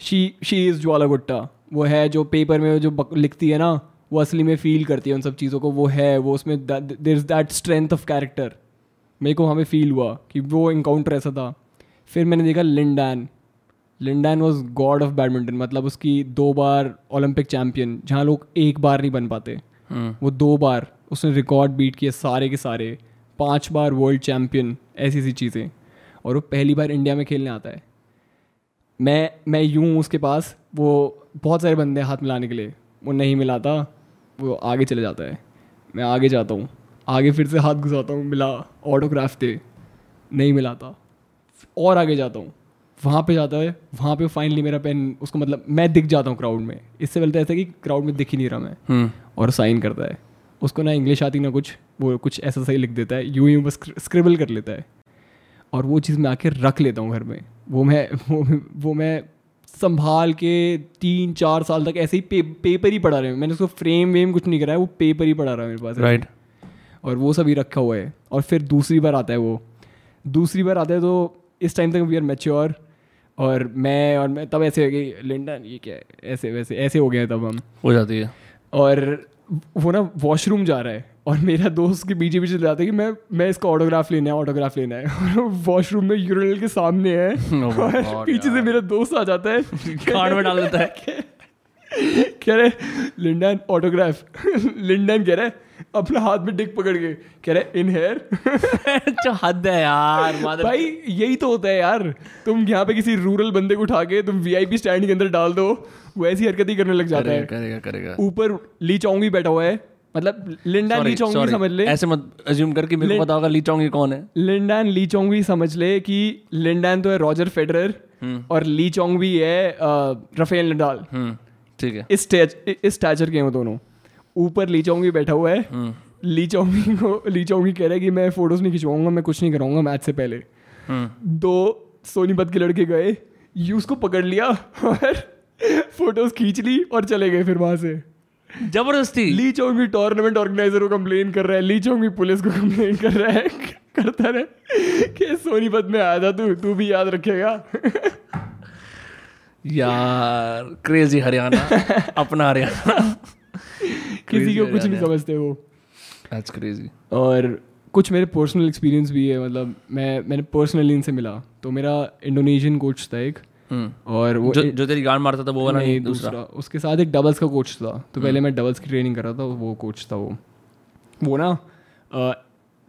she she is Jwala Gutta वो है जो पेपर में जो लिखती है ना वो असली में फील करती है उन सब चीज़ों को। वो है वो उसमें there is that strength of character मेरे को हमें फील हुआ कि वो इनकाउंटर ऐसा था। फिर मैंने देखा Lin Dan. Lin Dan was god of badminton मतलब उसकी दो बार ओलंपिक चैम्पियन जहाँ लोग एक बार नहीं बन पाते। hmm. वो दो बार उसने रिकॉर्ड बीट किए सारे के सारे पाँच बार वर्ल्ड चैम्पियन ऐसी ऐसी चीज़ें। और वो पहली बार इंडिया में खेलने आता है। मैं मैं यूँ उसके पास वो बहुत सारे बंदे हाथ मिलाने के लिए वो नहीं मिलाता वो आगे चले जाता है। मैं आगे जाता हूँ आगे फिर से हाथ घुसाता हूँ मिला ऑटोग्राफ थे नहीं मिलाता। और आगे जाता हूँ। वहाँ पे जाता है वहाँ पे फाइनली मेरा पेन उसको मतलब मैं दिख जाता हूँ क्राउड में। इससे पहले तो ऐसा कि क्राउड में दिख ही नहीं रहा मैं। हम्म। और साइन करता है। उसको ना इंग्लिश आती ना कुछ वो कुछ ऐसा सही लिख देता है। यूँ यूँ बस स्क्रिबल कर लेता है। और वो चीज़ मैं आके रख लेता हूँ घर में। वो मैं वो वो मैं संभाल के तीन चार साल तक ऐसे ही पे, पेपर ही पढ़ा रहे हैं। मैंने उसको फ्रेम वेम कुछ नहीं कराया वो पेपर ही पढ़ा रहा है मेरे पास राइट right. और वो सभी रखा हुआ है। और फिर दूसरी बार आता है वो। दूसरी बार आता है तो इस टाइम तक वी आर मेच्योर और मैं और मैं तब ऐसे हो गई लिंडन ये क्या है? ऐसे वैसे ऐसे हो गया तब हम। हो जाती है। और वो ना वॉशरूम जा रहा है और मेरा दोस्त के पीछे पीछे जाता है कि मैं मैं इसका ऑटोग्राफ लेना है ऑटोग्राफ लेना है और वॉशरूम में यूरल के सामने है। Oh और पीछे से मेरा दोस्त आ जाता है। कार्ड में डाल देता है। कह रहे लिंडन ऑटोग्राफ लिंडन कह रहे अपना हाथ में डिक पकड़ के। कह रहे इन हेयर जो हद है यार भाई यही तो होता है यार। तुम यहाँ पे किसी रूरल बंदे को उठा के तुम वीआईपी स्टैंड के अंदर डाल दो वो ऐसी हरकत ही करने लग जाता है। करेगा करेगा ऊपर ली चौंगी बैठा हुआ है। मतलब लिंडन ली चौंगी समझ ले। ऐसे मत अज्यूम करके मेरे को पता होगा ली चौंगी कौन है। लिंडन ली चौंगी समझ ले कि लिंडन तो है रॉजर फेडरर हम्म। और ली चौंगी है रफेल नडाल। ठीक है। इस स्टेज इस स्टैचर के हैं दोनों। ऊपर ली चौंगी बैठा हुआ है। हम्म। ली चौंगी को ली चौंगी कह रहा है कि मैं फ़ोटोज़ नहीं खिंचवाऊँगा मैं कुछ नहीं कराऊँगा मैच से पहले। हम्म। दो सोनीपत के लड़के गए यू उसको पकड़ लिया और फ़ोटोज़ खींच ली और चले गए फिर वहाँ से। ज़बरदस्ती? Lee Chong Wei tournament organiser को कंप्लेन कर रहा है ली चौंगी पुलिस को कंप्लेन कर रहा है करता रहे कि सोनीपत में आया था तू तू भी याद रखेगा। यार क्रेजी हरियाणा अपना हरियाणा। किसी को कुछ नहीं समझते वो। दैट्स क्रेजी और कुछ मेरे पर्सनल एक्सपीरियंस भी है मतलब मैं मैंने पर्सनली इनसे मिला। तो मेरा इंडोनेशियन कोच था एक। हम्म। और वो जो, जो तेरी गांड मारता था वो वाला नहीं दूसरा, दूसरा। उसके साथ एक डबल्स का कोच था। तो पहले हम्म। मैं डबल्स की ट्रेनिंग कर रहा था वो कोच था वो। वो ना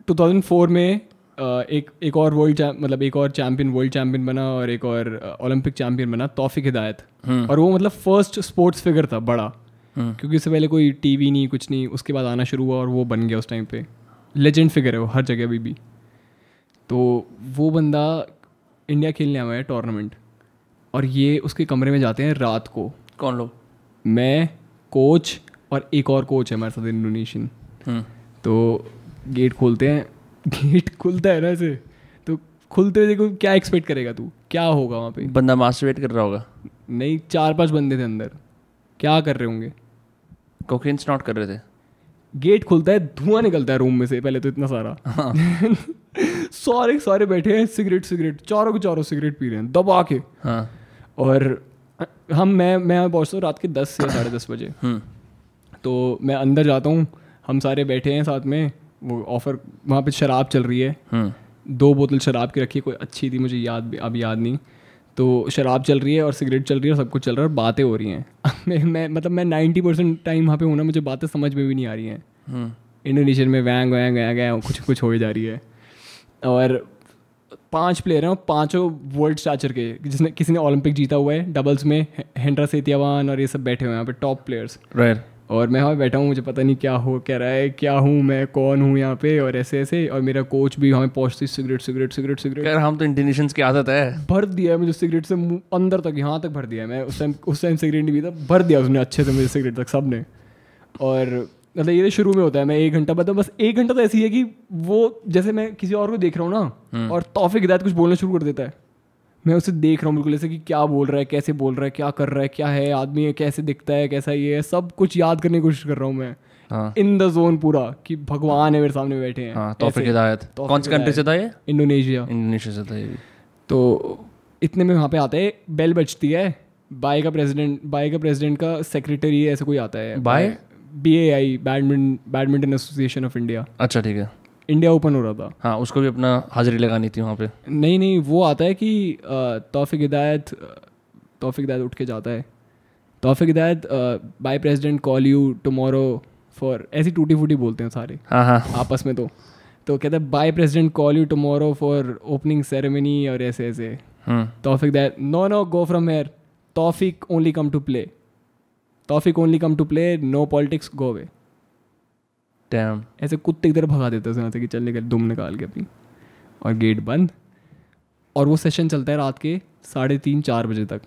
टू थाउज़ेंड फोर में एक एक और वर्ल्ड मतलब एक और चैम्पियन वर्ल्ड चैम्पियन बना और एक और ओलंपिक चैम्पियन बना तौफिक हिदायत हम्म। और वो मतलब फ़र्स्ट स्पोर्ट्स फिगर था बड़ा। हम्म। क्योंकि उससे पहले कोई टीवी नहीं कुछ नहीं उसके बाद आना शुरू हुआ और वो बन गया उस टाइम पे। लेजेंड फिगर है वो हर जगह अभी भी। तो वो बंदा इंडिया खेलने आया है टूर्नामेंट और ये उसके कमरे में जाते हैं रात को। कौन लोग? मैं कोच और एक और कोच है हमारे साथ इंडोनेशियन हम्म। तो गेट खोलते हैं गेट खुलता है ना ऐसे तो खुलते हुए देखो क्या एक्सपेक्ट करेगा तू? क्या होगा वहाँ पे? बंदा मास्टरबेट कर रहा होगा। नहीं चार पाँच बंदे थे अंदर। क्या कर रहे होंगे? कोकेन स्नॉट कर रहे थे। गेट खुलता है धुआँ निकलता है रूम में से पहले तो इतना सारा। हाँ। सारे सारे बैठे हैं सिगरेट सिगरेट चारों के चारों सिगरेट पी रहे हैं दबा के। हाँ। और हम मैं मैं पहुँचता हूँ रात के दस से साढ़े दस बजे। हम्म। तो मैं अंदर जाता हूँ हम सारे बैठे हैं साथ में वो ऑफ़र वहाँ पे शराब चल रही है। हम्म। दो बोतल शराब की रखी कोई अच्छी थी मुझे याद अब याद नहीं। तो शराब चल रही है और सिगरेट चल रही है और सब कुछ चल रहा है और बातें हो रही हैं। मैं मैं मतलब मैं नाइन्टी परसेंट टाइम वहाँ पे हूँ ना मुझे बातें समझ में भी नहीं आ रही हैं। इंडोनेशियन हम्म। में वैंग वैंग वैंग वैंग कुछ कुछ हो ही जा रही है। और पाँच प्लेयर हैं पाँचों वर्ल्ड स्टाचर के जिसने किसी ने ओलंपिक जीता हुआ है डबल्स में हेंड्रा सेतियावान और ये सब बैठे हुए हैं यहाँ पे टॉप प्लेयर्स राइट और मैं वहाँ बैठा हूँ मुझे पता नहीं क्या हो क्या रहा है क्या हूँ मैं कौन हूँ यहाँ पे और ऐसे ऐसे और मेरा कोच भी हमें पहुँचती सिगरेट सिगरेट सिगरेट सिगरेट यार हम तो इंडोनेशियंस की आदत है। भर दिया है मुझे सिगरेट से अंदर तक यहाँ तक भर दिया है मैं उस टाइम उस टाइम सिगरेट नहीं पीता भर दिया उसने अच्छे से मुझे सिगरेट तक सबने और मतलब ये शुरू में होता है मैं एक घंटा मतलब बस एक घंटा तो ऐसी है कि वो जैसे मैं किसी और को देख रहा हूँ ना हम्म। और तोहफे हिदायत कुछ बोलना शुरू कर देता है। मैं उसे देख रहा हूँ बिल्कुल ऐसे कि क्या बोल रहा है कैसे बोल रहा है क्या कर रहा है क्या है आदमी है कैसे दिखता है कैसा ये है सब कुछ याद करने की कोशिश कर रहा हूँ मैं। इन द जोन पूरा कि भगवान है मेरे सामने बैठे हैं। हाँ, तौफिक हिदायत। कौन सी कंट्री से था ये? इंडोनेशिया इंडोनेशिया से था ये। तो इतने में वहाँ पे आते हैं बेल बजती है बाय का प्रेसिडेंट बाय का प्रेसिडेंट का सेक्रेटरी ऐसे कोई आता है। BAI B A I badminton badminton association of India अच्छा ठीक है। इंडिया ओपन हो रहा था। हाँ उसको भी अपना हाजिरी लगानी थी वहाँ पे। नहीं नहीं वो आता है कि तोफ़िक हिदायत तोफ़िक हिदायत उठ के जाता है। Taufik Hidayat BAI president call you tomorrow for ऐसी टूटी फूटी बोलते हैं सारे। हाँ हाँ। आपस में तो। तो कहते हैं BAI president call you tomorrow for opening ceremony और ऐसे ऐसे। Taufik that no no go from here Taufik only come to play Taufik only come to play no politics go away Damn. ऐसे कुत्ते की तरह भगा देते हैं यहाँ से कि चल निकल दुम निकाल के अपनी। और गेट बंद। और वो सेशन चलता है रात के साढ़े तीन चार बजे तक।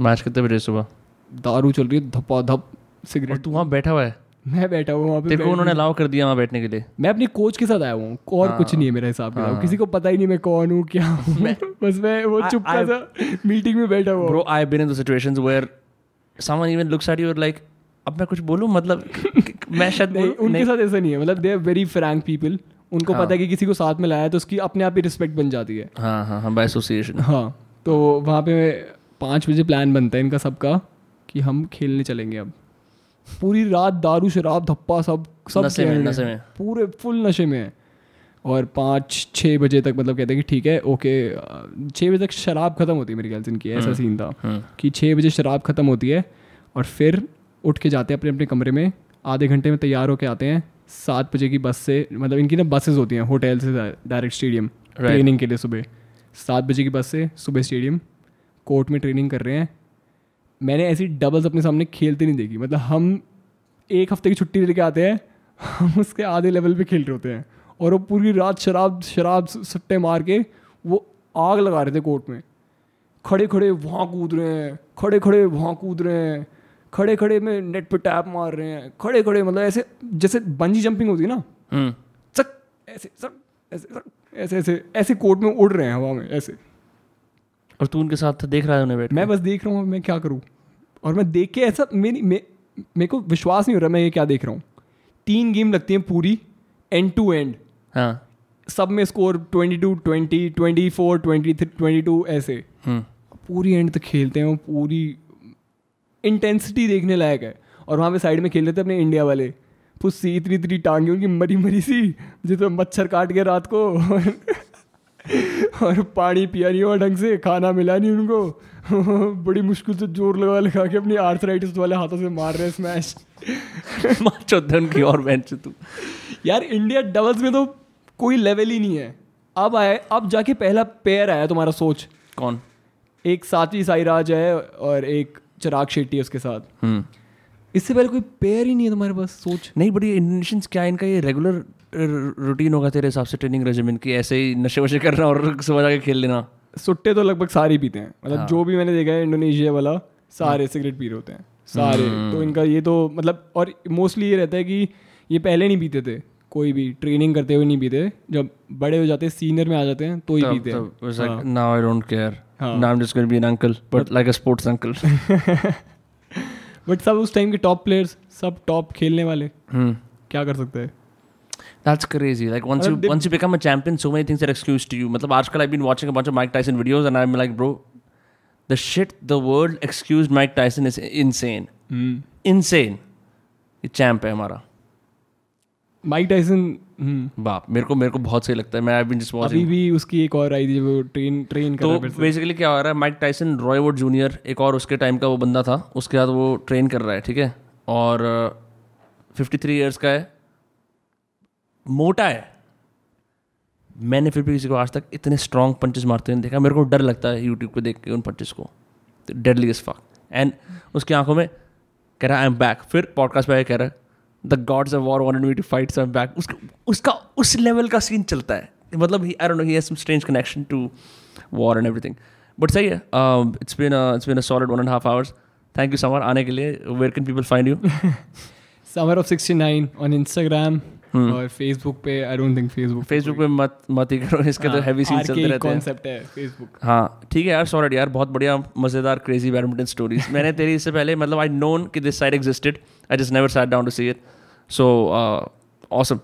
मैच. कितने बजे सुबह। दारू चल रही है धपा धप सिगरेट तू वहाँ बैठा हुआ है? मैं बैठा हुआ वहाँ पे तेरे को उन्होंने अलाउ कर दिया वहाँ बैठने के लिए। मैं अपने कोच के साथ आया हुआ हूँ। और हाँ, कुछ नहीं है मेरा हिसाब हाँ, किसी को पता ही नहीं मैं कौन हूँ क्या हूँ। मैं बस मैं वो चुप सा मीटिंग में बैठा हुआ bro I been in the situations where someone even looks at you like अब मैं कुछ बोलूँ? मतलब मैं शायद नहीं उनके नहीं। साथ ऐसा नहीं है। मतलब they are very frank people उनको हाँ. पता है। कि किसी को साथ में लाया तो उसकी अपने आप ही रिस्पेक्ट बन जाती है। हाँ हाँ हाँ बाय एसोसिएशन हाँ तो वहाँ पे पाँच बजे प्लान बनता है इनका सबका कि हम खेलने चलेंगे अब। पूरी रात दारू शराब धप्पा सब सब नशे में, नशे में। पूरे फुल नशे में है। और पाँच छः बजे तक मतलब कहते हैं कि ठीक है ओके छः बजे तक शराब ख़त्म होती है मेरे ख्याल से इनकी ऐसा सीन हम्म, था हम्म। कि छः बजे शराब ख़त्म होती है और फिर उठ के जाते हैं अपने अपने कमरे में आधे घंटे में तैयार होकर आते हैं सात बजे की बस से मतलब इनकी ना बसेज होती हैं होटल से डायरेक्ट स्टेडियम ट्रेनिंग के लिए सुबह। सात बजे की बस से सुबह स्टेडियम कोर्ट में ट्रेनिंग कर रहे हैं। मैंने ऐसी डबल्स अपने सामने खेलते नहीं देखी मतलब हम एक हफ़्ते की छुट्टी लेके आते हैं हम उसके आधे लेवल पे खेल रहे होते हैं और वो पूरी रात शराब शराब सट्टे मार के वो आग लगा रहे थे कोर्ट में। खड़े खड़े वहाँ कूद रहे हैं खड़े खड़े वहाँ कूद रहे हैं खड़े खड़े में नेट पे टैप मार रहे हैं खड़े खड़े मतलब ऐसे जैसे बंजी जंपिंग होती है ना हम्म। चक ऐसे सक ऐसे सक ऐसे ऐसे ऐसे कोर्ट में उड़ रहे हैं हवा में ऐसे। और तू उनके साथ देख रहा है उन्हें बैठ मैं बस देख रहा हूँ मैं क्या करूँ? और मैं देख के ऐसा मेरी मेरे को विश्वास नहीं हो रहा मैं ये क्या देख रहा हूँ। तीन गेम लगती हैं पूरी एंड टू एंड हाँ। सब में score twenty two twenty twenty four twenty three twenty two ऐसे। हम्म। पूरी एंड तक खेलते हैं पूरी इंटेंसिटी देखने लायक है। और वहाँ पे साइड में खेल रहे थे अपने इंडिया वाले। फुस्सी इतनी इतनी टांगे उनकी मरी मरी सी। जिसमें मच्छर काट गया रात को। और पानी पिया नहीं हुआ ढंग से खाना मिला नहीं उनको। बड़ी मुश्किल से ज़ोर लगा लगा के अपनी आर्थराइटिस वाले हाथों से मार रहे स्मैश उनकी और बेंच तू। यार इंडिया डबल्स में तो कोई लेवल ही नहीं है। अब आए अब जाके पहला पेयर आया तुम्हारा सोच। कौन? एक साथी साईराज है और एक चिराग शेट्टी है उसके साथ। हम्म। इससे पहले कोई पेयर ही नहीं है तुम्हारे पास सोच। नहीं बड़ी इंडोनेशियंस क्या इनका ये रेगुलर रूटीन होगा तेरे हिसाब से ट्रेनिंग रेजिमेंट की ऐसे ही नशे वशे करना और सुबह जाके खेल लेना। सुट्टे तो लगभग सारे पीते हैं। मतलब हाँ। जो भी मैंने देखा है इंडोनेशिया वाला सारे सिगरेट पी रहे होते हैं। सारे। तो इनका ये तो मतलब और मोस्टली ये रहता है कि ये पहले नहीं पीते थे। कोई भी ट्रेनिंग करते हुए नहीं पीते। जब बड़े हो जाते हैं सीनियर में आ जाते हैं तो ही पीते हैं। Now I don't care now I am just going be an uncle but like a sports uncle but सब उस टाइम के टॉप प्लेयर्स सब टॉप खेलने वाले hmm. क्या कर सकते हैं That's crazy. Like once you once you become a champion, so many things are excused to you. मतलब आजकल I've been watching a bunch of Mike Tyson videos and I'm like, bro, the shit the world excused Mike Tyson is insane. Mm. Insane. ये champ है हमारा Mike Tyson बाप मेरे को मेरे को बहुत सही लगता है। मैं आई जस्ट वाचिंग अभी भी उसकी एक और आई थी वो ट्रेन ट्रेन कर तो बेसिकली क्या हो रहा है माइक टाइसन रॉयवुड जूनियर एक और उसके टाइम का वो बंदा था उसके बाद वो ट्रेन कर रहा है ठीक है? और फिफ्टी थ्री ईयर्स का है। मोटा है। मैंने फिर भी किसी को आज तक इतने स्ट्रॉन्ग पंचेस मारते हुए देखा। मेरे को डर लगता है यूट्यूब पे देख के उन पंचेस को। डेडली इज़ फक एंड उसकी आँखों में कह रहा आई एम बैक फिर पॉडकास्ट पे कह रहा है the gods of war wanted me to fight some back उसका उसका उस लेवल का सीन चलता है। मतलब I don't know he has some strange connection to war and everything but सही है it's been it's been a solid one and half hours thank you Samar आने के लिए where can people find you Samar off sixty nine on Instagram और Facebook पे I don't think Facebook Facebook पे मत मत ही करो इसके तो हैवी सीन चलते रहते हैं। कॉन्सेप्ट है फेसबुक हाँ ठीक है यार सॉरी यार बहुत बढ़िया मज़ेदार क्रेजी बैडमिंटन स्टोरीज मैंने तेरी इससे पहले मतलब आई नोन कि this side existed I just never sat down to see it So uh, awesome.